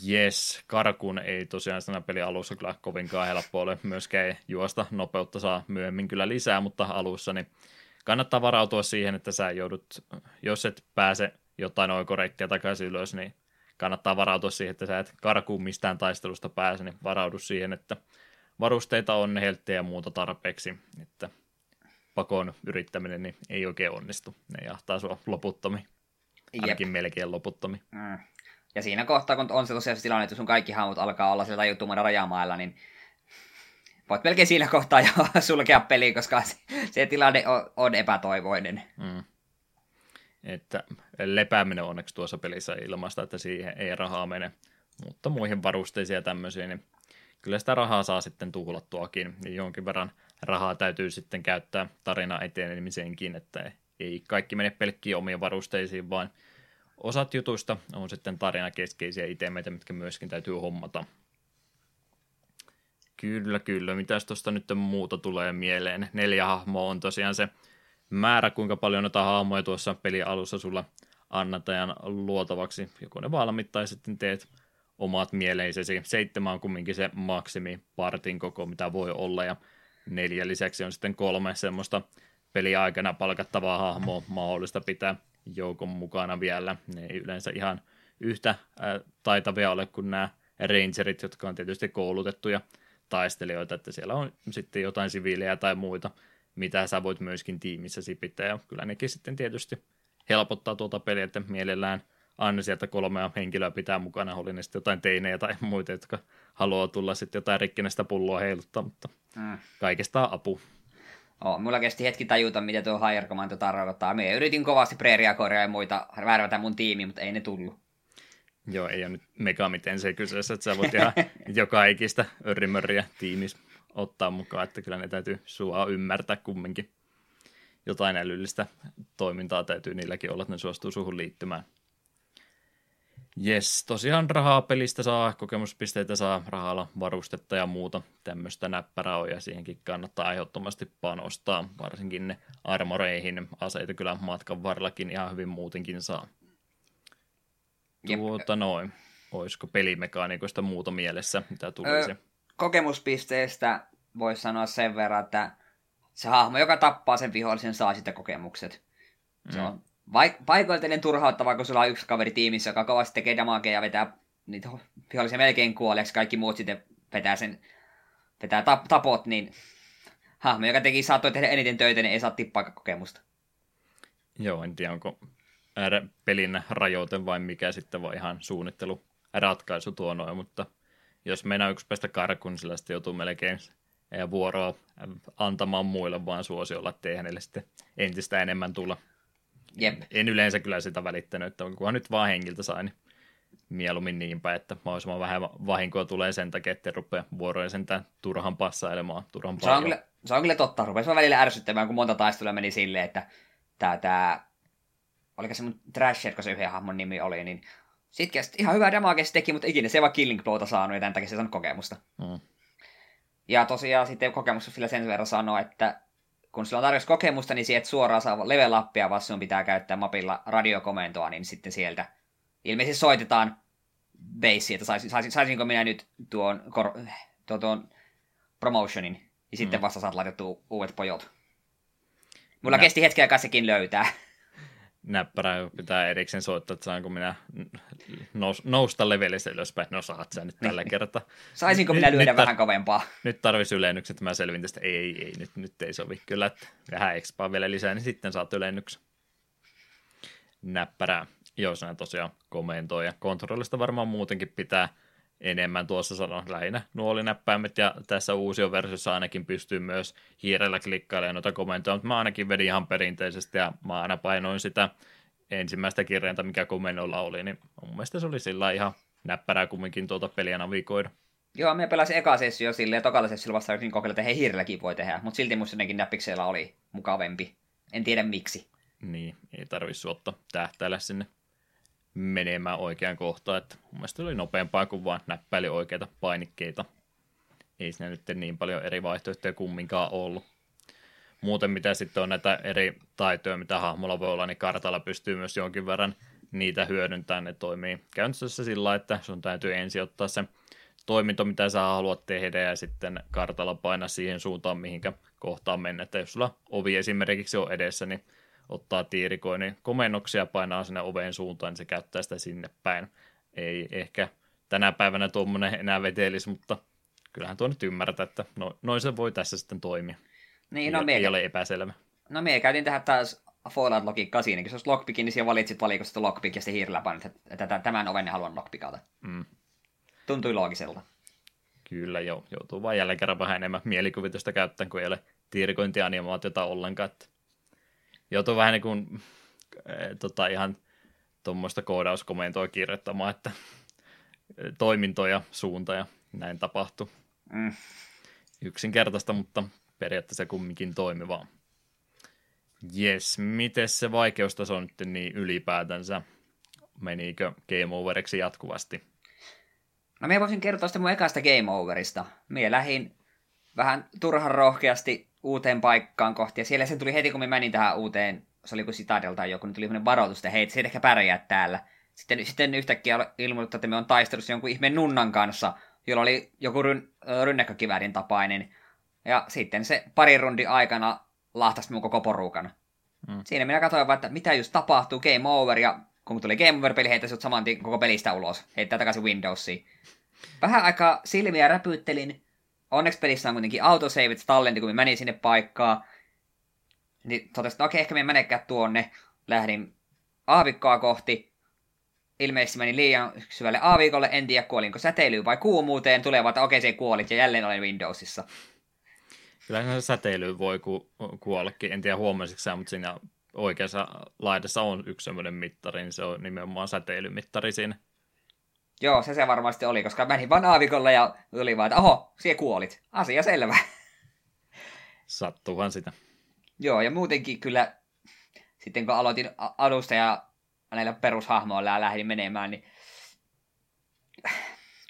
Yes, karkuun ei tosiaan siinä pelin alussa kyllä kovinkaan helppo ole. Myöskään juosta nopeutta saa myöhemmin kyllä lisää, mutta alussa niin kannattaa varautua siihen, että sä joudut, jos et pääse jotain oikoreikkiä takaisin ylös, niin kannattaa varautua siihen, että sä et karkuun mistään taistelusta pääse, niin varaudu siihen, että varusteita on, helttejä ja muuta tarpeeksi, että pakon yrittäminen niin ei oikein onnistu. Ne jahtaa sua loputtomiin. Ainakin Jep. melkein loputtomiin. Mm. Ja siinä kohtaa, kun on se tosiaan se tilanne, että sun kaikki hahmot alkaa olla sieltä juttumana rajamailla, niin voit melkein siinä kohtaa jo sulkea peli, koska se, se tilanne on, on epätoivoinen. Mm. Että lepääminen onneksi tuossa pelissä ilmasta, että siihen ei rahaa mene. Mutta muihin varusteisiin ja tämmöisiin, niin kyllä sitä rahaa saa sitten tuhlattuakin. Niin jonkin verran rahaa täytyy sitten käyttää tarina etenemiseenkin, että ei kaikki mene pelkkiin omiin varusteisiin, vaan – osat jutuista on sitten tarinakeskeisiä itemeitä, mitkä myöskin täytyy hommata. Kyllä, kyllä. Mitäs tuosta nyt muuta tulee mieleen? Neljä hahmoa on tosiaan se määrä, kuinka paljon noita hahmoja tuossa peli alussa sulla annetaan luotavaksi. Joko ne valmiit tai sitten teet omat mieleisesi. Seitsemän on kumminkin se maksimi partin koko, mitä voi olla, ja neljä lisäksi on sitten kolme semmoista peliaikana palkattavaa hahmoa mahdollista pitää joukon mukana vielä. Ne ei yleensä ihan yhtä taitavia ole kuin nämä rangerit, jotka on tietysti koulutettuja taistelijoita, että siellä on sitten jotain siviilejä tai muita, mitä sä voit myöskin tiimissäsi pitää, ja kyllä nekin sitten tietysti helpottaa tuota peliä, että mielellään aina sieltä kolmea henkilöä pitää mukana, oli ne sitten jotain teinejä tai muita, jotka haluaa tulla sitten jotain rikkinäistä pulloa heiluttaa, mutta mm. kaikesta apu. Oh, mulla kesti hetki tajuta, mitä tuo Higher Command tarkoittaa. Me yritin kovasti preeriakoria ja muita värvätä mun tiimi, mutta ei ne tullut. Joo, ei ole nyt mega miten se kyseessä, että sä voit ihan joka ikistä örrimörriä tiimis ottaa mukaan, että kyllä ne täytyy sua ymmärtää kumminkin. Jotain älyllistä toimintaa täytyy niilläkin olla, että ne suostuu suhun liittymään. Jes, tosiaan rahaa pelistä saa, kokemuspisteitä saa, rahalla varustetta ja muuta tämmöistä näppärää on, ja siihenkin kannattaa ehdottomasti panostaa, varsinkin ne armoreihin, aseita kyllä matkan varrellakin ihan hyvin muutenkin saa. Tuota noin, olisiko pelimekaanikoista muuta mielessä, mitä tulisi? Öö, kokemuspisteestä voisi sanoa sen verran, että se hahmo, joka tappaa sen vihollisen, saa sitä kokemukset. Se mm. on vaik- paikoitellen turhauttavaa, kun sulla on yksi kaveri tiimissä, joka kovasti tekee damagea ja vetää niitä vihollisia melkein kuolleeksi, kaikki muut sitten vetää sen vetää tap- tapot, niin hahmo, joka teki saattoi tehdä eniten töitä, niin ei saa tippaa kokemusta. Joo, en tiedä, onko pelin rajoite vai mikä sitten vai ihan suunnittelu ratkaisu tuo noin, mutta jos meinaa yksi päästä karkuun, niin sillä sitten joutuu melkein vuoroa antamaan muille vaan suosiolla, ettei hänelle sitten entistä enemmän tulla Jep. En yleensä kyllä sitä välittänyt, että kunhan nyt vaan hengiltä sai, niin mieluummin niinpä, että mahdollisimman vähän vahinkoa tulee sen takia, että rupeaa vuoroja sentään turhan passailemaan, turhan se on, kyllä, se on kyllä totta, rupesi välillä ärsyttämään, kun monta taistelua meni silleen, että tämä, tämä oliko se mun Trasher, kun se yhden hahmon nimi oli, niin sitten ihan hyvää damage se teki, mutta ikinä se ei vaan Killing Blowta saanut, ja tämän takia se saanut kokemusta. Mm. Ja tosiaan sitten kokemusta sillä sen verran sanoa, että kun sulla on tarjossa kokemusta, niin sieltä suoraan saa level upia, vaan sun pitää käyttää mapilla radiokomentoa, niin sitten sieltä ilmeisesti soitetaan base, että sais, sais, saisinko minä nyt tuon, kor, tuon, tuon promotionin, niin sitten mm. vasta saat laitettua uudet pojot. Mulla Nä... kesti hetken aikaa sekin löytää näppärää pitää erikseen soittaa, että saanko minä nous, nousta levelistä ylöspäin. No saat sä nyt tällä kertaa. Saisinko minä lyödä nyt, vähän kovempaa? Nyt tarvitsisi ylennykset, että mä selvin tästä. Ei, ei, nyt, nyt ei sovi. Kyllä, että vähän expaa vielä lisää, niin sitten saat ylennyksen. Näppärää. Joo, se tosiaan komentoi. Ja kontrollista varmaan muutenkin pitää enemmän tuossa sanon lähinnä nuolinäppäimet ja tässä uusi versiossa ainakin pystyy myös hiirellä klikkailemaan noita komentoja, mutta mä ainakin vedin ihan perinteisesti ja mä aina painoin sitä ensimmäistä kirjainta, mikä komennolla oli, niin mun mielestä se oli sillä ihan näppärää kumminkin tuota peliä navigoida. Joo, me pelasin eka sessio silleen ja tokalla sessiolla vasta niin kokeilla, että hei hiirelläkin voi tehdä, mutta silti musta jotenkin näppiksellä oli mukavempi. En tiedä miksi. Niin, ei tarvi suotta tähtäillä sinne menemään oikeaan kohtaan. Että mun mielestä oli nopeampaa kuin vaan näppäili oikeita painikkeita. Ei siinä nyt niin paljon eri vaihtoehtoja kumminkaan ollut. Muuten mitä sitten on näitä eri taitoja, mitä hahmolla voi olla, niin kartalla pystyy myös jonkin verran niitä hyödyntämään. Ne toimii käytännössä sillä että sun täytyy ensin ottaa se toiminto, mitä sä haluat tehdä, ja sitten kartalla painaa siihen suuntaan, mihinkä kohtaan mennä. Että jos sulla ovi esimerkiksi on edessä, niin ottaa tiirikoinen komennoksia, painaa sinne oveen suuntaan, niin se käyttää sitä sinne päin. Ei ehkä tänä päivänä tuommoinen enää vetelis, mutta kyllähän tuo nyt ymmärtää, että no, noin se voi tässä sitten toimia. Niin, no ei, mie... ei ole epäselvä. No me käytiin tähän taas Fallout logiikkaa siinä, jos olisi lockpickin, niin siellä valitsit valikosta lockpick ja sitten hiirillä painat, että tämän oven haluan lockpickata. Mm. Tuntui loogiselta. Kyllä, joo. Joutuu vain jälleen kerran vähän enemmän mielikuvitusta käyttämään, kun ei ole tiirikointianimaatiota ollenkaan. Että joutuu vähän niin kuin e, tota, ihan tuommoista koodauskomentoa kirjoittamaan, että eh, toimintoja, suunta ja näin tapahtuu. Mm. Yksinkertaista, mutta periaatteessa kumminkin toimivaa. Jes, miten se vaikeustaso nyt niin ylipäätänsä? Menikö game overiksi jatkuvasti? No minä voisin kertoa sitä mun ekasta game overista. Minä lähdin vähän turhan rohkeasti uuteen paikkaan kohti. Ja siellä se tuli heti, kun me menin tähän uuteen, se oli kuin Citadel tai joku, niin tuli sellainen varoitus, että hei, et ehkä pärjää täällä. Sitten, sitten yhtäkkiä ilmoittaa, että me on taistelussa jonkun ihmeen nunnan kanssa, jolla oli joku ryn, rynnäkkökiväärin tapainen. Ja sitten se pari rundi aikana lahtasi mun koko porukan. Mm. Siinä minä katsoin vaan, että mitä just tapahtuu, game over, ja kun tuli game over-peli, heitä sut saman tien koko pelistä ulos. Heittää takaisin Windowsiin. Vähän aikaa silmiä räpyttelin, onneksi pelissä on kuitenkin autosaveit tallenti, kun me menin sinne paikkaan. Niin totesin, että okei, ehkä me menekään tuonne. Lähdin aavikkoa kohti. Ilmeisesti meni liian syvälle aavikolle, en tiedä kuolinko säteilyyn vai kuumuuteen. Tulee vaan, että okei, se kuolit ja jälleen olen Windowsissa. Kyllä se säteilyyn voi ku- kuollekin. En tiedä huomasitko mutta siinä oikeassa laidassa on yksi sellainen mittari, niin se on nimenomaan säteilymittari siinä. Joo, se se varmasti oli, koska menin vaan aavikolle ja tuli vaan, että oho, sie kuolit. Asia selvä. Sattuuhan sitä. Joo, ja muutenkin kyllä, sitten kun aloitin alusta ja näillä perushahmoilla ja lähdin menemään, niin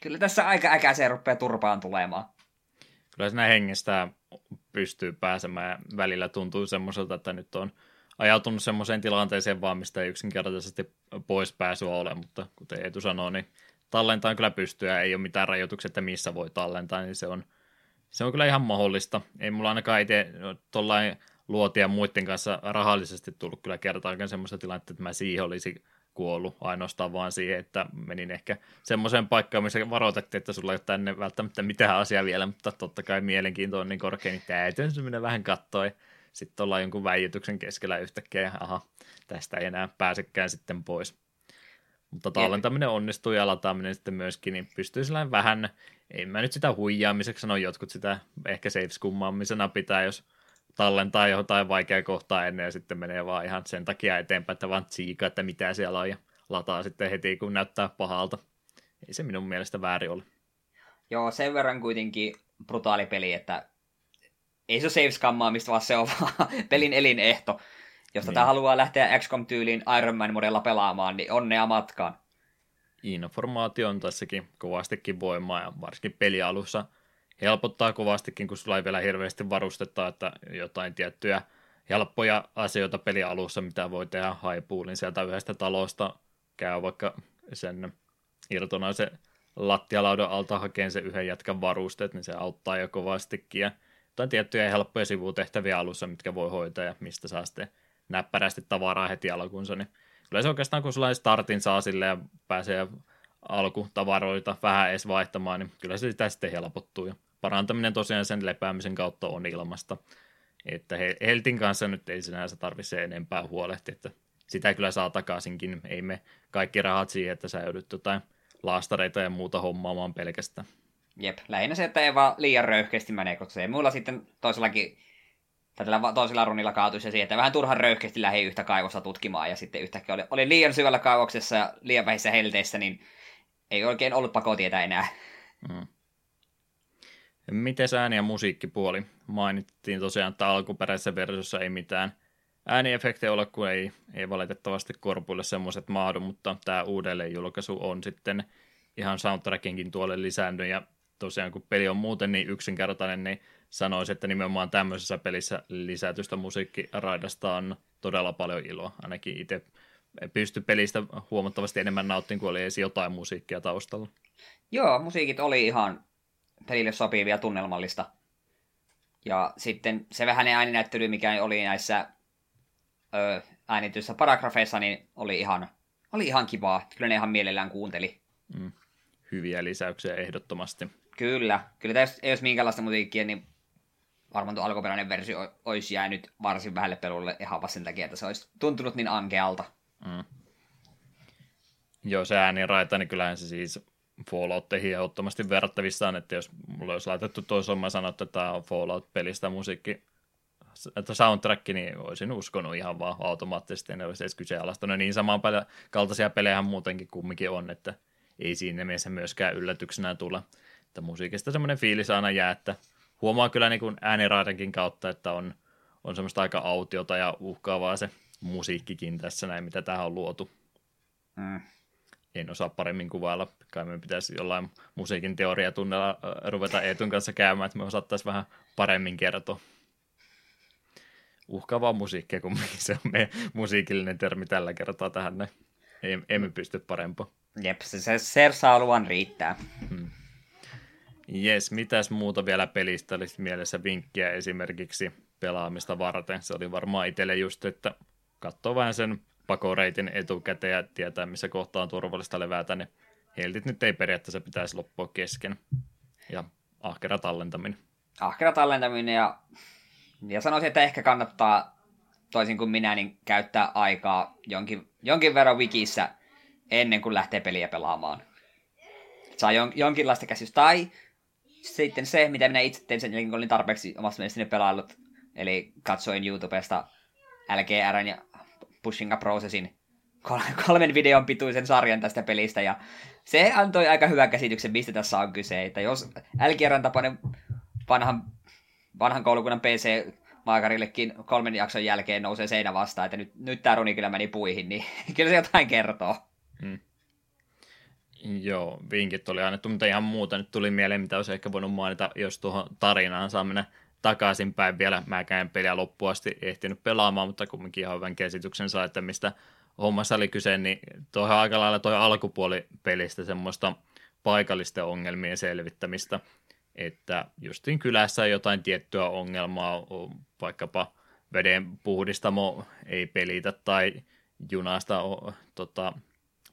kyllä tässä aika äkäiseen rupeaa turpaan tulemaan. Kyllä siinä hengestä pystyy pääsemään ja välillä tuntuu semmoiselta, että nyt on ajautunut semmoiseen tilanteeseen vaan, mistä ei yksinkertaisesti pois pääsyä ole, mutta kuten Eetu sanoi, niin tallentaa kyllä pystyä, ei ole mitään rajoituksia, että missä voi tallentaa, niin se on, se on kyllä ihan mahdollista. Ei mulla ainakaan itse tuollain luotia muiden kanssa rahallisesti tullut kyllä kertaakaan semmoista tilannetta, että mä siihen olisi kuollut ainoastaan vaan siihen, että menin ehkä semmoiseen paikkaan, missä varoitettiin, että sulla ei ole tänne välttämättä mitään asiaa vielä, mutta totta kai mielenkiinto on niin korkea, niin täytyy se mennä vähän katsoa. Sitten ollaan jonkun väijytyksen keskellä yhtäkkiä ja aha, tästä ei enää pääsekään sitten pois. Mutta tallentaminen onnistuu ja lataaminen sitten myöskin, niin pystyy sillä vähän, ei mä nyt sitä huijaamiseksi sano, jotkut sitä ehkä safe-skummaamisena pitää, jos tallentaa jotain vaikeaa kohtaa ennen ja sitten menee vaan ihan sen takia eteenpäin, että vaan tsiikaa, että mitä siellä on ja lataa sitten heti, kun näyttää pahalta. Ei se minun mielestä väärin ole. Joo, sen verran kuitenkin brutaali peli, että ei se ole save mistä vaan se on vaan pelin elinehto. Jos niin. tätä haluaa lähteä XCOM-tyyliin Iron Man-modella pelaamaan, niin onnea matkaan. Informaatio on tässäkin kovastikin voimaa ja varsinkin pelialussa – helpottaa kovastikin, kun sulla ei vielä hirveästi varustetta, että jotain tiettyjä helppoja asioita pelialussa, mitä voi tehdä haipuulin sieltä yhdestä talosta, käy vaikka sen irtonaisen lattialaudan alta hakeen se yhden jätkän varusteet, niin se auttaa jo kovastikin. Ja jotain tiettyjä helppoja sivutehtäviä alussa, mitkä voi hoitaa ja mistä saa sitten näppärästi tavaraa heti alkuunsa, niin kyllä se oikeastaan, kun sulla startin saa sille ja pääsee alkutavaroita vähän edes vaihtamaan, niin kyllä se sitä sitten helpottuu. Ja parantaminen tosiaan sen lepäämisen kautta on ilmasta. Että Heltin kanssa nyt ei sinänsä tarvitse enempää huolehtia, että sitä kyllä saa takaisinkin. Ei me kaikki rahat siihen, että sä joudut jotain laastareita ja muuta hommaamaan pelkästään. Jep, lähinnä se, että ei vaan liian röyhkeästi mene, koska se ei mulla sitten toisellakin tällä toisella runilla kaatuisi siihen, että vähän turhan röyhkeästi lähi yhtä kaivosta tutkimaan ja sitten yhtäkkiä oli, oli liian syvällä kaivoksessa ja liian vähissä helteissä, niin ei oikein ollut pakotietä enää. Mm. Miten ääni- ja musiikkipuoli? Mainittiin tosiaan, että alkuperäisessä versiossa ei mitään ääniefektejä ole, kun ei, ei valitettavasti korpuille semmoiset maadu, mutta tämä uudelleenjulkaisu on sitten ihan soundtrackinkin tuolle lisännyt, ja tosiaan kun peli on muuten niin yksinkertainen, niin sanoisin, että nimenomaan tämmöisessä pelissä lisätystä musiikkiraidasta on todella paljon iloa. Ainakin itse pysty pelistä huomattavasti enemmän nauttimaan, kun oli edes jotain musiikkia taustalla. Joo, musiikit oli ihan pelille sopivia tunnelmallista. Ja sitten se vähäinen ääninäyttely, mikä oli näissä ö, äänityissä paragrafeissa, niin oli ihan, oli ihan kivaa. Kyllä ne ihan mielellään kuunteli. Mm. Hyviä lisäyksiä ehdottomasti. Kyllä. Kyllä jos ei olisi minkäänlaista musiikkia, niin varmaan tuo alkuperäinen versio olisi jäänyt varsin vähälle pelulle ihan vaan sen takia, että se olisi tuntunut niin ankealta. Mm. Joo, se ääniraita, niin kyllähän se siis Falloutteihin ehdottomasti verrattavissaan, että jos mulla olisi laitettu mä sanottu, että tämä on Fallout-pelistä musiikki, että soundtrack, niin olisin uskonut ihan vaan automaattisesti, en olisi edes kyseenalaistanut. Niin samaan kaltaisia pelejä muutenkin kumminkin on, että ei siinä mielessä myöskään yllätyksenä tule. Että musiikista semmoinen fiilis aina jää, että huomaa kyllä niin kuin ääniraidenkin kautta, että on, on semmoista aika autiota ja uhkaavaa se musiikkikin tässä näin, mitä tähän on luotu. Mm en osaa paremmin kuvailla. Kai me pitäisi jollain musiikin teoriatunnella ruveta Eetun kanssa käymään, että me osattaisiin vähän paremmin kertoa. Uhkaavaa musiikkia, kun se on meidän musiikillinen termi tällä kertaa tähän. Ei, emme pysty parempaa. Jep, se, se Sersa aluan riittää. Hmm. Jes, mitäs muuta vielä pelistä olisi mielessä vinkkiä esimerkiksi pelaamista varten? Se oli varmaan itselle just, että katsoo vähän sen pakoreitin etukäteen ja tietää, missä kohtaa on turvallista levätä, niin heltit nyt ei periaatteessa pitäisi loppua kesken. Ja ahkera tallentaminen. Ahkera tallentaminen ja, ja sanoisin, että ehkä kannattaa toisin kuin minä, niin käyttää aikaa jonkin, jonkin verran wikissä ennen kuin lähtee peliä pelaamaan. Saa jon, jonkinlaista käsitystä. Tai sitten se, mitä minä itse tein sen jälkeen, kun olin tarpeeksi omasta mielestäni pelaillut. Eli katsoin YouTubesta LGRn ja Pushing a Processin kolmen videon pituisen sarjan tästä pelistä, ja se antoi aika hyvän käsityksen, mistä tässä on kyse, että jos LGRn tapainen vanhan, vanhan koulukunnan PC Maakarillekin kolmen jakson jälkeen nousee seinä vastaan, että nyt, nyt tämä runi kyllä meni puihin, niin kyllä se jotain kertoo. Hmm. Joo, vinkit oli annettu, mutta ihan muuta nyt tuli mieleen, mitä olisi ehkä voinut mainita, jos tuohon tarinaan saa mennä takaisinpäin vielä. Mäkään peliä loppuun asti ehtinyt pelaamaan, mutta kumminkin ihan hyvän käsityksen saa, että mistä hommassa oli kyse, niin tuohon aika lailla tuo alkupuoli pelistä semmoista paikallisten ongelmien selvittämistä, että justiin kylässä jotain tiettyä ongelmaa, vaikkapa veden puhdistamo ei pelitä tai junasta tota,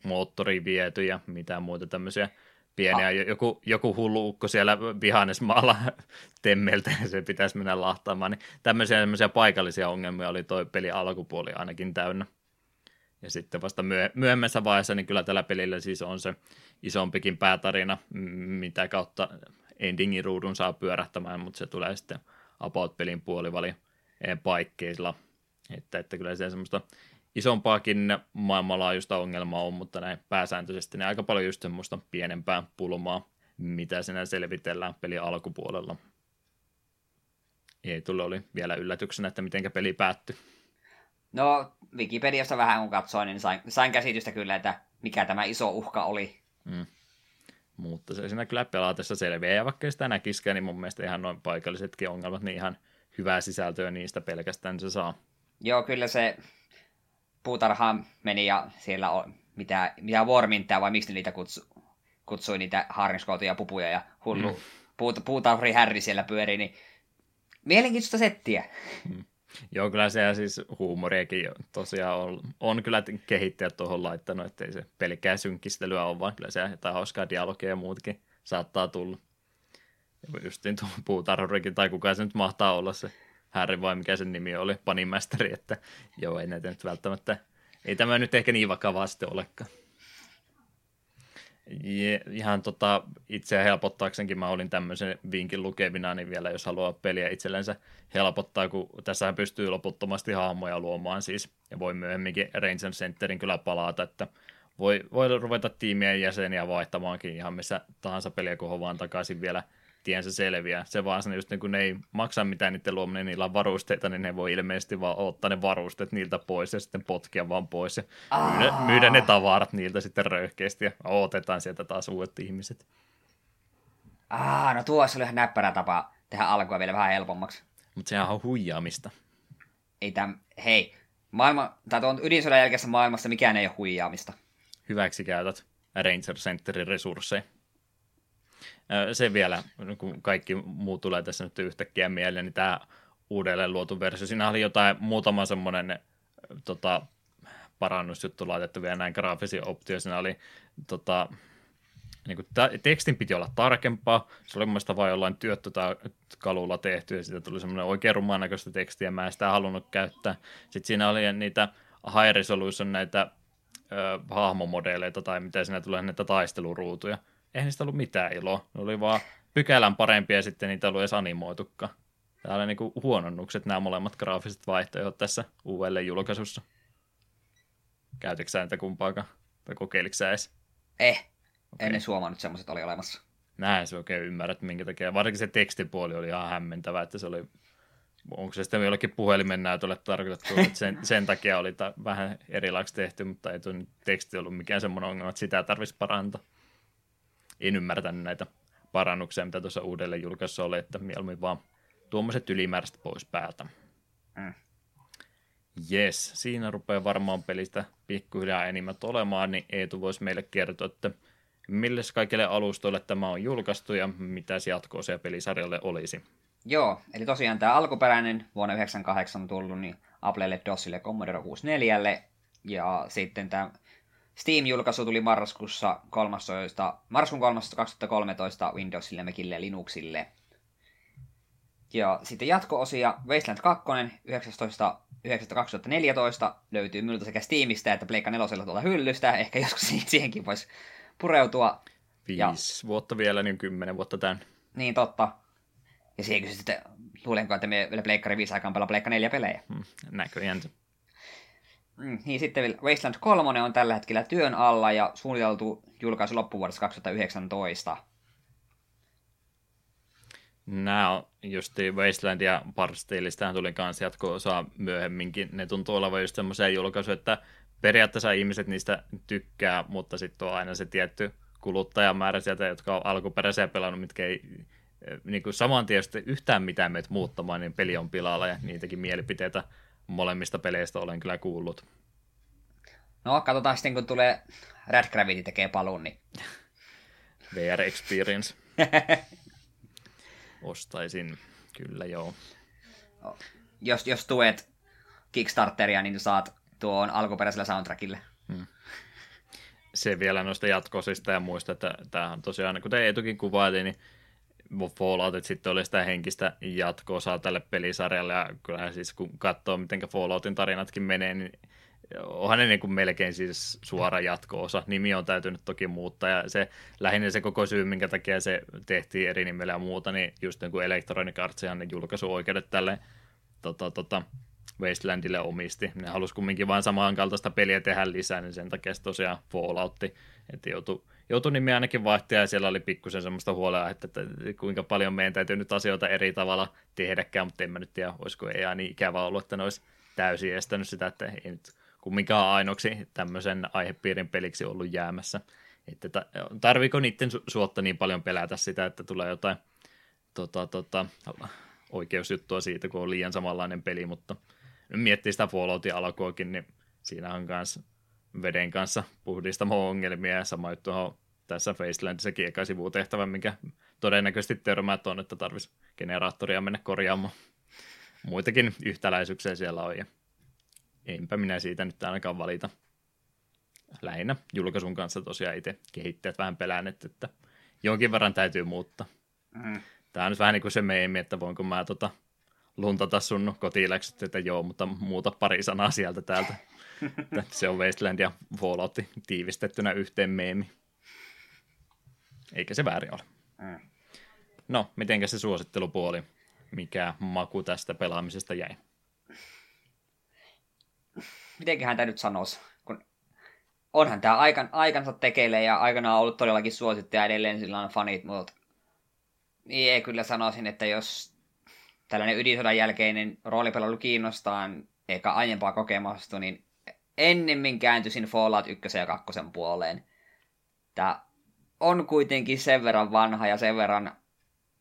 moottori viety ja mitään muuta tämmöisiä pieniä. Ah. Joku, joku hullu ukko siellä vihannesmaalla temmeltä ja se pitäisi mennä lahtaamaan. Niin tämmöisiä, tämmöisiä paikallisia ongelmia oli toi peli alkupuoli ainakin täynnä. Ja sitten vasta myö- myöhemmässä vaiheessa, niin kyllä tällä pelillä siis on se isompikin päätarina, mitä kautta endingin ruudun saa pyörähtämään, mutta se tulee sitten About-pelin puolivali paikkeilla. Että, että kyllä se semmoista isompaakin maailmanlaajuista ongelmaa on, mutta näin pääsääntöisesti ne aika paljon just semmoista pienempää pulmaa, mitä sinä selvitellään pelin alkupuolella. Ei tule oli vielä yllätyksenä, että miten peli päättyi. No, Wikipediassa vähän kun katsoin, niin sain, sain käsitystä kyllä, että mikä tämä iso uhka oli. Mm. Mutta se siinä kyllä pelaatessa selviää, ja vaikka sitä näkisikään, niin mun mielestä ihan noin paikallisetkin ongelmat, niin ihan hyvää sisältöä niistä pelkästään se saa. Joo, kyllä se puutarhaan meni ja siellä on mitä, mitä vormintaa, vai miksi niitä kutsu, kutsui niitä harniskoutuja pupuja ja hullu mm. puut, puutarhuri härri siellä pyörii, niin mielenkiintoista settiä. Mm. Joo, kyllä se siis huumoriakin tosiaan on, on kyllä kehittäjät tuohon laittanut, ettei se pelkkää synkkistelyä ole, vaan kyllä se jotain hauskaa dialogia ja muutkin saattaa tulla. Ja justiin tuo puutarhurikin, tai kuka se nyt mahtaa olla se Harry vai mikä sen nimi oli, Panimästeri, että joo, ei näitä nyt välttämättä, ei tämä nyt ehkä niin vakavaa sitten olekaan. Ja ihan tota, itseä helpottaaksenkin mä olin tämmöisen vinkin lukevina, niin vielä jos haluaa peliä itsellensä helpottaa, kun tässä pystyy loputtomasti hahmoja luomaan siis, ja voi myöhemminkin Ranger Centerin kyllä palata, että voi, voi ruveta tiimien jäseniä vaihtamaankin ihan missä tahansa peliä, kun vaan takaisin vielä – tiensä selviää. Se vaan se just niin kun ne ei maksa mitään niiden luominen, niillä on varusteita, niin ne voi ilmeisesti vaan ottaa ne varusteet niiltä pois ja sitten potkia vaan pois ja myydä, myydä, ne tavarat niiltä sitten röyhkeästi ja otetaan sieltä taas uudet ihmiset. Ah, no tuossa oli ihan näppärä tapa tehdä alkua vielä vähän helpommaksi. Mutta sehän on huijaamista. Ei täm, hei, maailma, tai tuon ydinsodan jälkeisessä maailmassa mikään ei ole huijaamista. Hyväksi käytät Ranger Centerin resursseja se vielä, kun kaikki muu tulee tässä nyt yhtäkkiä mieleen, niin tämä uudelleen luotu versio, siinä oli jotain muutama semmoinen tota, parannusjuttu laitettu vielä näin graafisia optioita, siinä oli tota, niin kuin tekstin piti olla tarkempaa, se oli mun mielestä vain jollain työttökalulla tehty, ja siitä tuli semmoinen oikein rumaan näköistä tekstiä, mä en sitä halunnut käyttää. Sitten siinä oli niitä high resolution näitä ö, hahmomodeleita, tai mitä siinä tulee näitä taisteluruutuja, eihän niistä ollut mitään iloa. Ne oli vaan pykälän parempia ja sitten niitä ollut edes animoitukaan. Täällä on niinku huononnukset nämä molemmat graafiset vaihtoehdot tässä uudelleen julkaisussa. Käytitkö sä niitä kumpaakaan? Tai kokeiliko sä edes? Eh, okay. en edes huomannut semmoiset oli olemassa. Näin se oikein ymmärrät, minkä takia. Varsinkin se tekstipuoli oli ihan hämmentävä, että se oli onko se sitten jollekin puhelimen näytölle tarkoitettu, että sen, sen takia oli ta- vähän erilaiseksi tehty, mutta ei tuo teksti ollut mikään semmoinen ongelma, että sitä tarvitsisi parantaa en ymmärtänyt näitä parannuksia, mitä tuossa uudelleen julkaisussa oli, että mieluummin vaan tuommoiset ylimääräiset pois päältä. Mm. Yes, siinä rupeaa varmaan pelistä pikkuhiljaa enimmät olemaan, niin Eetu voisi meille kertoa, että mille kaikille alustoille tämä on julkaistu ja mitä jatkoa se pelisarjalle olisi. Joo, eli tosiaan tämä alkuperäinen vuonna 1998 tullut niin Applelle, DOSille, Commodore 64 ja sitten tämä Steam-julkaisu tuli marraskuussa 13, marraskuun 13. 2013 Windowsille, Macille ja Linuxille. Ja sitten jatko-osia Wasteland 2 19. 2014 löytyy minulta sekä Steamista että Pleikka 4 tuolta hyllystä. Ehkä joskus siihenkin voisi pureutua. Viisi ja... vuotta vielä, niin kymmenen vuotta tämän. Niin, totta. Ja siihen sitten, luulenko, että me vielä Pleikkari 5 aikaan pelaa Pleikka 4 pelejä. Hmm, näköjään. Mm, niin sitten Wasteland 3 on tällä hetkellä työn alla ja suunniteltu julkaisu loppuvuodesta 2019. Nämä on just Wasteland ja Barstaleista tuli kanssa jatko-osa myöhemminkin. Ne tuntuu olevan just semmoisia julkaisuja, että periaatteessa ihmiset niistä tykkää, mutta sitten on aina se tietty kuluttajamäärä sieltä, jotka on alkuperäisiä pelannut, mitkä ei niin kuin saman tien yhtään mitään meitä muuttamaan, niin peli on pilalla ja niitäkin mielipiteitä molemmista peleistä olen kyllä kuullut. No, katsotaan sitten, kun tulee Red Gravity tekee paluun, niin... VR Experience. Ostaisin, kyllä joo. Jos, jos tuet Kickstarteria, niin saat tuon alkuperäisellä soundtrackille. Hmm. Se vielä noista jatkosista ja muista, että tämähän tosiaan, kuten Eetukin kuvaili, niin Falloutit sitten oli sitä henkistä jatko-osaa tälle pelisarjalle, ja kyllähän siis kun katsoo, miten Falloutin tarinatkin menee, niin onhan ne niin kuin melkein siis suora jatko-osa. Nimi on täytynyt toki muuttaa, ja se lähinnä se koko syy, minkä takia se tehtiin eri nimellä ja muuta, niin just niin kuin Electronic Artsihan ne julkaisuoikeudet tälle tota, tota, Wastelandille omisti. Ne halusi kumminkin vain samankaltaista peliä tehdä lisää, niin sen takia se tosiaan Falloutti, että joutui joutui nimi ainakin vaihtaa ja siellä oli pikkusen semmoista huolea, että, että kuinka paljon meidän täytyy nyt asioita eri tavalla tehdäkään, mutta en mä nyt tiedä, olisiko ei niin ikävä ollut, että ne olisi täysin estänyt sitä, että ei nyt kumminkaan ainoksi tämmöisen aihepiirin peliksi ollut jäämässä. Että tarviiko niiden su- suotta niin paljon pelätä sitä, että tulee jotain tota, tota, oikeusjuttua siitä, kun on liian samanlainen peli, mutta miettii sitä Falloutin alkuakin, niin siinä on kanssa veden kanssa puhdistamo ongelmia ja sama juttu on tässä Facelandissakin eka sivutehtävä, minkä todennäköisesti törmää on, että tarvitsisi generaattoria mennä korjaamaan. Muitakin yhtäläisyyksiä siellä on ja enpä minä siitä nyt ainakaan valita. Lähinnä julkaisun kanssa tosiaan itse kehittäjät vähän pelänneet, että jonkin verran täytyy muuttaa. Mm. Tämä on nyt vähän niin kuin se meemi, että voinko mä tota, luntata sun kotiläksyt, että joo, mutta muuta pari sanaa sieltä täältä. se on Wasteland ja Fallout tiivistettynä yhteen meemi. Eikä se väärin ole. Mm. No, mitenkä se suosittelupuoli? Mikä maku tästä pelaamisesta jäi? Mitenköhän tämä nyt sanoisi? Kun onhan tämä aikan, aikansa tekeille ja aikana on ollut todellakin suosittu ja edelleen sillä on fanit, mutta niin ei kyllä sanoisin, että jos tällainen ydinsodan jälkeinen roolipelailu kiinnostaa eikä aiempaa kokemusta, niin ennemmin kääntyisin Fallout 1 ja 2 puoleen. Tämä on kuitenkin sen verran vanha ja sen verran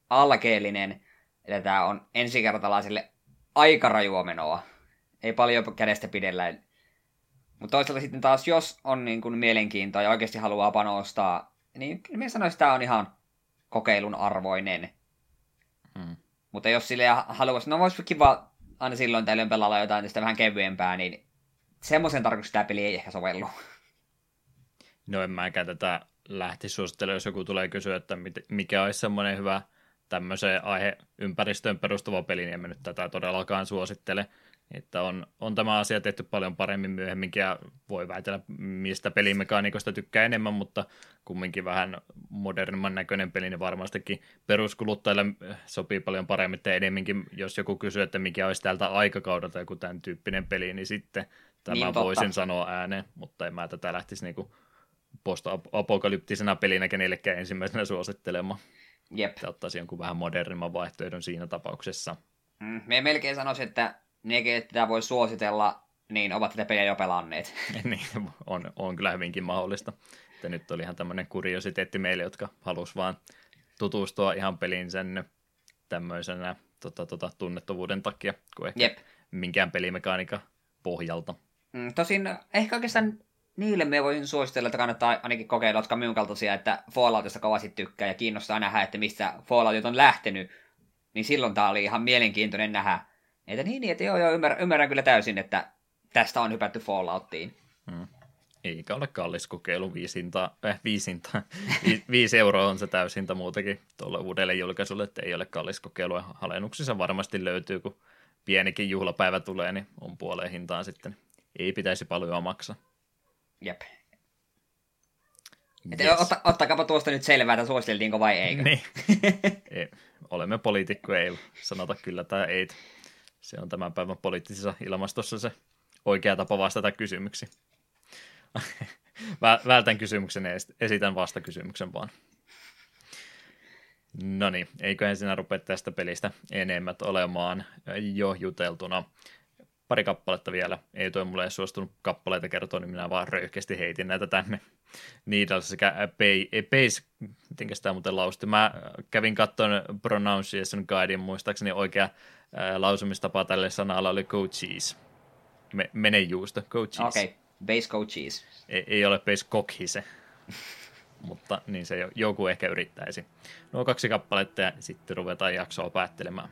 alkeellinen, että tämä on ensikertalaisille aika rajua menoa. Ei paljon kädestä pidellä. Mutta toisaalta sitten taas, jos on niin kuin mielenkiintoa ja oikeasti haluaa panostaa, niin minä sanoisin, että tämä on ihan kokeilun arvoinen. Hmm. Mutta jos sille haluaisi, no voisi kiva aina silloin tällöin pelalla jotain tästä vähän kevyempää, niin semmoisen tarkoitus tämä peli ei ehkä sovellu. No en mäkään tätä lähti suosittelemaan, jos joku tulee kysyä, että mikä olisi semmoinen hyvä tämmöiseen aiheympäristöön perustuva peli, niin en mä nyt tätä todellakaan suosittele. Että on, on tämä asia tehty paljon paremmin myöhemminkin ja voi väitellä, mistä pelimekaniikosta tykkää enemmän, mutta kumminkin vähän modernimman näköinen peli, niin varmastikin peruskuluttajille sopii paljon paremmin, että enemmänkin, jos joku kysyy, että mikä olisi täältä aikakaudelta joku tämän tyyppinen peli, niin sitten Tämä niin, voisin sanoa ääneen, mutta en mä tätä lähtisi niinku post-apokalyptisena pelinä kenellekään ensimmäisenä suosittelemaan. Jep. Ja ottaisi jonkun vähän modernimman vaihtoehdon siinä tapauksessa. Mm, me melkein sanoisin, että ne, tätä voi suositella, niin ovat tätä peliä jo pelanneet. niin, on, on kyllä hyvinkin mahdollista. Että nyt oli ihan tämmöinen kuriositeetti meille, jotka halus vaan tutustua ihan peliin sen tämmöisenä tota, tota, tunnettavuuden takia, kuin ehkä Jep. minkään pelimekaniikan pohjalta. Mm, tosin ehkä oikeastaan niille me voisin suositella, että kannattaa ainakin kokeilla, jotka minun kaltaisia, että Falloutista kovasti tykkää ja kiinnostaa nähdä, että mistä Falloutit on lähtenyt. Niin silloin tämä oli ihan mielenkiintoinen nähdä. Että niin, niin että joo, joo ymmärrän, ymmärrän kyllä täysin, että tästä on hypätty Fallouttiin. Hmm. Eikä ole kallis kokeilu, viisinta, äh, viisinta, vi, viisi euroa on se täysintä muutenkin tuolle uudelle julkaisulle, että ei ole kallis kokeilu. Alennuksissa varmasti löytyy, kun pienikin juhlapäivä tulee, niin on puoleen hintaan sitten ei pitäisi paljon maksaa. Jep. Yes. Otta, ottakaapa tuosta nyt selvää, että suositeltiinko vai eikö. Niin. ei, olemme poliitikkoja, ei sanota kyllä tai ei. Se on tämän päivän poliittisessa ilmastossa se oikea tapa vastata kysymyksiin. Vältän kysymyksen ja esitän vastakysymyksen vaan. No niin, eiköhän sinä rupea tästä pelistä enemmät olemaan jo juteltuna pari kappaletta vielä. Ei toi mulle suostunut kappaleita kertoa, niin minä vaan röyhkeästi heitin näitä tänne. Needles sekä Base, miten sitä muuten lausti. Mä kävin katsoen pronunciation guidein, muistaakseni oikea lausumistapa tälle sanalle oli coaches. Me, menejuusto, coaches. Okei, okay. base coaches. Ei, ei ole base cockise. mutta niin se joku ehkä yrittäisi. Nuo kaksi kappaletta ja sitten ruvetaan jaksoa päättelemään.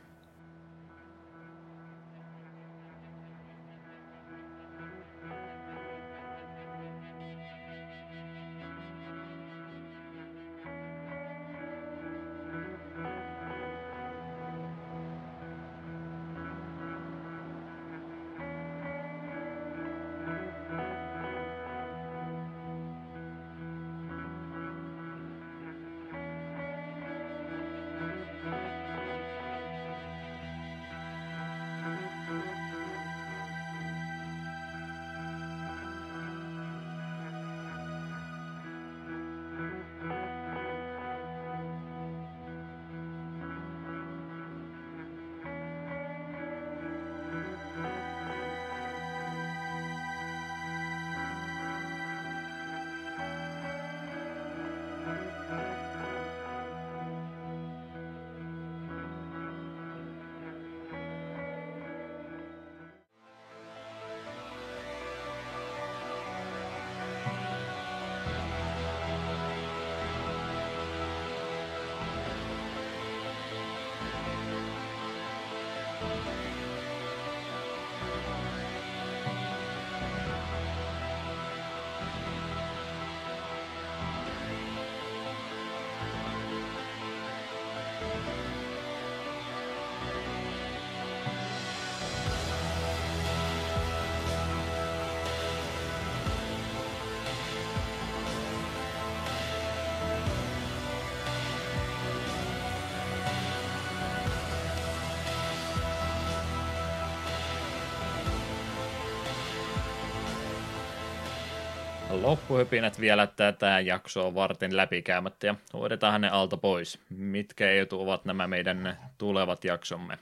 Loppuhypinät vielä tätä jaksoa varten läpikäymättä ja hoidetaan ne alta pois. Mitkä etu ovat nämä meidän tulevat jaksomme?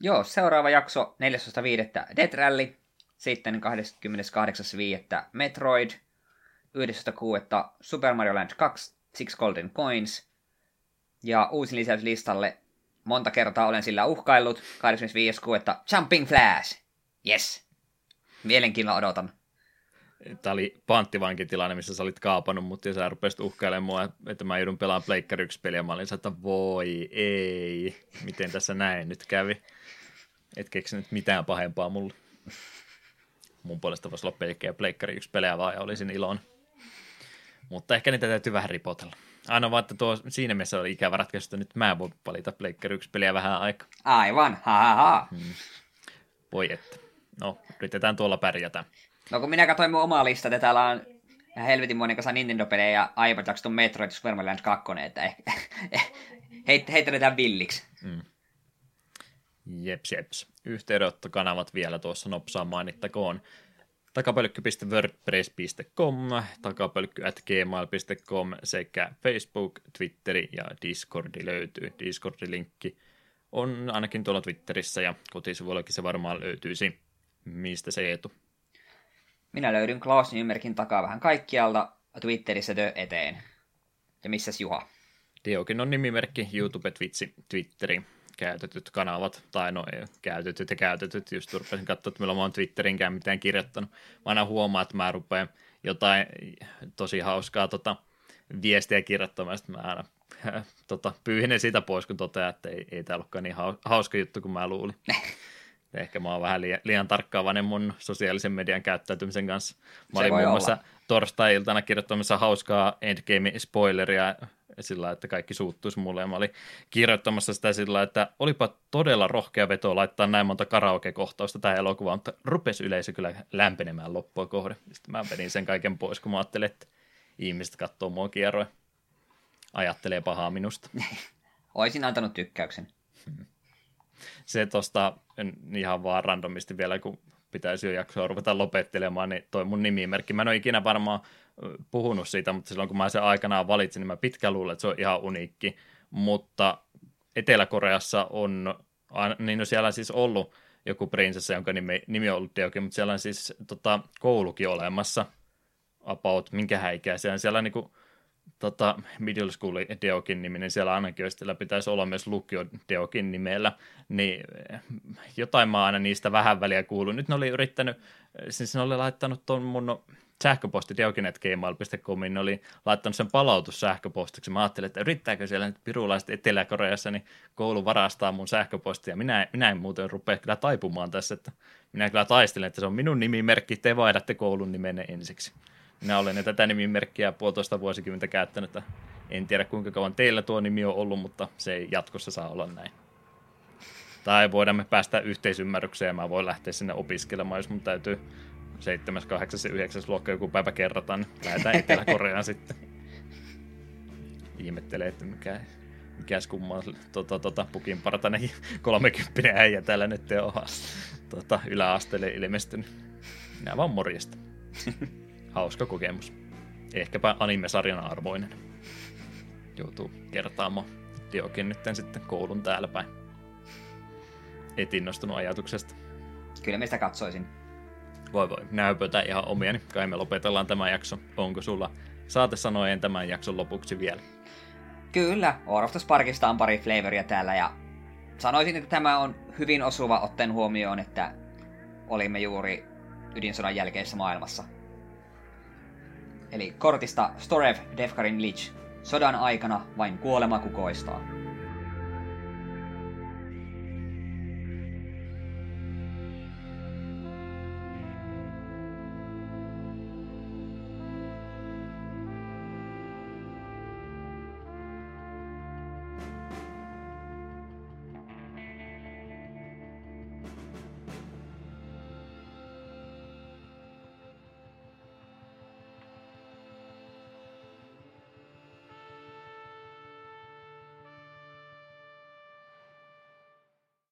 Joo, seuraava jakso 14.5. Death Rally, sitten 28.5. Metroid, 11.6. Super Mario Land 2, Six Golden Coins, ja uusin lisäys listalle, monta kertaa olen sillä uhkaillut, 25.6. Jumping Flash. Yes. Mielenkiinnolla odotan tämä oli panttivankitilanne, missä sä olit kaapannut mutta ja sä rupesit uhkailemaan mua, että mä joudun pelaamaan Pleikkari 1 peliä. Mä olin että voi ei, miten tässä näin nyt kävi. Et keksinyt mitään pahempaa mulle. Mun puolesta voisi olla pelkkää Pleikkari 1 pelejä vaan ja olisin ilon. Mutta ehkä niitä täytyy vähän ripotella. Aina vaan, että tuo, siinä mielessä oli ikävä ratkaisu, että nyt mä voin valita Pleikkari 1 peliä vähän aikaa. Aivan, ha, ha, ha. Hmm. Voi että. No, yritetään tuolla pärjätä. No kun minä katsoin mun omaa listaa, että täällä on ihan helvetin monen kanssa Nintendo-pelejä ja aivan jaksettu Metroid Super Mario Land 2, että ehkä, heit, heitetään villiksi. Mm. Jeps, jeps. Yhteydenottokanavat vielä tuossa nopsaan mainittakoon. takapölkky.wordpress.com, takapölkky.gmail.com sekä Facebook, Twitteri ja Discordi löytyy. Discordi-linkki on ainakin tuolla Twitterissä ja kotisivuillakin se varmaan löytyisi. Mistä se etu? Minä löydyn Klaus Nymerkin takaa vähän kaikkialta, Twitterissä tö eteen. Ja missäs Juha? Diokin on nimimerkki, YouTube, Twitchi, Twitteri, käytetyt kanavat, tai no ei, käytetyt ja käytetyt, just rupesin katsoa, että milloin mä oon Twitterinkään mitään kirjoittanut. Mä aina huomaan, että mä rupean jotain tosi hauskaa tota, viestiä kirjoittamaan, sitten mä aina tota, pyyhinen siitä pois, kun totean, että ei, ei tämä ollutkaan niin hauska juttu kuin mä luulin. Ehkä mä oon vähän liian, liian tarkkaavainen mun sosiaalisen median käyttäytymisen kanssa. Mä olin muun muassa torstai-iltana kirjoittamassa hauskaa Endgame-spoileria sillä että kaikki suuttuisi mulle. Ja mä olin kirjoittamassa sitä sillä että olipa todella rohkea veto laittaa näin monta karaoke-kohtausta tähän elokuvaan, mutta rupesi yleisö kyllä lämpenemään loppua kohde. Sitten mä vedin sen kaiken pois, kun mä ajattelin, että ihmiset katsoo mua kierroja. Ajattelee pahaa minusta. Oisin antanut tykkäyksen. Hmm se tosta ihan vaan randomisti vielä, kun pitäisi jo jaksoa ruveta lopettelemaan, niin toi mun nimimerkki. Mä en ole ikinä varmaan puhunut siitä, mutta silloin kun mä sen aikanaan valitsin, niin mä pitkään luulen, että se on ihan uniikki. Mutta Etelä-Koreassa on, niin no siellä on siis ollut joku prinsessa, jonka nimi, nimi on ollut Deoki, mutta siellä on siis tota, koulukin olemassa. about, minkä ikäisiä. Siellä niinku, tota, middle school Deokin niminen, siellä ainakin jos pitäisi olla myös lukio Deokin nimellä, niin jotain mä aina niistä vähän väliä kuullut. Nyt ne oli yrittänyt, siis ne oli laittanut tuon mun sähköposti deokinet.gmail.comiin, ne oli laittanut sen palautussähköpostiksi. Mä ajattelin, että yrittääkö siellä nyt pirulaiset Etelä-Koreassa, niin koulu varastaa mun sähköpostia. Minä, minä en muuten rupea kyllä taipumaan tässä, että minä kyllä taistelen, että se on minun nimimerkki, te vaihdatte koulun nimenne ensiksi. Minä olen tätä nimimerkkiä puolitoista vuosikymmentä käyttänyt, en tiedä kuinka kauan teillä tuo nimi on ollut, mutta se ei jatkossa saa olla näin. Tai voidaan me päästä yhteisymmärrykseen ja mä voin lähteä sinne opiskelemaan, jos mun täytyy 7., 8. ja 9. luokka joku päivä kerrataan, niin lähdetään Etelä-Koreaan sitten. Ihmettelee, että mikä, mikäs kummaa tota, tota, pukin partainen 30 äijä täällä nyt on tota, yläasteelle ilmestynyt. Minä vaan morjesta. Hauska kokemus. Ehkäpä anime-sarjan arvoinen. Joutuu kertaamaan Diokin nyt sitten koulun täällä päin. Et innostunut ajatuksesta. Kyllä mistä katsoisin. Voi voi, näypötä ihan omiani. Kai me lopetellaan tämä jakso. Onko sulla saatesanojen tämän jakson lopuksi vielä? Kyllä, Oroftus Parkista on pari flavoria täällä ja sanoisin, että tämä on hyvin osuva otten huomioon, että olimme juuri ydinsodan jälkeisessä maailmassa. Eli kortista Storev Defkarin Lich. Sodan aikana vain kuolema kukoistaa.